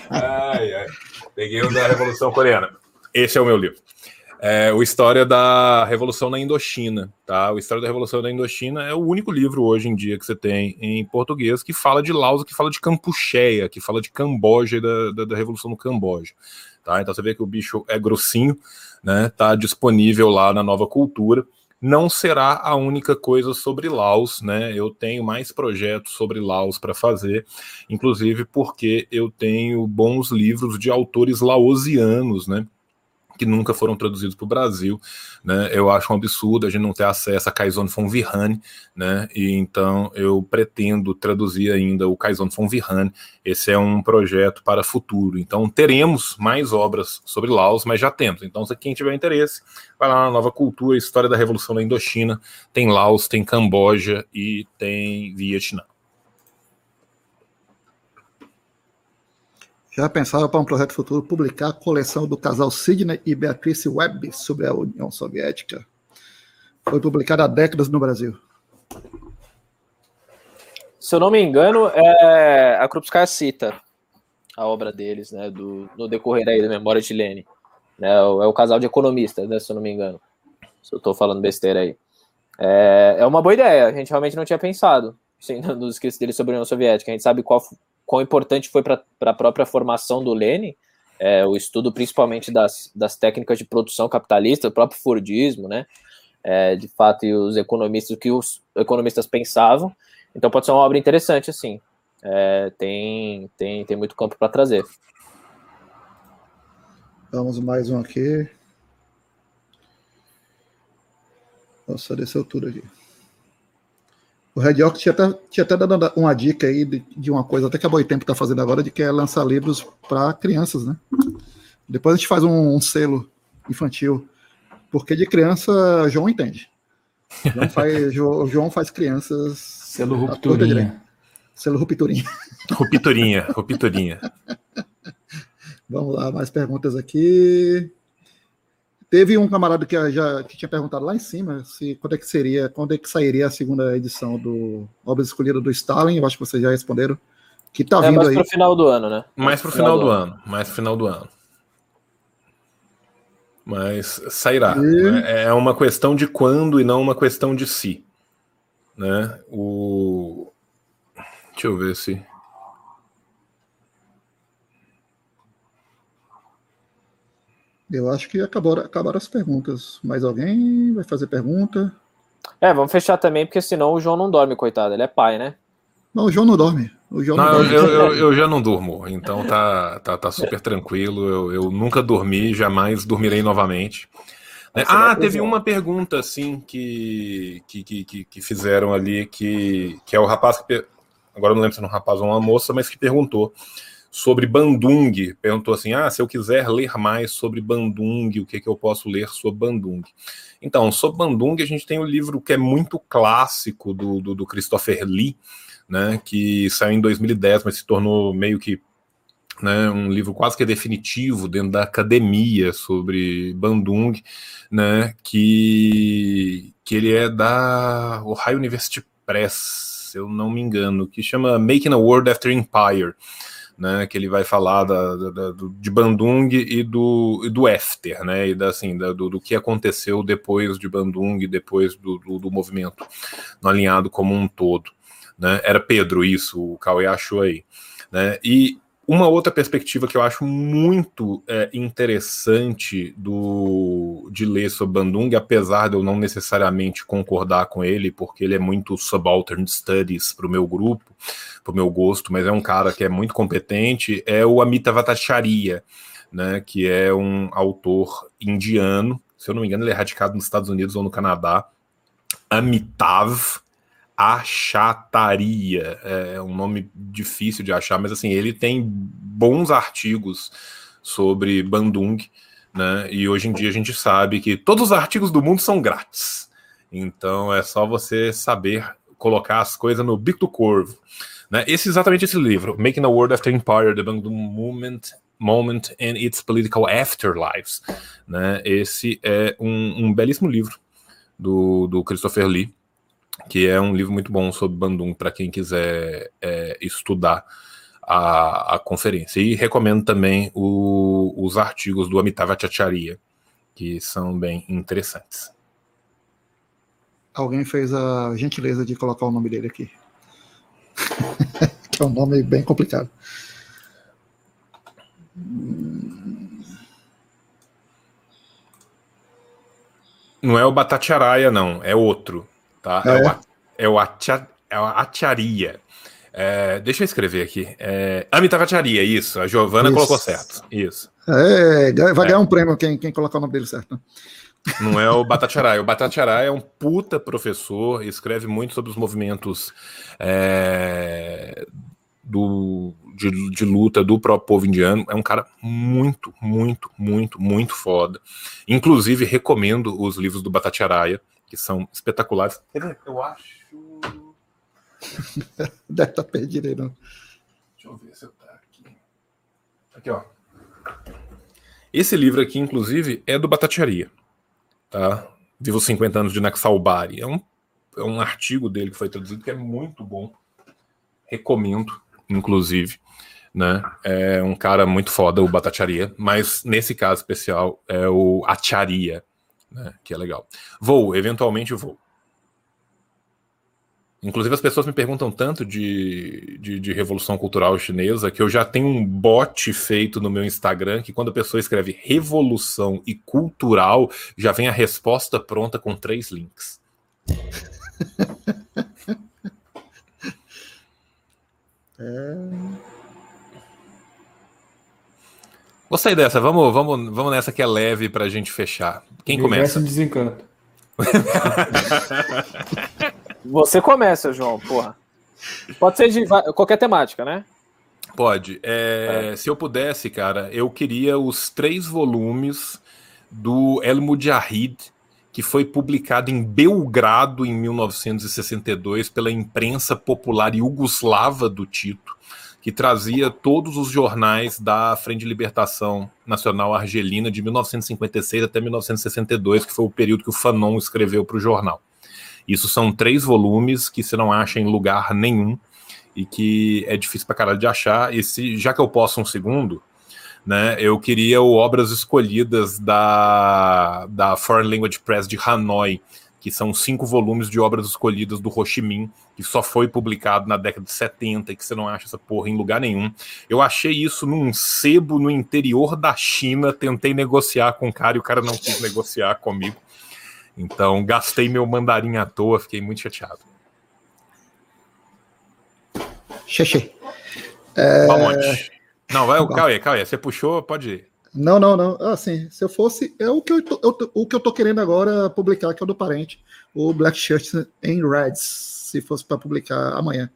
ai, ai. Peguei o da Revolução Coreana. Esse é o meu livro. É o História da Revolução na Indochina, tá? O História da Revolução na Indochina é o único livro hoje em dia que você tem em português que fala de Laos, que fala de Campucheia, que fala de Camboja e da, da, da Revolução no Camboja, tá? Então você vê que o bicho é grossinho, né? Tá disponível lá na Nova Cultura. Não será a única coisa sobre Laos, né? Eu tenho mais projetos sobre Laos para fazer, inclusive porque eu tenho bons livros de autores laosianos, né? Que nunca foram traduzidos para o Brasil, né? Eu acho um absurdo a gente não ter acesso a Kaizon von Virane, né? E então eu pretendo traduzir ainda o Kaizon von Virane. Esse é um projeto para futuro. Então teremos mais obras sobre Laos, mas já temos. Então se quem tiver interesse, vai lá na Nova Cultura, História da Revolução da Indochina, tem Laos, tem Camboja e tem Vietnã. Já pensava para um projeto futuro publicar a coleção do casal Sidney e Beatrice Webb sobre a União Soviética. Foi publicada há décadas no Brasil. Se eu não me engano, é a Krupskaya cita a obra deles, né, do, no decorrer aí da memória de Lênin. Né, é o casal de economistas, né, se eu não me engano. Se eu estou falando besteira aí. É, é uma boa ideia, a gente realmente não tinha pensado nos escritos dele sobre a União Soviética. A gente sabe qual, quão importante foi para a própria formação do Lenin, é, o estudo principalmente das, das técnicas de produção capitalista, o próprio Fordismo, né? É, de fato, e os economistas, o que os economistas pensavam. Então pode ser uma obra interessante, assim. É, tem, tem, tem muito campo para trazer. Vamos mais um aqui. Nossa, desceu tudo aqui. O Red Ox tinha até, tinha até dado uma dica aí de, de uma coisa, até que a Boitempo está fazendo agora, de que é lançar livros para crianças, né? Depois a gente faz um, um, selo infantil, porque de criança João entende. João faz, João faz crianças. Selo rupturinha. Selo rupturinha. Rupturinha, rupturinha. Vamos lá, mais perguntas aqui. Teve um camarada que já que tinha perguntado lá em cima se quando é que seria, quando é que sairia a segunda edição do Obras Escolhidas do Stalin. Eu acho que vocês já responderam. Que tá é, vindo mais aí. Mais pro final do ano, né? Mais pro final, final do, ano. ano. Mais pro final do ano. Mas sairá. E... Né? É uma questão de quando e não uma questão de si. Né? O... Deixa eu ver se. Eu acho que acabaram, acabaram as perguntas. Mais alguém vai fazer pergunta? É, vamos fechar também, porque senão o João não dorme, coitado. Ele é pai, né? Não, o João não dorme. O João não, não dorme. Eu, eu, eu, já não durmo, então tá, tá, tá super tranquilo. Eu, eu nunca dormi, jamais dormirei novamente. Né? Ah, teve uma pergunta, assim, que, que, que, que, fizeram ali, que, que é o rapaz que. Agora eu não lembro se é um rapaz ou uma moça, mas que perguntou sobre Bandung. Perguntou assim: ah, se eu quiser ler mais sobre Bandung, o que, que eu posso ler sobre Bandung? Então, sobre Bandung, a gente tem o um livro que é muito clássico do, do, do, Christopher Lee, né, que saiu em 2010, mas se tornou meio que né, um livro quase que definitivo dentro da academia sobre Bandung, né, que, que ele é da Ohio University Press, se eu não me engano, que chama Making a World After Empire né, que ele vai falar da, da, da, de Bandung e do, e do after, né, e da, assim, da, do, do, que aconteceu depois de Bandung, depois do, do, do, movimento no alinhado como um todo. Né, era Pedro isso, o Cauê achou aí. Né, e uma outra perspectiva que eu acho muito é, interessante do, de ler sobre Bandung, apesar de eu não necessariamente concordar com ele, porque ele é muito subaltern studies para o meu grupo, para o meu gosto, mas é um cara que é muito competente, é o Amita Bhattacharya, né, que é um autor indiano, se eu não me engano ele é radicado nos Estados Unidos ou no Canadá, Amitav Achataria. É um nome difícil de achar, mas assim, ele tem bons artigos sobre Bandung, né? E hoje em dia a gente sabe que todos os artigos do mundo são grátis. Então é só você saber colocar as coisas no bico do corvo. Né? Esse exatamente esse livro, Making a World After Empire, The Bandung Movement, Moment and Its Political Afterlives. Né? Esse é um, um belíssimo livro do, do Christopher Lee que é um livro muito bom sobre Bandung para quem quiser é, estudar a, a, conferência. E recomendo também o, os artigos do Amitav Acharya, que são bem interessantes. Alguém fez a gentileza de colocar o nome dele aqui. que é um nome bem complicado. Não é o Batatiaraia, não, é outro. Tá? É, é, o, é o Atia, é o Atiaria. É, deixa eu escrever aqui. É, Amitavatiaria, isso. A Giovana colocou certo. Isso. É, vai ganhar um prêmio quem, quem colocar o nome dele certo. Né? Não é o Batatiarai. O Batatiarai é um puta professor, escreve muito sobre os movimentos é, do, de, de, luta do próprio povo indiano. É um cara muito, muito, muito, muito foda. Inclusive, recomendo os livros do Batatiaraia, que são espetaculares. Eu acho. Deve estar tá perdido aí, não. Deixa eu ver se eu tá aqui. Aqui, ó. Esse livro aqui, inclusive, é do Batatiaria tá? Viva os 50 anos de Naxalbari. É um, é um artigo dele que foi traduzido que é muito bom. Recomendo, inclusive. Né? É um cara muito foda, o Batacharia, mas nesse caso especial é o Acharia, né? que é legal. Vou, eventualmente vou. Inclusive, as pessoas me perguntam tanto de, de, de, revolução cultural chinesa que eu já tenho um bot feito no meu Instagram que, quando a pessoa escreve revolução e cultural, já vem a resposta pronta com três links. é... Gostei dessa. Vamos, vamos, vamos nessa que é leve para a gente fechar. Quem começa? desencanto. Você começa, João, porra. Pode ser de qualquer temática, né? Pode. É, é. Se eu pudesse, cara, eu queria os três volumes do El Mujahid, que foi publicado em Belgrado em 1962 pela imprensa popular iugoslava do Tito, que trazia todos os jornais da Frente de Libertação Nacional Argelina de 1956 até 1962, que foi o período que o Fanon escreveu para o jornal. Isso são três volumes que você não acha em lugar nenhum e que é difícil para caralho de achar. E se, já que eu posso um segundo, né, eu queria o Obras Escolhidas da, da Foreign Language Press de Hanoi, que são cinco volumes de obras escolhidas do Ho Chi Minh, que só foi publicado na década de 70 e que você não acha essa porra em lugar nenhum. Eu achei isso num sebo no interior da China, tentei negociar com o cara e o cara não quis negociar comigo. Então, gastei meu mandarim à toa, fiquei muito chateado. Xexê. É... Não, vai, Cauê, Cauê, você puxou, pode ir. Não, não, não. Assim, se eu fosse. É o que eu, tô, eu, o que eu tô querendo agora publicar, que é o do parente, o Black Shirts em Reds, se fosse para publicar amanhã.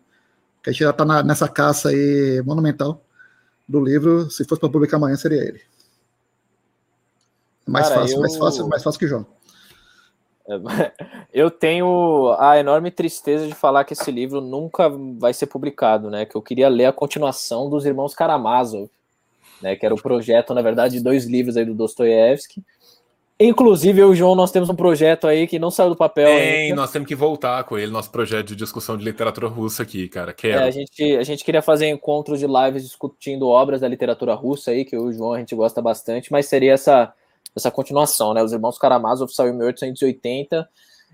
Que a gente já tá na, nessa caça aí monumental do livro. Se fosse para publicar amanhã, seria ele. Mais Cara, fácil, eu... mais fácil, mais fácil que o João. Eu tenho a enorme tristeza de falar que esse livro nunca vai ser publicado, né? Que eu queria ler a continuação dos Irmãos Karamazov, né? Que era o projeto, na verdade, de dois livros aí do Dostoiévski. Inclusive, eu e o João, nós temos um projeto aí que não saiu do papel. Tem, ainda. nós temos que voltar com ele, nosso projeto de discussão de literatura russa aqui, cara. Quero. É, a, gente, a gente queria fazer encontros de lives discutindo obras da literatura russa aí, que eu e o João a gente gosta bastante, mas seria essa essa continuação, né? Os irmãos Karamazov saiu em 1880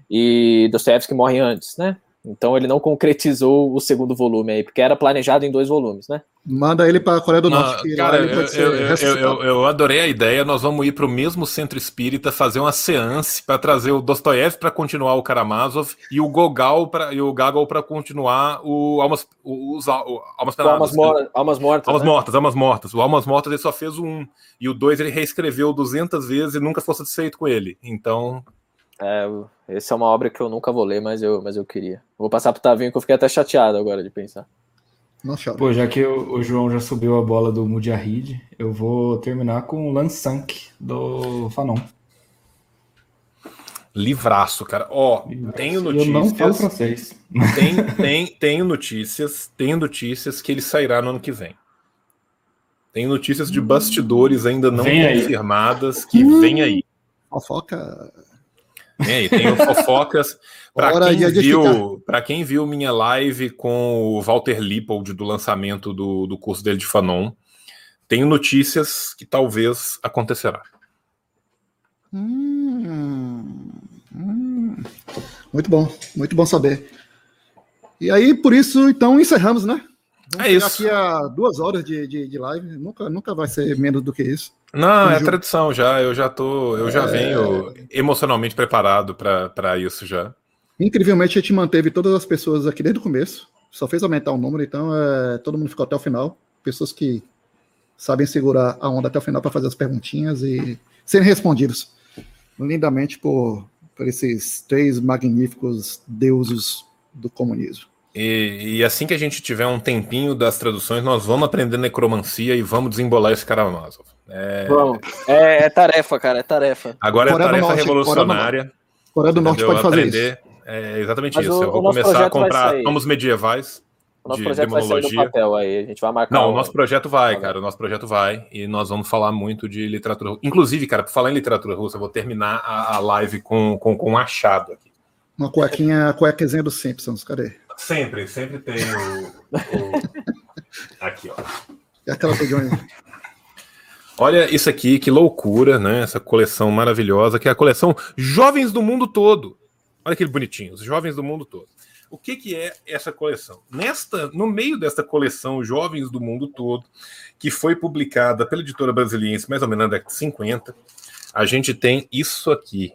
e Dostoevsky morre antes, né? Então ele não concretizou o segundo volume aí, porque era planejado em dois volumes, né? Manda ele para a Coreia do Norte. Não, cara, eu, eu, eu, eu, adorei a ideia. Nós vamos ir para o mesmo centro espírita fazer uma seance para trazer o Dostoiévski para continuar o Karamazov e o Gogol para e o Gagol para continuar o Almas, os, o, Almas, Almas, Mor Almas Mortas. Almas né? Mortas, Almas Mortas. O Almas Mortas ele só fez um e o dois ele reescreveu 200 vezes e nunca foi satisfeito com ele. Então é, essa é uma obra que eu nunca vou ler, mas eu, mas eu queria. Vou passar pro Tavinho que eu fiquei até chateado agora de pensar. Não chora. Pô, já que o, o, João já subiu a bola do Mujahid, eu vou terminar com o Lansank do Fanon. Livraço, cara. Ó, Livraço. tenho notícias. Eu não falo francês. Tem, tem, tenho notícias, tenho notícias que ele sairá no ano que vem. Tem notícias de bastidores ainda não vem confirmadas aí. que vem aí. Fofoca é, tem o fofocas. Para quem, viu, quem viu minha live com o Walter Lippold do lançamento do, do curso dele de Fanon, tenho notícias que talvez acontecerá. Hum, hum. Muito bom, muito bom saber. E aí, por isso, então, encerramos, né? Vamos é isso. Aqui a duas horas de, de, de, live, nunca, nunca vai ser menos do que isso. Não, é tradição já. Eu já tô, eu já é... venho emocionalmente preparado para isso já. Incrivelmente a gente manteve todas as pessoas aqui desde o começo. Só fez aumentar o número, então é, todo mundo ficou até o final. Pessoas que sabem segurar a onda até o final para fazer as perguntinhas e serem respondidos lindamente por, por esses três magníficos deuses do comunismo. E, e, assim que a gente tiver um tempinho das traduções, nós vamos aprender necromancia e vamos desembolar esse Karamazov. É... Vamos. É, é, tarefa, cara, é tarefa. Agora é Coreia é tarefa Norte, revolucionária. Coreia do Norte pode fazer aprender. isso. É exatamente Mas isso. O, Eu vou começar a comprar tomos medievais. O nosso projeto vai sair do papel aí, a gente vai marcar. Não, o nosso projeto vai, cara. O nosso projeto vai e nós vamos falar muito de literatura. Inclusive, cara, para falar em literatura russa, eu vou terminar a, a live com, com, com um achado aqui. Uma cuequinha, cuequezinha dos Simpsons, cadê? Sempre, sempre tem o. o... Aqui, ó. É aquela do Johnny. Olha isso aqui, que loucura, né? Essa coleção maravilhosa, que é a coleção Jovens do Mundo Todo. Olha que bonitinho, os Jovens do Mundo Todo. O que, que é essa coleção? Nesta, no meio desta coleção Jovens do Mundo Todo, que foi publicada pela editora brasiliense mais ou menos na década de 50, a gente tem isso aqui,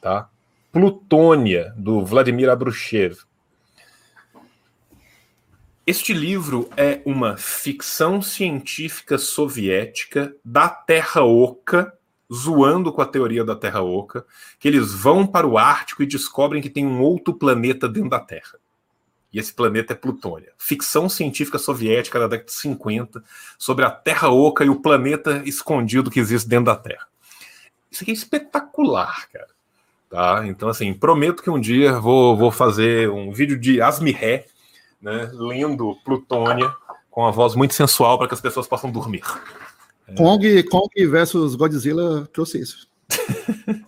tá? Plutônia, do Vladimir Abruchev. Este livro é uma ficção científica soviética da Terra Oca, zoando com a teoria da Terra Oca, que eles vão para o Ártico e descobrem que tem um outro planeta dentro da Terra. E esse planeta é Plutônia. Ficção científica soviética da década de 50 sobre a Terra Oca e o planeta escondido que existe dentro da Terra. Isso aqui é espetacular, cara. Tá? Então, assim, prometo que um dia vou, vou fazer um vídeo de Asmiré né, lendo Plutônia com uma voz muito sensual para que as pessoas possam dormir. Kong, Kong versus Godzilla trouxe isso.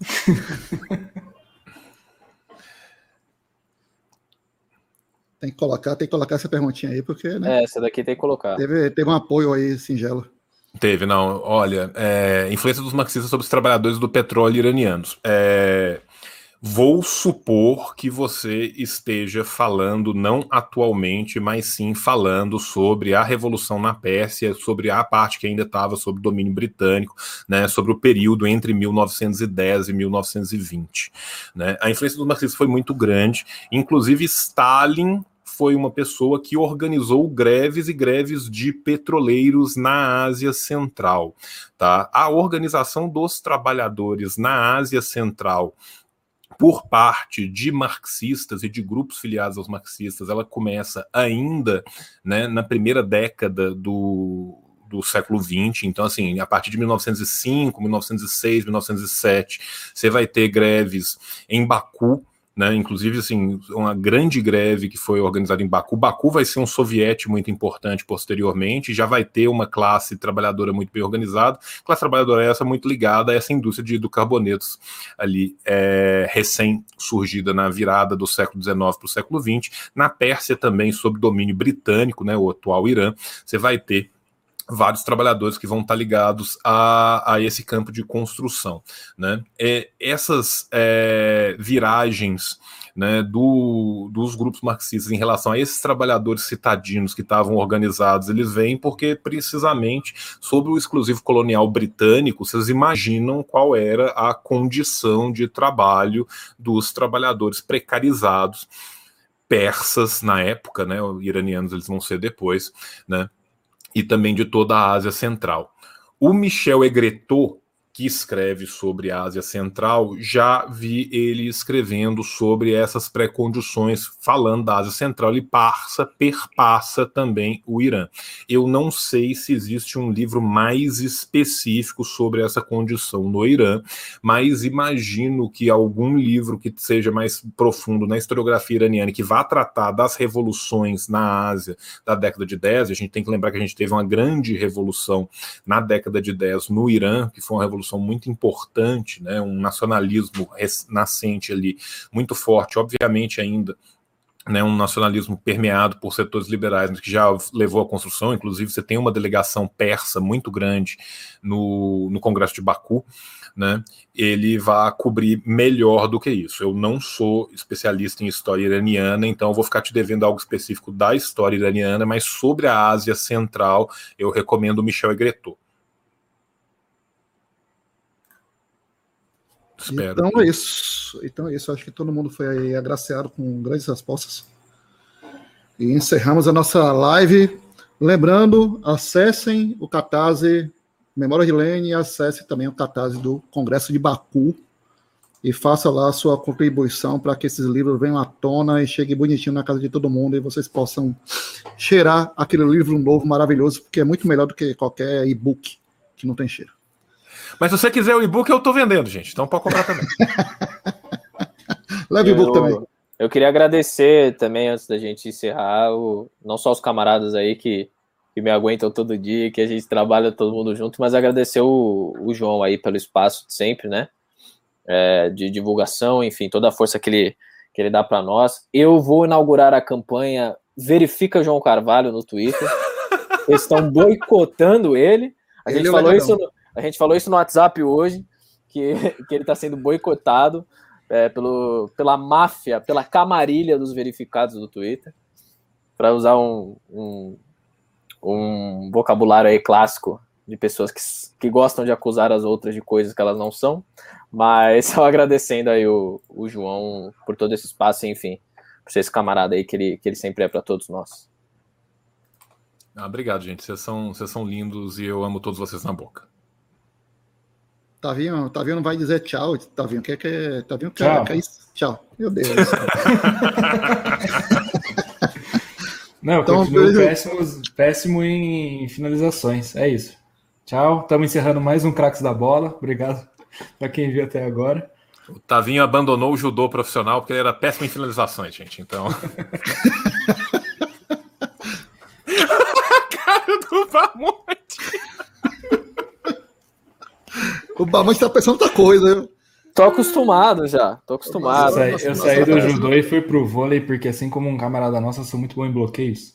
tem que colocar, tem que colocar essa perguntinha aí, porque. Né, é, essa daqui tem que colocar. Teve, teve um apoio aí singelo. Teve, não. Olha, é, influência dos marxistas sobre os trabalhadores do petróleo iranianos. É, Vou supor que você esteja falando não atualmente, mas sim falando sobre a revolução na Pérsia, sobre a parte que ainda estava sob domínio britânico, né, sobre o período entre 1910 e 1920. Né? A influência dos marxistas foi muito grande, inclusive Stalin foi uma pessoa que organizou greves e greves de petroleiros na Ásia Central. Tá? A organização dos trabalhadores na Ásia Central por parte de marxistas e de grupos filiados aos marxistas, ela começa ainda né, na primeira década do, do século XX. Então, assim, a partir de 1905, 1906, 1907, você vai ter greves em Baku, né? Inclusive, assim, uma grande greve que foi organizada em Baku. Baku vai ser um soviete muito importante posteriormente, já vai ter uma classe trabalhadora muito bem organizada. Classe trabalhadora essa muito ligada a essa indústria de hidrocarbonetos ali, é, recém-surgida na virada do século XIX para o século XX. Na Pérsia também, sob domínio britânico, né, o atual Irã, você vai ter vários trabalhadores que vão estar ligados a, a esse campo de construção. Né? É, essas é, viragens né, do, dos grupos marxistas em relação a esses trabalhadores citadinos que estavam organizados, eles vêm porque precisamente sobre o exclusivo colonial britânico, vocês imaginam qual era a condição de trabalho dos trabalhadores precarizados persas na época, né, iranianos eles vão ser depois, né, e também de toda a Ásia Central. O Michel Egretot, que escreve sobre a Ásia Central, já vi ele escrevendo sobre essas pré-condições, falando da Ásia Central, ele passa, perpassa também o Irã. Eu não sei se existe um livro mais específico sobre essa condição no Irã, mas imagino que algum livro que seja mais profundo na historiografia iraniana, que vá tratar das revoluções na Ásia da década de 10, a gente tem que lembrar que a gente teve uma grande revolução na década de 10 no Irã, que foi uma revolução revolução muito importante, né, um nacionalismo nascente ali muito forte, obviamente ainda né, um nacionalismo permeado por setores liberais, mas que já levou à construção. Inclusive, você tem uma delegação persa muito grande no, no Congresso de Baku. né, ele vá cobrir melhor do que isso. Eu não sou especialista em história iraniana, então vou ficar te devendo algo específico da história iraniana, mas sobre a Ásia Central eu recomendo Michel Egretot. Espero. Então é isso. Então é isso. Acho que todo mundo foi agraciado com grandes respostas. E encerramos a nossa live. Lembrando, acessem o Catarse Memória de Lênin e acesse também o catarse do Congresso de Baku e faça lá a sua contribuição para que esses livros venham à tona e cheguem bonitinho na casa de todo mundo e vocês possam cheirar aquele livro novo maravilhoso, porque é muito melhor do que qualquer e-book que não tem cheiro. Mas se você quiser o e-book, eu estou vendendo, gente. Então pode comprar também. Leve o e-book também. Eu queria agradecer também, antes da gente encerrar, o, não só os camaradas aí que que me aguentam todo dia, que a gente trabalha todo mundo junto, mas agradecer o, o João aí pelo espaço de sempre, né? É, de divulgação, enfim, toda a força que ele, que ele dá para nós. Eu vou inaugurar a campanha Verifica João Carvalho no Twitter. Eles estão boicotando ele. A gente, ele é falou isso no, a gente falou isso no WhatsApp hoje, que, que ele está sendo boicotado é, pelo, pela máfia, pela camarilha dos verificados do Twitter, para usar um, um um vocabulário aí clássico de pessoas que, que gostam de acusar as outras de coisas que elas não são, mas só agradecendo aí o, o João por todo esse espaço, enfim, por ser esse camarada aí que ele, que ele sempre é para todos nós. Ah, obrigado, gente. Vocês são, vocês são lindos e eu amo todos vocês na boca. Tavinho, Tavinho não vai dizer tchau, Tavinho. Quer que Tavinho quer, quer isso? Tchau. Meu Deus. Não, então, continuo péssimo, péssimo em finalizações. É isso. Tchau. Estamos encerrando mais um Craques da Bola. Obrigado para quem viu até agora. O Tavinho abandonou o judô profissional porque ele era péssimo em finalizações, gente. Então. cara do Bamonte. O Bamonte tá pensando outra coisa. Tô acostumado já, tô acostumado. Eu saí, eu saí do judô e fui pro vôlei, porque assim como um camarada nosso, eu sou muito bom em bloqueios.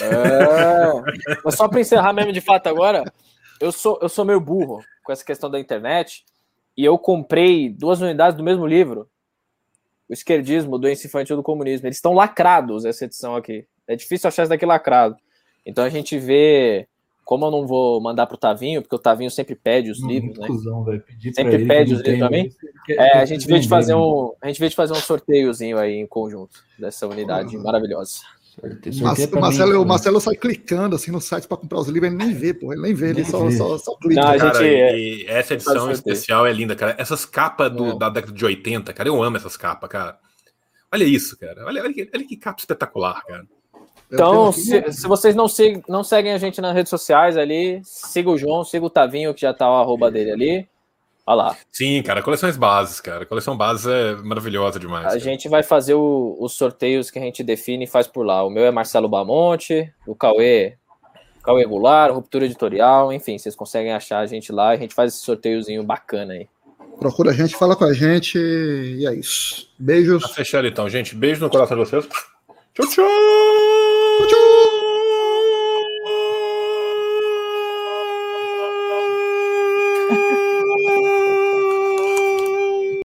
É. Mas só para encerrar mesmo de fato agora, eu sou, eu sou meio burro com essa questão da internet e eu comprei duas unidades do mesmo livro, O Esquerdismo, Doença Infantil do Comunismo. Eles estão lacrados, essa edição aqui. É difícil achar isso daqui lacrado. Então a gente vê como eu não vou mandar pro Tavinho, porque o Tavinho sempre pede os não, livros, né? Cuzão, sempre pede os livros também. É, a gente veio de fazer um, a gente veio de fazer um sorteiozinho aí em conjunto dessa unidade uhum. maravilhosa. o Marcelo, o Marcelo sai clicando assim no site para comprar os livros, ele nem vê, pô, ele nem vê, ele só, só, só, clica. Não, cara, gente, essa edição especial é linda, cara. Essas capas do, é. da década de 80, cara, eu amo essas capas, cara. Olha isso, cara. Olha, olha, olha que capa espetacular, cara. Então, se, se, vocês não, sig, não seguem a gente nas redes sociais ali, siga o João, siga o Tavinho, que já tá o arroba dele ali. Olha lá. Sim, cara, coleções bases, cara. coleção bases é maravilhosa demais. A cara. gente vai fazer o, os sorteios que a gente define e faz por lá. O meu é Marcelo Bamonte, o Cauê, Cauê Goulart, Ruptura Editorial, enfim, vocês conseguem achar a gente lá e a gente faz esse sorteiozinho bacana aí. Procura a gente, fala com a gente e é isso. Beijos. Tá fechado então, gente. Beijo no coração de vocês. Tchau, tchau! Choo-choo.